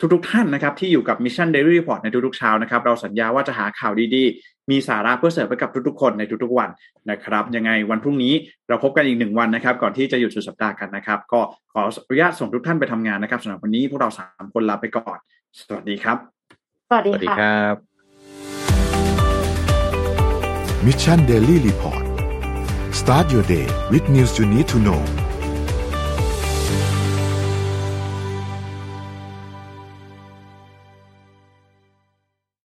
ทุกๆทท่านนะครับที่อยู่กับ Mission Daily Report ในทุกๆเช้านะครับ เราสัญญาว่าจะหาข่าวดีๆ มีสาระเพื่อเสิร์ฟไปกับทุกๆ คนในทุกๆวันนะครับ ยังไงวันพรุ่งนี้เราพบกันอีกหนึ่งวันนะครับ ก่อนที่จะหยุดสุดสัปดาห์กันนะครับ ก็ขออนุญาตส่งทุกท่านไปทำงานนะครับสำหรับวันนี้พวกเราสามคนลาไปก่อน สวัสดีครับ สวัสดีครับ Mission Daily Report start your day with news you need to know